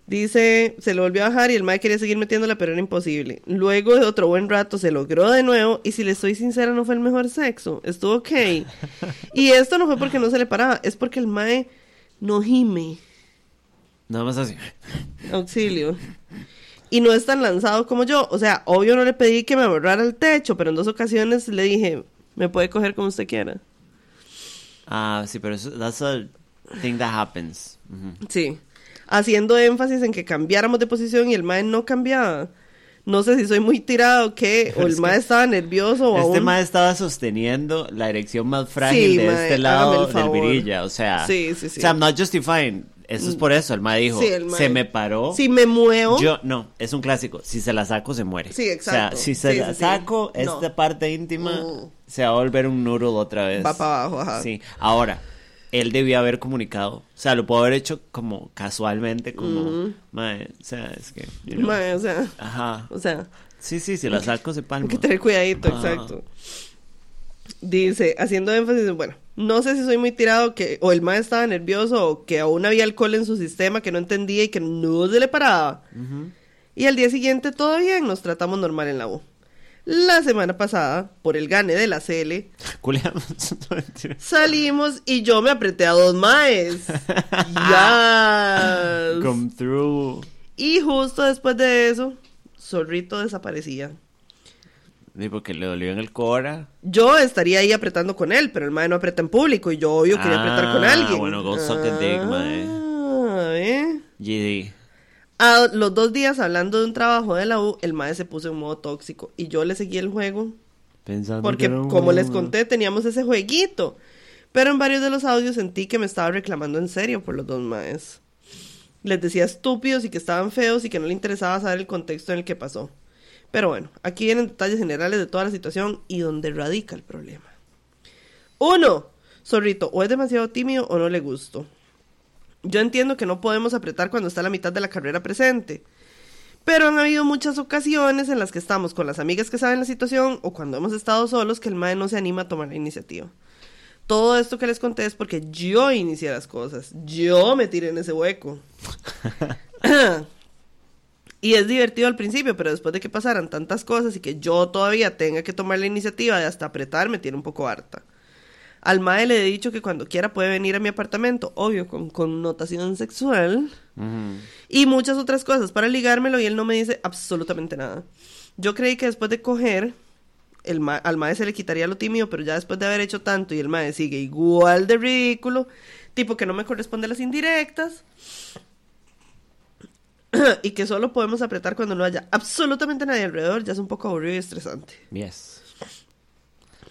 Dice, se le volvió a bajar y el mae quería seguir metiéndola, pero era imposible. Luego de otro buen rato se logró de nuevo y si le estoy sincera no fue el mejor sexo, estuvo ok. *laughs* Y esto no fue porque no se le paraba, es porque el mae no gime. Nada más así. Auxilio. Y no es tan lanzado como yo. O sea, obvio no le pedí que me borrara el techo, pero en dos ocasiones le dije, me puede coger como usted quiera. Ah, sí, pero eso, that's a thing that happens. Ujú. Sí. Haciendo énfasis en que cambiáramos de posición y el mae no cambiaba. No sé si soy muy tirado o qué, *laughs* o el Es mae estaba nervioso o Este aún... mae estaba sosteniendo la erección más frágil Sí, de mae, este lado del virilla. O sea, Sí, sí, sí. o sea, I'm not justifying. Eso es por eso. El mae dijo, Sí, el mae- se me paró. Si me muevo... Yo, no, es un clásico. Si se la saco, se muere. Sí, exacto. O sea, si se Sí, la sí, saco, No. esta parte íntima Mm. se va a volver un noodle otra vez. Va para abajo, ajá. Sí. Ahora, él debía haber comunicado. O sea, lo pudo haber hecho como casualmente, como, mae, o sea, es que, you know. Mae, o sea... Ajá. O sea... Sí, sí, si la saco, se palma. Hay que tener cuidadito, Ajá. exacto. Dice, haciendo énfasis, bueno, no sé si soy muy tirado que o el mae estaba nervioso o que aún había alcohol en su sistema que no entendía y que no se le paraba. Y al día siguiente todo bien, nos tratamos normal en la U. La semana pasada, por el gane de la CL, *laughs* salimos y yo me apreté a dos maes. ya. *laughs* Come through. Y justo después de eso, Zorrito desaparecía. Sí, porque le dolió en el cora. Yo estaría ahí apretando con él, pero el mae no aprieta en público y yo obvio quería apretar con Ah, alguien. bueno, go suck a dick, mae. Ah, ¿eh? GD. A los dos días hablando de un trabajo de la U, el mae se puso en modo tóxico y yo le seguí el juego Pensando porque, que como les conté, teníamos ese jueguito. Pero en varios de los audios sentí que me estaba reclamando en serio por los dos maes. Les decía estúpidos y que estaban feos y que no le interesaba saber el contexto en el que pasó. Pero bueno, aquí vienen detalles generales de toda la situación y donde radica el problema. Uno, Zorrito, o es demasiado tímido o no le gusto. Yo entiendo que no podemos apretar cuando está la mitad de la carrera presente. Pero han habido muchas ocasiones en las que estamos con las amigas que saben la situación o cuando hemos estado solos que el mae no se anima a tomar la iniciativa. Todo esto que les conté es porque yo inicié las cosas. Yo me tiré en ese hueco. *laughs* *clears throat* *laughs* y es divertido al principio, pero después de que pasaran tantas cosas y que yo todavía tenga que tomar la iniciativa de hasta apretar, me tiene un poco harta. Al mae le he dicho que cuando quiera puede venir a mi apartamento, obvio, con connotación sexual. Y muchas otras cosas para ligármelo y él no me dice absolutamente nada. Yo creí que después de coger, el ma- al mae se le quitaría lo tímido, pero ya después de haber hecho tanto y el mae sigue igual de ridículo, tipo que no me corresponde las indirectas. *clears throat* y que solo podemos apretar cuando no haya absolutamente nadie alrededor, ya es un poco aburrido y estresante. Yes.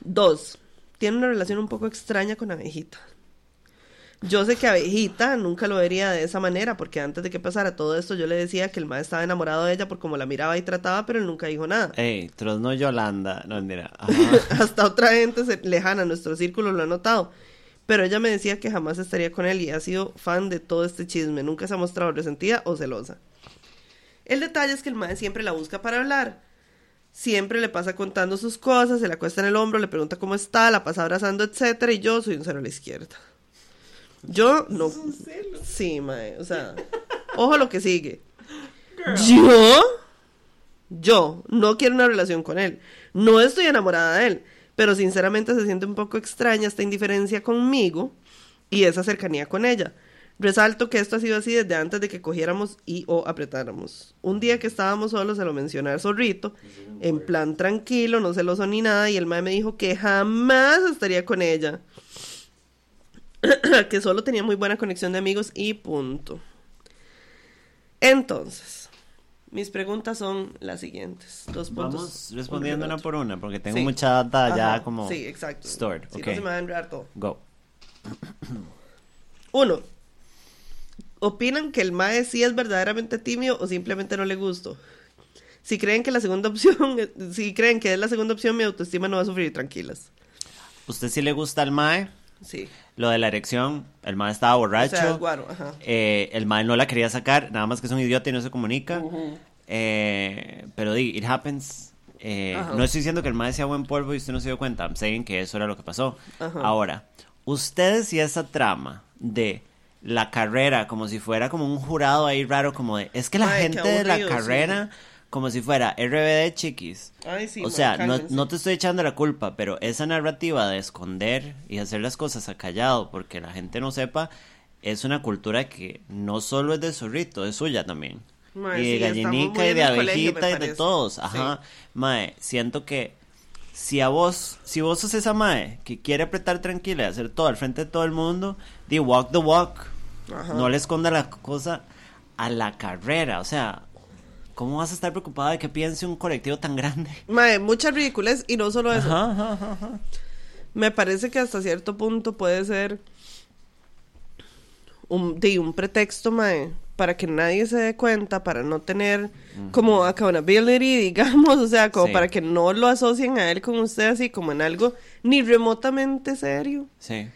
Dos, tiene una relación un poco extraña con Abejita. Yo sé que Abejita nunca lo vería de esa manera, porque antes de que pasara todo esto yo le decía que el mae estaba enamorado de ella por cómo la miraba y trataba, pero él nunca dijo nada. Ey, Trosno Yolanda. No, mira. *laughs* Hasta otra gente lejana a nuestro círculo lo ha notado. Pero ella me decía que jamás estaría con él y ha sido fan de todo este chisme. Nunca se ha mostrado resentida o celosa. El detalle es que el mae siempre la busca para hablar. Siempre le pasa contando sus cosas, se le acuesta en el hombro, le pregunta cómo está, la pasa abrazando, etcétera, y yo soy un cero a la izquierda. Yo no. Sí, mae, o sea, ojo a lo que sigue. Yo, yo no quiero una relación con él. No estoy enamorada de él, pero sinceramente se siente un poco extraña esta indiferencia conmigo y esa cercanía con ella. Resalto que esto ha sido así desde antes de que cogiéramos y o apretáramos. Un día que estábamos solos se lo mencioné al zorrito, en plan tranquilo, no celoso ni nada, y el mae me dijo que jamás estaría con ella. *clears throat* que solo tenía muy buena conexión de amigos y punto. Entonces, mis preguntas son las siguientes. Dos puntos. Vamos respondiendo una por una, porque tengo Sí. mucha data ya como Sí, exacto. stored. Si ok, no se me va a enredar todo. go. *clears throat* Uno. ¿Opinan que el Mae sí es verdaderamente tímido o simplemente no le gusto? Si creen que la segunda *laughs* opción, si creen que es la segunda opción, mi autoestima no va a sufrir, tranquilas. ¿Usted sí le gusta al mae? Sí. Lo de la erección, el mae estaba O borracho. sea, guaro, ajá. Eh, el mae no la quería sacar, nada más que es un idiota y no se comunica. Eh, pero di, it happens. Eh, no estoy diciendo que el mae sea buen polvo y usted no se dio cuenta. I'm saying que eso era lo que pasó. Ajá. Ahora, ustedes y esa trama de la carrera, como si fuera como un jurado ahí raro, como de. Es que la Ay, gente de la carrera, como si fuera RBD chiquis. Ay, sí, o sea, no, te estoy echando la culpa, pero esa narrativa de esconder y hacer las cosas a callado porque la gente no sepa, es una cultura que no solo es de zorrito, es suya también. Mae, y sí, de estamos gallinica y de colegio, abejita y de todos. Ajá. Mae, siento que si a vos, si vos sos esa mae que quiere apretar tranquila y hacer todo al frente de todo el mundo, di walk the walk. Ajá. No le esconda la cosa a la carrera. O sea, ¿cómo vas a estar preocupada de que piense un colectivo tan grande? *laughs* Mae, mucha ridiculez y no solo eso. Ajá, ajá, ajá, ajá. Me parece que hasta cierto punto puede ser un, de un pretexto, mae, para que nadie se dé cuenta, para no tener como accountability, *laughs* digamos, o sea, como Sí. para que no lo asocien a él con usted así como en algo ni remotamente serio. Sí.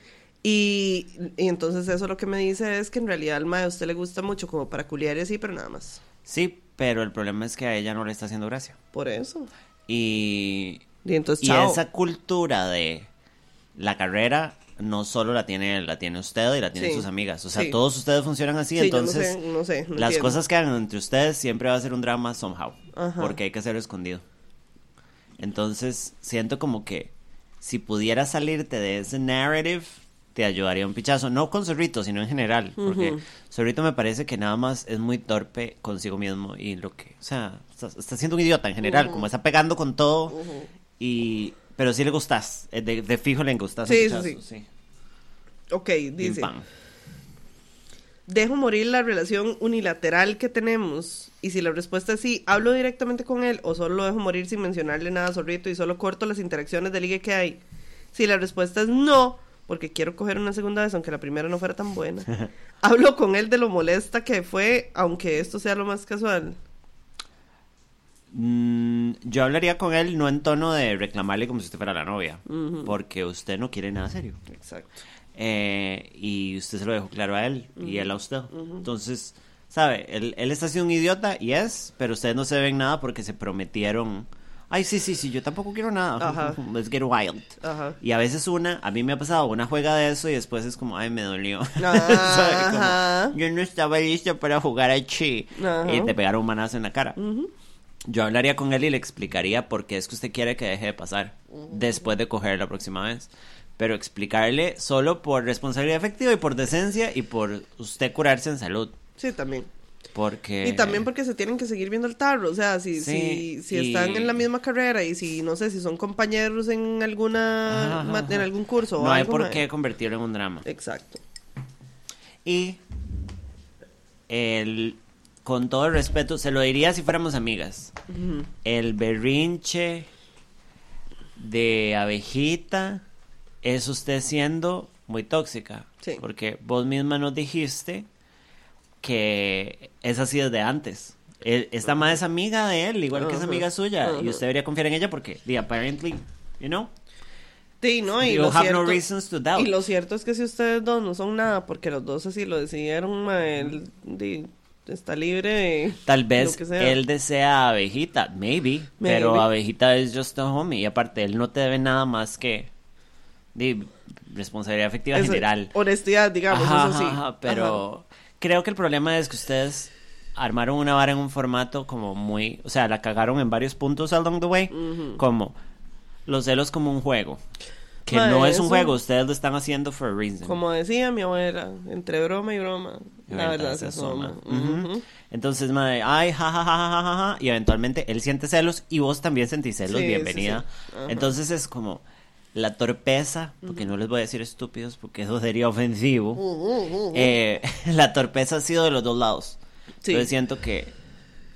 Y, y entonces eso lo que me dice es que en realidad al mae a usted le gusta mucho como para culiar y así, pero nada más. Sí, pero el problema es que a ella no le está haciendo gracia. Por eso. Y, Y entonces, y esa cultura de la carrera no solo la tiene la tiene usted y la tienen Sí, sus amigas. O sea, sí. todos ustedes funcionan así, Sí, yo no entonces sé, no sé, no las cosas que hagan entre ustedes siempre va a ser un drama somehow. Ajá. Porque hay que hacerlo escondido. Entonces, siento como que si pudiera salirte de ese narrative, te ayudaría un pichazo. No con Zorrito, sino en general. Porque. Zorrito me parece que nada más es muy torpe consigo mismo. Y lo que, o sea, está, está siendo un idiota en general. Como está pegando con todo. Y, pero sí le gustas. eh, De, de fijo le gustas. Sí, un sí, pichazo, sí. Ok, dice. dejo morir la relación unilateral que tenemos? Y si la respuesta es sí, ¿hablo directamente con él o solo lo dejo morir sin mencionarle nada a Zorrito y solo corto las interacciones de ligue que hay? Si la respuesta es no, porque quiero coger una segunda vez, aunque la primera no fuera tan buena, *laughs* hablo con él de lo molesta que fue, aunque esto sea lo más casual. Mm, yo hablaría con él no en tono de reclamarle como si usted fuera la novia, porque usted no quiere nada serio. Exacto. Eh, y usted se lo dejó claro a él y él a usted. Entonces, ¿sabe? Él, él está siendo un idiota y es, pero ustedes no se ven nada porque se prometieron. Ay, sí, sí, sí, yo tampoco quiero nada. Ajá. Let's get wild. Ajá. Y a veces una, a mí me ha pasado una juega de eso y después es como, ay, me dolió. *laughs* Como, Ajá. yo no estaba listo para jugar a chi. Y te pegaron un manazo en la cara. Yo hablaría con él y le explicaría por qué es que usted quiere que deje de pasar después de coger la próxima vez. Pero explicarle solo por responsabilidad efectiva y por decencia y por usted curarse en salud. Sí, también. Porque... Y también porque se tienen que seguir viendo el tarro, o sea, si, Sí, si, si y- están en la misma carrera y si, no sé, si son compañeros en alguna, Ajá, ajá, ma- en algún curso o No hay algo, por qué convertirlo en un drama. Exacto. Y el, con todo el respeto, se lo diría si fuéramos amigas. El berrinche de abejita es usted siendo muy tóxica. Sí. Porque vos misma nos dijiste que es así desde antes. Él- Esta madre es amiga de él, igual que es amiga suya. Y usted debería confiar en ella porque, the apparently, you know, Sí, ¿no? Y you lo, have cierto, no reasons to doubt. y lo cierto es que si ustedes dos no son nada, porque los dos así lo decidieron, él di- está libre de Tal lo vez que sea. él desea Abejita, maybe, Maybe. pero Abejita es just a homie y aparte él no te debe nada más que de responsabilidad efectiva Eso, general. honestidad, digamos, Ajá, eso sí. ajá, ajá, pero creo que el problema es que ustedes armaron una vara en un formato como muy, o sea, la cagaron en varios puntos along the way, como los celos como un juego. Que no es un eso- juego, ustedes lo están haciendo for a reason. Como decía mi abuela, entre broma y broma, la verdad se asoma. Ujú. Ujú. Entonces, madre, ay, ja, ja, ja, ja, ja, ja, ja, y eventualmente él siente celos y vos también sentís celos, Sí, bienvenida. sí, sí. Ajá. Entonces es como la torpeza, porque no les voy a decir estúpidos porque eso sería ofensivo. Eh, *laughs* la torpeza ha sido de los dos lados. Sí. Yo siento que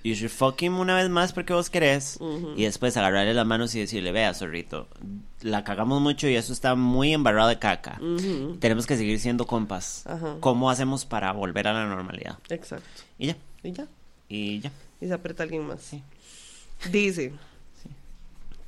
you should fuck him una vez más porque vos querés y después agarrarle las manos y decirle, vea, zorrito, la cagamos mucho y eso está muy embarrado de caca. Tenemos que seguir siendo compas. ¿Cómo hacemos para volver a la normalidad? Exacto. Y ya, Y ya. y ya. Y se aprieta alguien más. Sí. Dice.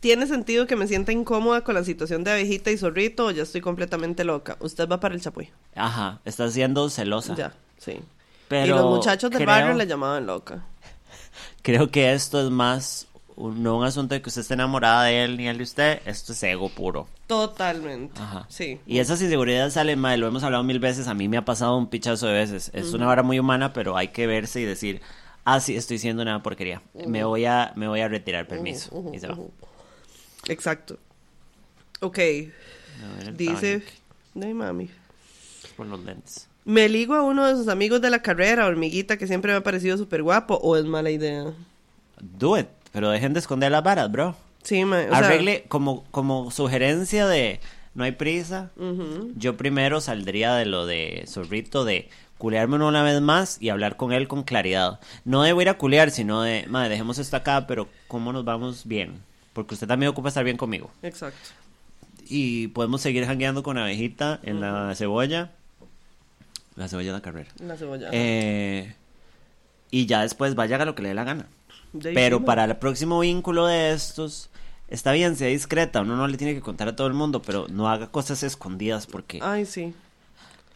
¿Tiene sentido que me sienta incómoda con la situación de abejita y zorrito o ya estoy completamente loca? Usted va para el chapuy. Ajá, estás siendo celosa. Ya, sí. Pero y los muchachos del creo, barrio le llamaban loca. *laughs* Creo que esto es más un- no un asunto de que usted esté enamorada de él ni él de usted, esto es ego puro. Totalmente. Ajá. Sí. Y esas inseguridades salen mal, lo hemos hablado mil veces, a mí me ha pasado un pichazo de veces. Es una vara muy humana, pero hay que verse y decir, ah, sí, estoy siendo una porquería. Me voy a, me voy a retirar, permiso. Y se va. Exacto. Ok. Dice. Ay, mami. Por los lentes. Me ligo a uno de sus amigos de la carrera, hormiguita, que siempre me ha parecido súper guapo, o es mala idea. Do it, pero dejen de esconder las varas, bro. Sí, ma, o sea, Arregle como, como sugerencia de no hay prisa. Yo primero saldría de lo de Zorrito de culearme una vez más y hablar con él con claridad. No debo ir a culear, sino de, madre, dejemos esto acá, pero ¿cómo nos vamos bien? Porque usted también ocupa estar bien conmigo. Exacto. Y podemos seguir jangueando con abejita en la cebolla. La cebolla de la carrera. La cebolla. Eh, y ya después vaya a lo que le dé la gana. Pero para el próximo vínculo de estos, está bien, sea discreta, uno no le tiene que contar a todo el mundo, pero no haga cosas escondidas porque Ay, sí.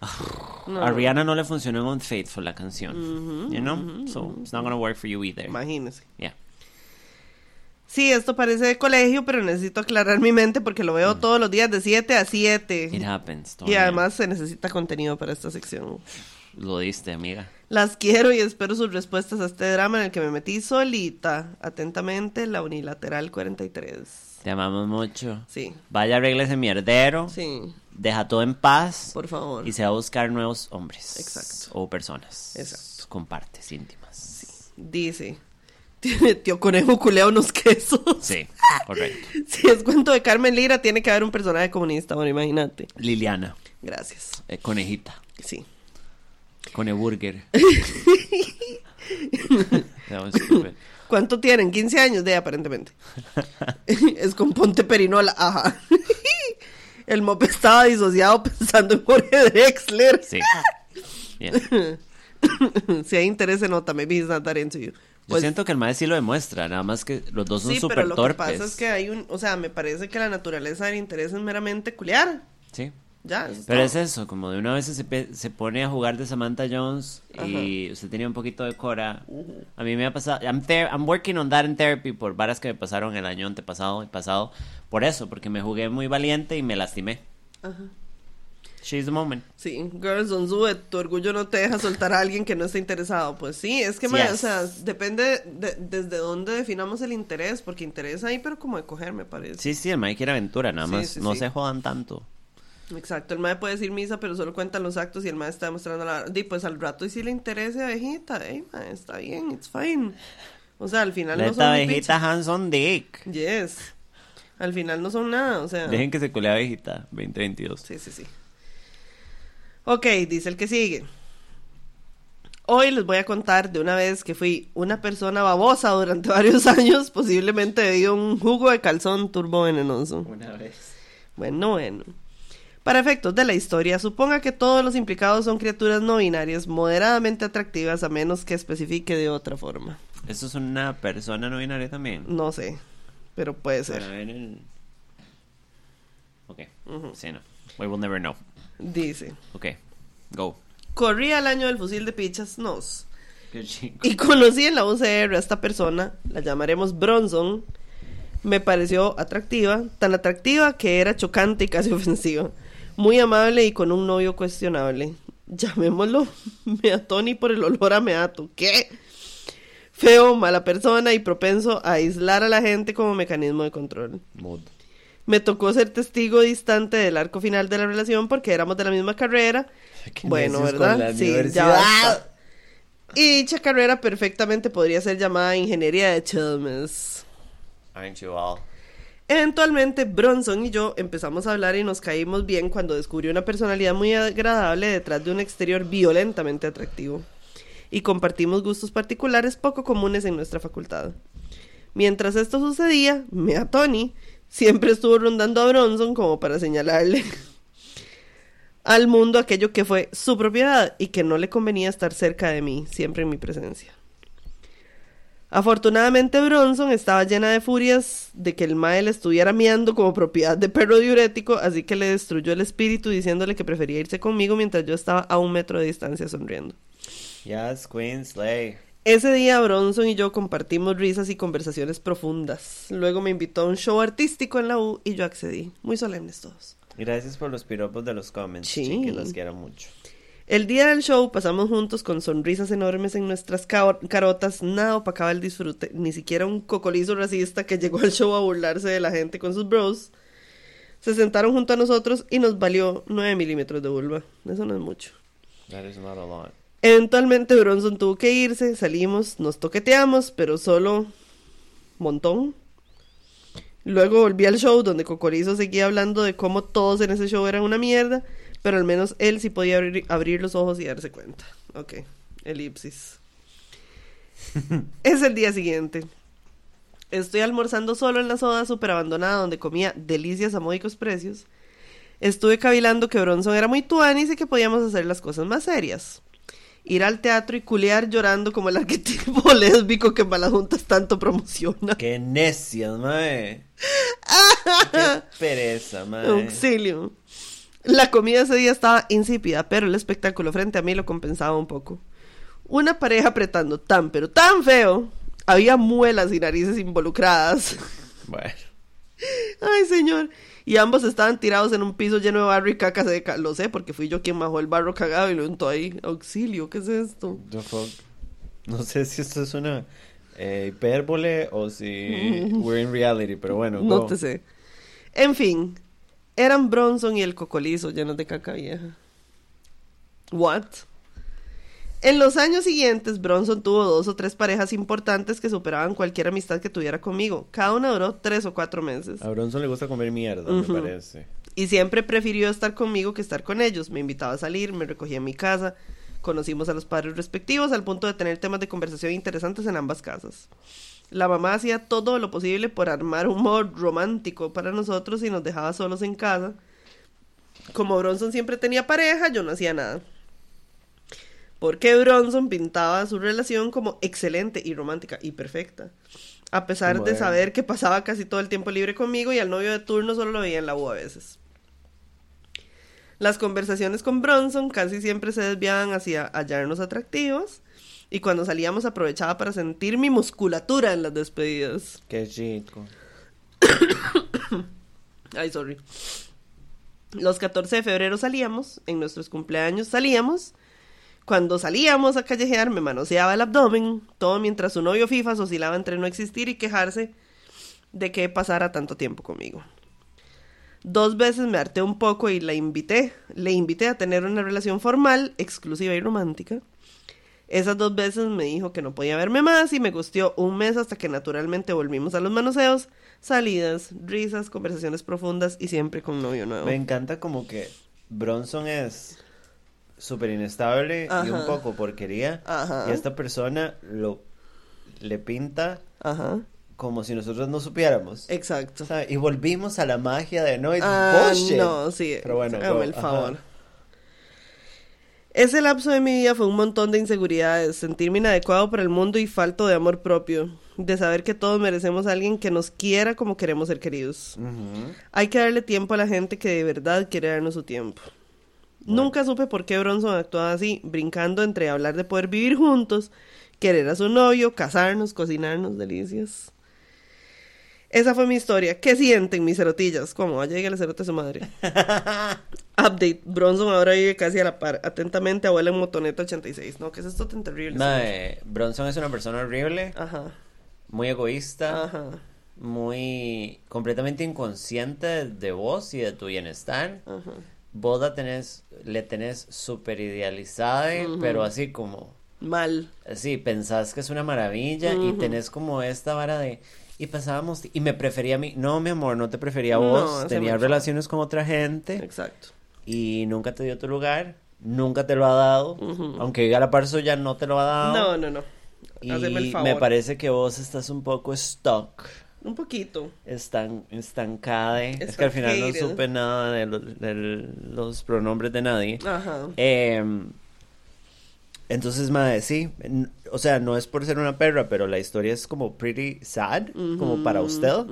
*sighs* No, a Rihanna no le funcionó en Unfaithful la canción. you know? so it's not gonna work for you either. Imagínese. Yeah. Sí, esto parece de colegio, pero necesito aclarar mi mente porque lo veo todos los días de 7 a 7. Mm. It happens. Y además se necesita contenido para esta sección. Lo diste, amiga. Las quiero y espero sus respuestas a este drama en el que me metí solita. Atentamente, la unilateral 43. Te amamos mucho. Sí, Vaya, arregle ese mierdero. sí, Deja todo en paz. por favor. Y se va a buscar nuevos hombres. Exacto. O personas. Exacto. Con partes íntimas. Dice, tiene *laughs* tío conejo culea unos quesos. Sí, correcto. *laughs* Si es cuento de Carmen Lira, tiene que haber un personaje comunista, bueno, imagínate. Liliana. Gracias. eh, conejita. Sí. Coneburger. *laughs* ¿Cuánto tienen? 15 años de aparentemente. es con Ponte Perinola, ajá. El mope estaba disociado pensando en Jorge Drexler. Sí. Bien. si hay interés, se nota, maybe he's not that into you. Pues- siento que el mae sí lo demuestra, nada más que los dos son Sí, pero súper lo que torpes. pasa es que hay un, o sea, me parece que la naturaleza del interés es meramente culiar. Sí. Ya, eso es Pero es eso, como de una vez se, se pone a jugar de Samantha Jones y usted tenía un poquito de Cora. A mí me ha pasado, I'm, I'm working on that in therapy por varas que me pasaron el año antepasado y pasado. Por eso, porque me jugué muy valiente y me lastimé. Ajá. She's the moment. Sí, Girls on Zoo, tu orgullo no te deja soltar a alguien que no esté interesado. Pues sí, es que, o sea, depende de- desde dónde definamos el interés, porque interés ahí, pero como de coger, me parece. Sí, sí, el mae quiere aventura, nada Sí, más. sí, no sí. se jodan tanto. Exacto, el mae puede decir misa, pero solo cuentan los actos y el mae está demostrando la... Di, pues al rato y si le interesa, abejita, ey, mae, está bien, it's fine. O sea, al final no son ni abejita picha. hands on dick. Yes. Al final no son nada, o sea... Dejen que se culea abejita, 2022. Sí, sí, sí. Ok, dice el que sigue. Hoy les voy a contar de una vez que fui una persona babosa durante *laughs* varios años, posiblemente debido a un jugo de calzón turbo venenoso. Una vez. Bueno, bueno. Para efectos de la historia, suponga que todos los implicados son criaturas no binarias moderadamente atractivas a menos que especifique de otra forma. Eso es una persona no binaria también. No sé, pero puede ser. El... Ok. Ujú. Sí, no. We will never know. Dice, Ok. Go. corría el año del fusil de pichas, nos. Y conocí en la UCR a esta persona, la llamaremos Bronson. Me pareció atractiva, tan atractiva que era chocante y casi *laughs* ofensiva. Muy amable y con un novio cuestionable. Llamémoslo *laughs* Meatoni por el olor a meato. ¿Qué? Feo, mala persona y propenso a aislar a la gente como mecanismo de control. Mood. Me tocó ser testigo distante del arco final de la relación porque éramos de la misma carrera. Bueno, ¿verdad? Sí, ya basta. Y dicha carrera perfectamente podría ser llamada Ingeniería de Chalmers. Aren't you all? Eventualmente, Bronson y yo empezamos a hablar y nos caímos bien cuando descubrió una personalidad muy agradable detrás de un exterior violentamente atractivo. Y compartimos gustos particulares poco comunes en nuestra facultad. Mientras esto sucedía, Mea Tony siempre estuvo rondando a Bronson como para señalarle *laughs* al mundo aquello que fue su propiedad y que no le convenía estar cerca de mí, siempre en mi presencia. Afortunadamente Bronson estaba llena de furias de que el Mae le estuviera miando como propiedad de perro diurético, así que le destruyó el espíritu diciéndole que prefería irse conmigo mientras yo estaba a un metro de distancia sonriendo. Yes, Queen Slay. Ese día Bronson y yo compartimos risas y conversaciones profundas. Luego me invitó a un show artístico en la U y yo accedí. Muy solemnes todos. Gracias por los piropos de los comments. Sí. Sí. los quiero mucho. El día del show pasamos juntos con sonrisas enormes en nuestras carotas, nada opacaba el disfrute, ni siquiera un cocolizo racista que llegó al show a burlarse de la gente con sus bros. Se sentaron junto a nosotros y nos valió 9 milímetros de vulva. Eso no es mucho. That is not a lot. Eventualmente Bronson tuvo que irse, salimos, nos toqueteamos, pero solo montón. Luego volví al show donde Cocorizo seguía hablando de cómo todos en ese show eran una mierda, pero al menos él sí podía abrir, abrir los ojos y darse cuenta. Ok, elipsis. *laughs* es el día siguiente. Estoy almorzando solo en la soda súper abandonada donde comía delicias a módicos precios. Estuve cavilando que Bronson era muy tuanis y que podíamos hacer las cosas más serias. Ir al teatro y culear llorando como el arquetipo *laughs* lésbico que Malajuntas tanto promociona. Qué necias, mae. Qué pereza, mae. Auxilio. La comida ese día estaba insípida, pero el espectáculo frente a mí lo compensaba un poco. Una pareja apretando tan pero tan feo. Había muelas y narices involucradas. Bueno. Ay, señor. Y ambos estaban tirados en un piso lleno de barro y caca seca. Lo sé, porque fui yo quien bajó el barro cagado y lo untó ahí. Auxilio, ¿qué es esto? No sé si esto es una eh, hipérbole o si we're in reality, pero bueno. No go. te sé. En fin, eran Bronson y el cocolizo llenos de caca vieja. What? En los años siguientes, Bronson tuvo dos o tres parejas importantes que superaban cualquier amistad que tuviera conmigo. Cada una duró tres o cuatro meses. A Bronson le gusta comer mierda, me parece. Y siempre prefirió estar conmigo que estar con ellos. Me invitaba a salir, me recogía en mi casa. Conocimos a los padres respectivos al punto de tener temas de conversación interesantes en ambas casas. La mamá hacía todo lo posible por armar un modo romántico para nosotros y nos dejaba solos en casa. Como Bronson siempre tenía pareja, yo no hacía nada. Porque Bronson pintaba su relación como excelente y romántica y perfecta. A pesar de saber que pasaba casi todo el tiempo libre conmigo y al novio de turno solo lo veía en la U a veces. Las conversaciones con Bronson casi siempre se desviaban hacia hallarnos atractivos y cuando salíamos aprovechaba para sentir mi musculatura en las despedidas. Qué chico. *coughs* Ay, sorry. Los 14 de febrero salíamos, en nuestros cumpleaños salíamos. Cuando salíamos a callejear me manoseaba el abdomen, todo mientras su novio FIFA oscilaba entre no existir y quejarse de que pasara tanto tiempo conmigo. Dos veces me harté un poco y la invité, le invité a tener una relación formal, exclusiva y romántica. Esas dos veces me dijo que no podía verme más y me gustó un mes hasta que naturalmente volvimos a los manoseos, salidas, risas, conversaciones profundas y siempre con novio nuevo. Me encanta como que Bronson es súper inestable y un poco porquería. Ajá. Y esta persona lo le pinta Ajá, como si nosotros no supiéramos. exacto. Y volvimos a la magia de no, it's Ah, bullshit. no, sí. Pero bueno, go, el favor. Ese lapso de mi vida fue un montón de inseguridades, sentirme inadecuado para el mundo y falto de amor propio, de saber que todos merecemos a alguien que nos quiera como queremos ser queridos. Hay que darle tiempo a la gente que de verdad quiere darnos su tiempo. Nunca supe por qué Bronson actuaba así, brincando entre hablar de poder vivir juntos, querer a su novio, casarnos, cocinarnos delicias. Esa fue mi historia. ¿Qué sienten mis cerotillas? ¿Cómo? Vaya, dígale cerote a su madre. *laughs* Update. Bronson ahora vive casi a la par. Atentamente, abuela en motoneta 86. No, ¿qué es esto tan terrible? Mae, Bronson es una persona horrible, Ajá. muy egoísta, Ajá. muy completamente inconsciente de vos y de tu bienestar. Ajá. Vos la tenés, le tenés súper idealizada, pero así como, Mal. así, pensás que es una maravilla y tenés como esta vara de, y pasábamos, y me prefería a mí, no mi amor, no te prefería a No, vos, hazme tenía relaciones con otra gente Exacto. y nunca te dio tu lugar, nunca te lo ha dado, aunque diga la par suya no te lo ha dado. No, no, no. Y el favor. me parece que vos estás un poco stuck, Un poquito. estan, estancada. Es que al final no supe nada de los, de los pronombres de nadie. Ajá. Em, entonces, madre, sí. O sea, no es por ser una perra, pero la historia es como pretty sad, como para usted.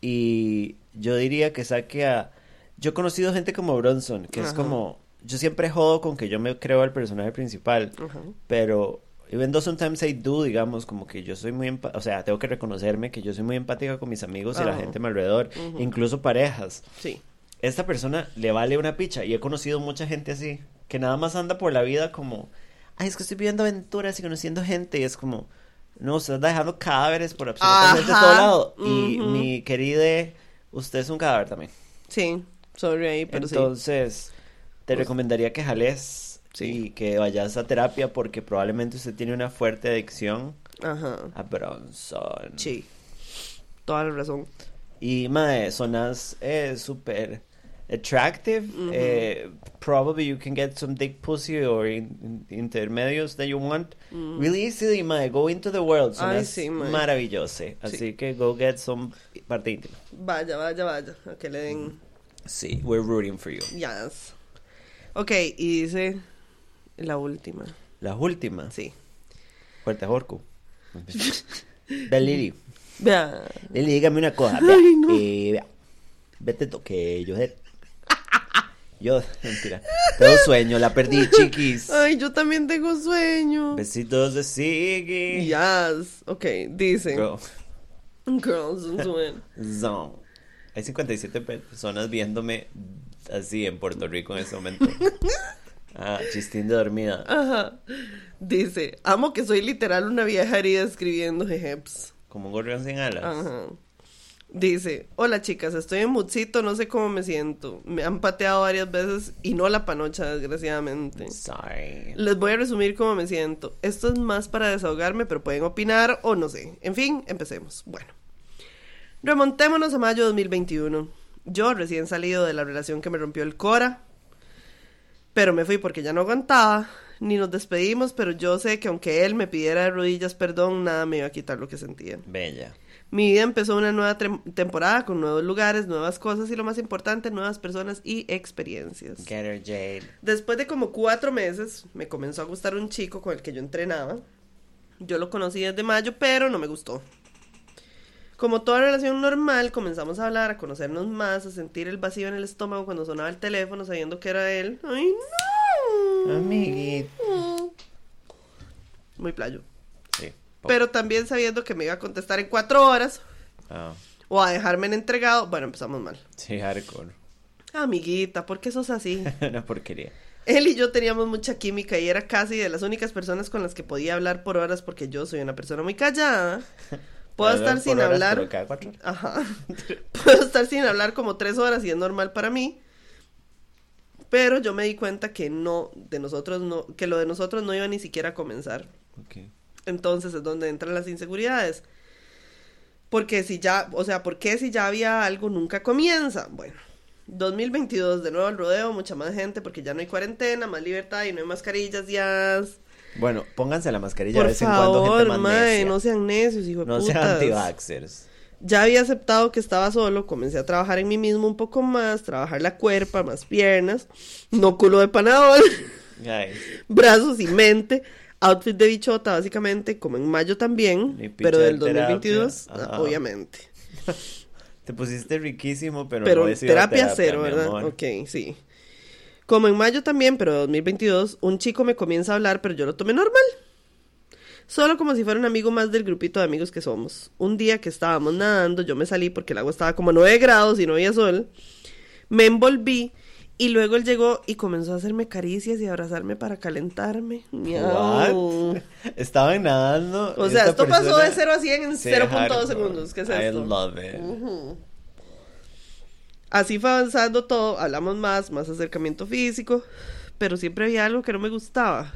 Y yo diría que saque a... Yo he conocido gente como Bronson, que es como... Yo siempre jodo con que yo me creo el personaje principal, Ajá. pero even though sometimes I do, digamos, como que yo soy muy... O sea, tengo que reconocerme que yo soy muy empática con mis amigos y la Ajá. gente a mi alrededor, incluso parejas. Sí. Esta persona le vale una picha y he conocido mucha gente así, que nada más anda por la vida como... Ay, es que estoy viviendo aventuras y conociendo gente y es como... No, usted está dejando cadáveres por absolutamente Ajá. todo lado. Y mi querida, usted es un cadáver también. Sí. Sorry ahí, pero sí. Entonces, te Pues- recomendaría que jales Sí. y que vayas a terapia porque probablemente usted tiene una fuerte adicción Ajá. a Bronson. Sí. Toda la razón. Y, mae, sonas eh, súper attractive. eh, probably you can get some dick pussy or in, in- intermedios that you want. Really easily, mae. Go into the world. Ay, sí, mae. maravilloso. Así que go get some parte íntima. Vaya, vaya, vaya. A que le den. Sí, we're rooting for you. Yes. Ok, y dice la última. La última. Sí. Fuerte Jorco. *laughs* De Lili. Vea. Lili, dígame una cosa. Vea. Ay, no. Eh, vea. Vete toque, yo Yo, mentira. Tengo sueño, la perdí, chiquis. Ay, yo también tengo sueño. Besitos de Siggy. Yes. Ok, dice. Girl. Girls and Swim. Zone. Hay 57 personas viéndome así en Puerto Rico en este momento. *laughs* Ah, chistín de dormida. Ajá. Dice, amo que soy literal una vieja herida escribiendo jejeps. Como un gorrión sin alas. Ajá. Dice, hola chicas, estoy en mutsito, no sé cómo me siento. Me han pateado varias veces y no la panocha, desgraciadamente. Sorry. Les voy a resumir cómo me siento. Esto es más para desahogarme, pero pueden opinar o no sé. En fin, empecemos. Bueno. Remontémonos a mayo de 2021. Yo, recién salido de la relación que me rompió el Cora, pero me fui porque ya no aguantaba. Ni nos despedimos, pero yo sé que aunque él me pidiera de rodillas perdón, nada me iba a quitar lo que sentía. Bella. Mi vida empezó una nueva temporada con nuevos lugares, nuevas cosas y lo más importante, nuevas personas y experiencias. Get her Jade. Después de como cuatro meses, me comenzó a gustar un chico con el que yo entrenaba. Yo lo conocí desde mayo, pero no me gustó. Como toda relación normal, comenzamos a hablar, a conocernos más, a sentir el vacío en el estómago cuando sonaba el teléfono, sabiendo que era él. ¡Ay, no! Amiguito. Muy playo. Sí. Pero también sabiendo que me iba a contestar en cuatro horas Ah, o a dejarme en entregado. Bueno, empezamos mal. sí, hardcore. Amiguita, ¿por qué sos así? *laughs* Una porquería. Él y yo teníamos mucha química y era casi de las únicas personas con las que podía hablar por horas porque yo soy una persona muy callada. *laughs* Puedo estar sin horas, hablar. cada cuatro. Ajá. *laughs* Puedo estar sin hablar como tres horas y es normal para mí. Pero yo me di cuenta que no, de nosotros no, que lo de nosotros no iba ni siquiera a comenzar. Entonces es donde entran las inseguridades. Porque si ya, o sea, ¿por qué si ya había algo nunca comienza? Bueno, 2022, de nuevo el rodeo, mucha más gente porque ya no hay cuarentena, más libertad y no hay mascarillas ya. Bueno, pónganse la mascarilla Por de vez en cuando, gente más mae, necia. no sean necios, hijo de No sean putas. anti-vaxxers. Ya había aceptado que estaba solo, comencé a trabajar en mí mismo un poco más, trabajar la cuerpa, más piernas, no culo de panadol, *laughs* brazos y mente, outfit de bichota básicamente, como en mayo también, pero del de terapia. 2022, Ajá. ah, obviamente. *laughs* Te pusiste riquísimo, pero, Pero no he sido a terapia, cero, mi ¿verdad? amor. Ok, sí. Como en mayo también, pero 2022, un chico me comienza a hablar, pero yo lo tomé normal. Solo como si fuera un amigo más del grupito de amigos que somos. Un día que estábamos nadando, yo me salí porque el agua estaba como a 9 grados y no había sol. Me envolví y luego él llegó y comenzó a hacerme caricias y abrazarme para calentarme. What? Estaban nadando. O sea, esto pasó persona- de 0 a 100 en Sí, 0.2 hardcore. segundos. ¿Qué es I esto? love it. Así fue avanzando todo, hablamos más, más acercamiento físico, pero siempre había algo que no me gustaba.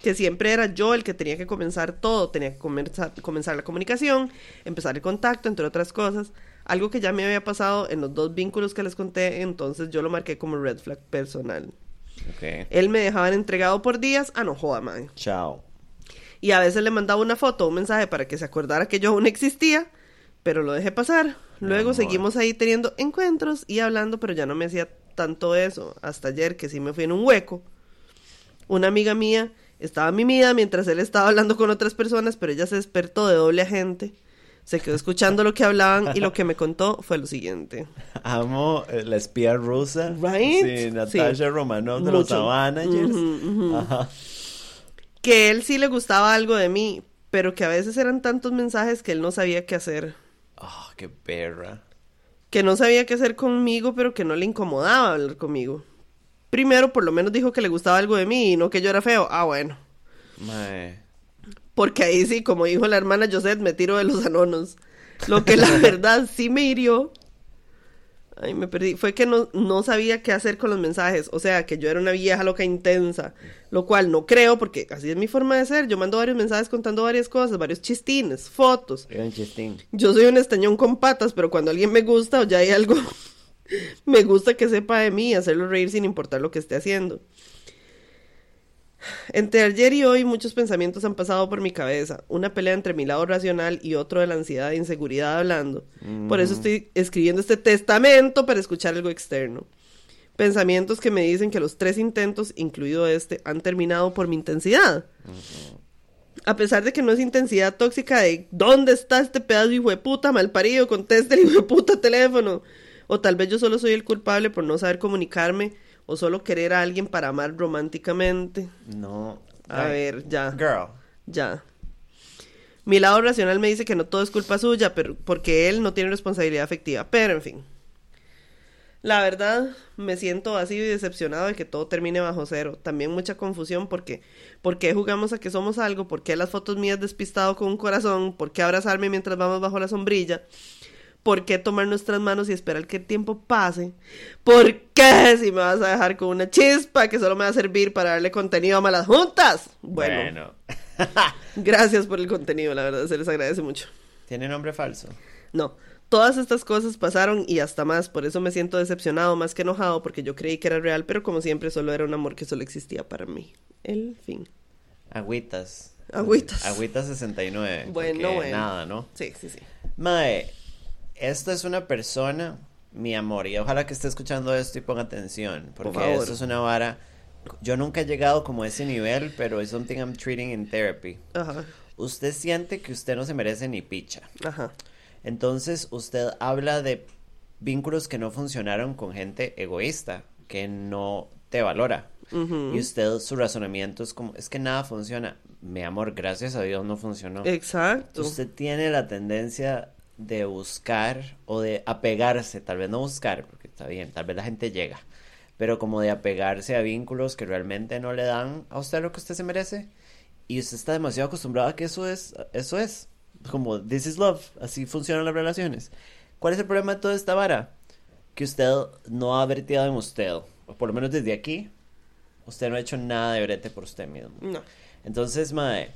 Que siempre era yo el que tenía que comenzar todo, tenía que comenzar, comenzar la comunicación, empezar el contacto, entre otras cosas. Algo que ya me había pasado en los dos vínculos que les conté, entonces yo lo marqué como red flag personal. Ok. Él me dejaba en entregado por días, ah, no joda, man. Chao. Y a veces le mandaba una foto un mensaje para que se acordara que yo aún existía, pero lo dejé pasar. Luego amor. seguimos ahí teniendo encuentros y hablando, pero ya no me hacía tanto eso. Hasta ayer que sí me fui en un hueco. Una amiga mía estaba mimida mientras él estaba hablando con otras personas, pero ella se despertó de doble agente. Se quedó escuchando lo que hablaban y lo que me contó fue lo siguiente. Amo eh, la espía rusa. Right? Sí, Natasha Sí. Romanoff de los. Managers. Ajá. Que él sí le gustaba algo de mí, pero que a veces eran tantos mensajes que él no sabía qué hacer. Oh, qué perra. que no sabía qué hacer conmigo, pero que no le incomodaba hablar conmigo. Primero, por lo menos dijo que le gustaba algo de mí y no que yo era feo. Ah, bueno. Mae. Porque ahí sí, como dijo la hermana Josette, me tiro de los *laughs* anonos. Lo que la *laughs* verdad sí me hirió. Ay, me perdí. Fue que no, no sabía qué hacer con los mensajes. O sea, que yo era una vieja loca intensa. Lo cual no creo, porque así es mi forma de ser. Yo mando varios mensajes contando varias cosas, varios chistines, fotos. Era un chistín. Yo soy un estañón con patas, pero cuando alguien me gusta o ya hay algo, *laughs* me gusta que sepa de mí y hacerlo reír sin importar lo que esté haciendo. Entre ayer y hoy muchos pensamientos han pasado por mi cabeza. Una pelea entre mi lado racional y otro de la ansiedad e inseguridad hablando. Por eso estoy escribiendo este testamento para escuchar algo externo. Pensamientos que me dicen que los tres intentos, incluido este, han terminado por mi intensidad. A pesar de que no es intensidad tóxica de ¿dónde está este pedazo hijo de puta malparido? Conteste el hijo de puta teléfono. O tal vez yo solo soy el culpable por no saber comunicarme o solo querer a alguien para amar románticamente. No. A Ay, ver, ya. Girl. Ya. Mi lado racional me dice que no todo es culpa suya, pero porque él no tiene responsabilidad afectiva. Pero en fin. La verdad, me siento vacío y decepcionado de que todo termine bajo cero. También mucha confusión porque ¿por qué jugamos a que somos algo? ¿Por qué las fotos mías despistado con un corazón? ¿Por qué abrazarme mientras vamos bajo la sombrilla? ¿Por qué tomar nuestras manos y esperar que el tiempo pase? ¿Por qué si me vas a dejar con una chispa que solo me va a servir para darle contenido a malas juntas? Bueno, *laughs* gracias por el contenido, la verdad, se les agradece mucho. ¿Tiene nombre falso? No, todas estas cosas pasaron y hasta más, por eso me siento decepcionado más que enojado porque yo creí que era real, pero como siempre solo era un amor que solo existía para mí. El fin. Agüitas. Agüitas. Agüita 69. Bueno, bueno. Nada, ¿no? Sí, sí, sí. Mae, esta es una persona, mi amor, y ojalá que esté escuchando esto y ponga atención, porque favor. esto es una vara. Yo nunca he llegado como a ese nivel, pero es something I'm treating in therapy. Ajá, Usted siente que usted no se merece ni picha. ajá. Entonces usted habla de vínculos que no funcionaron con gente egoísta, que no te valora. Y usted, su razonamiento es como, es que nada funciona. Mi amor, gracias a Dios no funcionó. Exacto. Usted tiene la tendencia de buscar o de apegarse, tal vez no buscar, porque está bien, tal vez la gente llega, pero como de apegarse a vínculos que realmente no le dan a usted lo que usted se merece. Y usted está demasiado acostumbrado a que eso es, eso es, como this is love, así funcionan las relaciones. ¿Cuál es el problema de toda esta vara? Que usted no ha vertido en usted, o por lo menos desde aquí, usted no ha hecho nada de brete por usted mismo. No. Entonces, mae,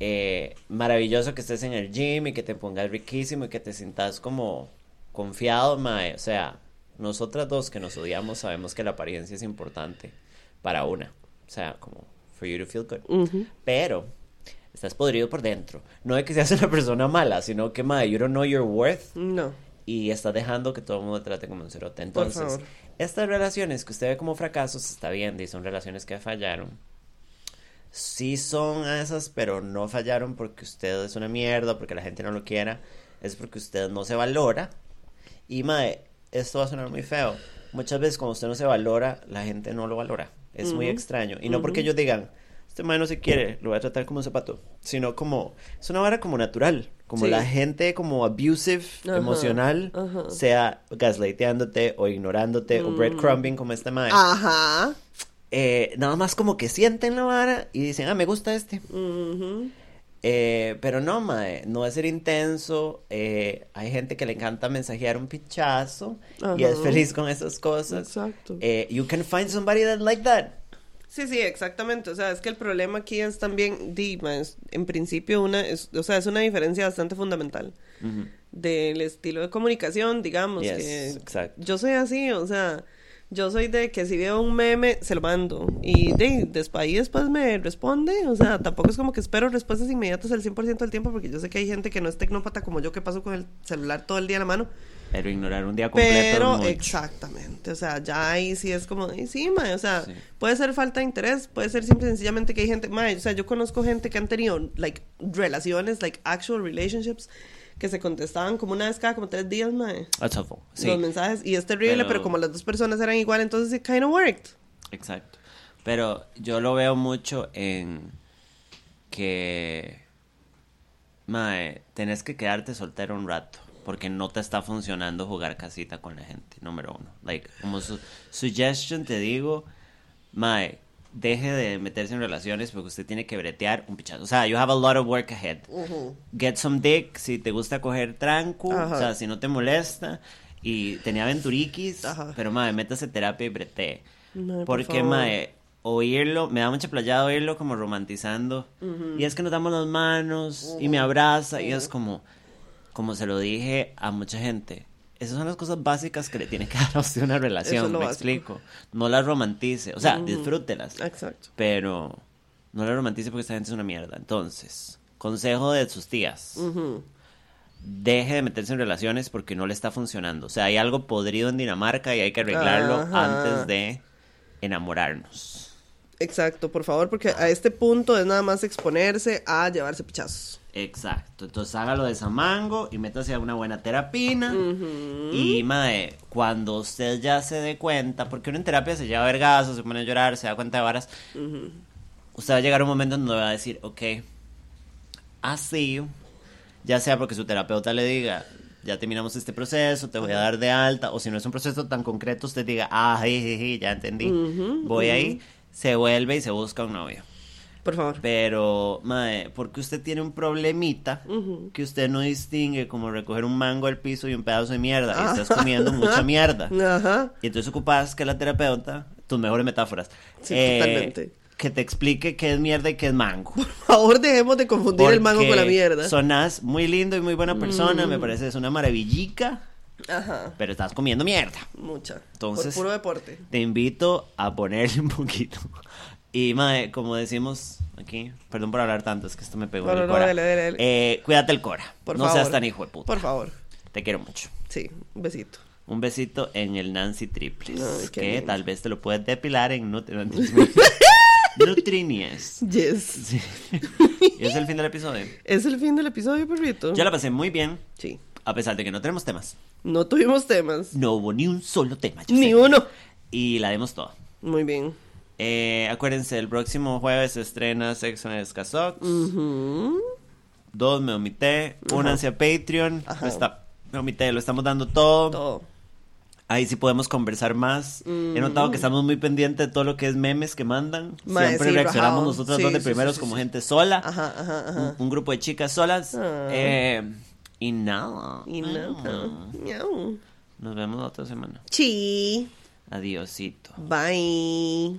eh, maravilloso que estés en el gym y que te pongas riquísimo y que te sientas como confiado, mae. O sea, nosotras dos que nos odiamos sabemos que la apariencia es importante para una. O sea, como for you to feel good. Pero estás podrido por dentro. No de que seas una persona mala, sino que, mae, you don't know your worth No. y estás dejando que todo el mundo te trate como un cerote. Entonces, estas relaciones que usted ve como fracasos, está bien, y son relaciones que fallaron. Sí son esas, pero no fallaron porque usted es una mierda, porque la gente no lo quiera. Es porque usted no se valora. Y, mae, esto va a sonar muy feo. Muchas veces cuando usted no se valora, la gente no lo valora. Es muy extraño. Y no porque ellos digan, este mae no se quiere, lo voy a tratar como un zapato. Sino como, es una vara como natural. Como Sí. la gente como abusive, emocional, sea gaslighteándote o ignorándote o Mm. breadcrumbing como este mae. Ajá. Eh, nada más como que sienten la vara y dicen, ah, me gusta este. Eh, pero no, mae, no es ser intenso. eh, hay gente que le encanta mensajear un pichazo y es feliz con esas cosas. Exacto. You can find somebody that like that. Sí, sí, exactamente. O sea, es que el problema aquí es también, di, ma, es- en principio, una, es, o sea, es una diferencia bastante fundamental del estilo de comunicación, digamos. Yes, que exacto. Yo soy así, o sea, yo soy de que si veo un meme, se lo mando. Y de, después ahí después me responde. O sea, tampoco es como que espero respuestas inmediatas al 100% del tiempo, porque yo sé que hay gente que no es tecnópata como yo, que paso con el celular todo el día en la mano. Pero ignorar un día completo. Pero, mucho. exactamente, o sea, ya ahí sí es como, "Ay, sí, mae, o sea, Sí. puede ser falta de interés, puede ser simple y sencillamente que hay gente, mae, o sea, yo conozco gente que han tenido, like, relaciones, like, actual relationships, que se contestaban como una vez cada como tres días, mae, That's awful. Sí, los mensajes, y es terrible, pero... Pero- como las dos personas eran igual, entonces it kind of worked. exacto. Pero yo lo veo mucho en que, mae, tenés que quedarte soltero un rato. Porque no te está funcionando jugar casita con la gente, número uno. Like, como su suggestion te digo, mae, deje de meterse en relaciones porque usted tiene que bretear un pichazo. O sea, you have a lot of work ahead. Get some dick si te gusta coger tranco, Ajá. o sea, si no te molesta. Y tenía aventuriquis, Ajá. pero mae, métase terapia y brete. Mae, por Porque, favor. mae, oírlo, me da mucha playada oírlo como romantizando. Y es que nos damos las manos y me abraza y es como, como se lo dije a mucha gente. Esas son las cosas básicas que le tiene que *laughs* dar a usted una relación, me básico. explico. No las romantice, o sea, disfrútelas. Exacto. Pero no las romantice porque esta gente es una mierda. Entonces, consejo de sus tías. Deje de meterse en relaciones porque no le está funcionando. O sea, hay algo podrido en Dinamarca y hay que arreglarlo Ajá. antes de enamorarnos. Exacto, por favor, porque a este punto es nada más exponerse a llevarse pichazos. Exacto. Entonces hágalo de Samango y métase a una buena terapina. Y mae, cuando usted ya se dé cuenta, porque uno en terapia se lleva vergazos, se pone a llorar, se da cuenta de varas, usted va a llegar a un momento en donde va a decir, ok, así, ya sea porque su terapeuta le diga, ya terminamos este proceso, te voy a dar de alta, o si no es un proceso tan concreto, usted diga, ah, jiji, ya entendí, voy ahí, se vuelve y se busca un novio. Por favor. Pero, mae, porque usted tiene un problemita que usted no distingue como recoger un mango del piso y un pedazo de mierda. Y estás comiendo mucha *laughs* mierda. Ajá. Y entonces ocupas que la terapeuta, tus mejores metáforas, Sí, eh, totalmente. que te explique qué es mierda y qué es mango. Por favor, dejemos de confundir el mango con la mierda. Sonás muy lindo y muy buena persona, Mm. me parece es una maravillica, Ajá. pero estás comiendo mierda. Mucha. Entonces- Por puro deporte. Te invito a ponerle *laughs* un poquito Y, mae, como decimos aquí, perdón por hablar tanto, es que esto me pegó No, el no, no, cora. dale, dale, dale. Eh, cuídate el cora. Por no favor. seas tan hijo de puta. Por favor. Te quiero mucho. Sí, un besito. Un besito en el Nancy Triples. Ay, que lindo. tal vez te lo puedes depilar en Nutri *laughs* Nutrinies. Yes. Sí. *laughs* Es el fin del episodio. Es el fin del episodio, perrito. Yo la pasé muy bien, Sí. A pesar de que no tenemos temas. No tuvimos temas. No hubo ni un solo tema. yo Ni sé. uno. Y la dimos toda. Muy bien. Eh, acuérdense, el próximo jueves se estrena Sexo en. Ujú. Dos, me omité. Únanse a Patreon. Lo está- me omité, lo estamos dando todo. Todo. Ahí sí podemos conversar más. He notado que estamos muy pendientes de todo lo que es memes que mandan. Siempre sí, reaccionamos nosotros Sí, dos de primeros sí, como gente sola. Ajá, ajá, Un, ajá. un grupo de chicas solas. Ah. Eh, y nada. Y ah. nada. No. Nos vemos la otra semana. Sí. Adiosito. Bye.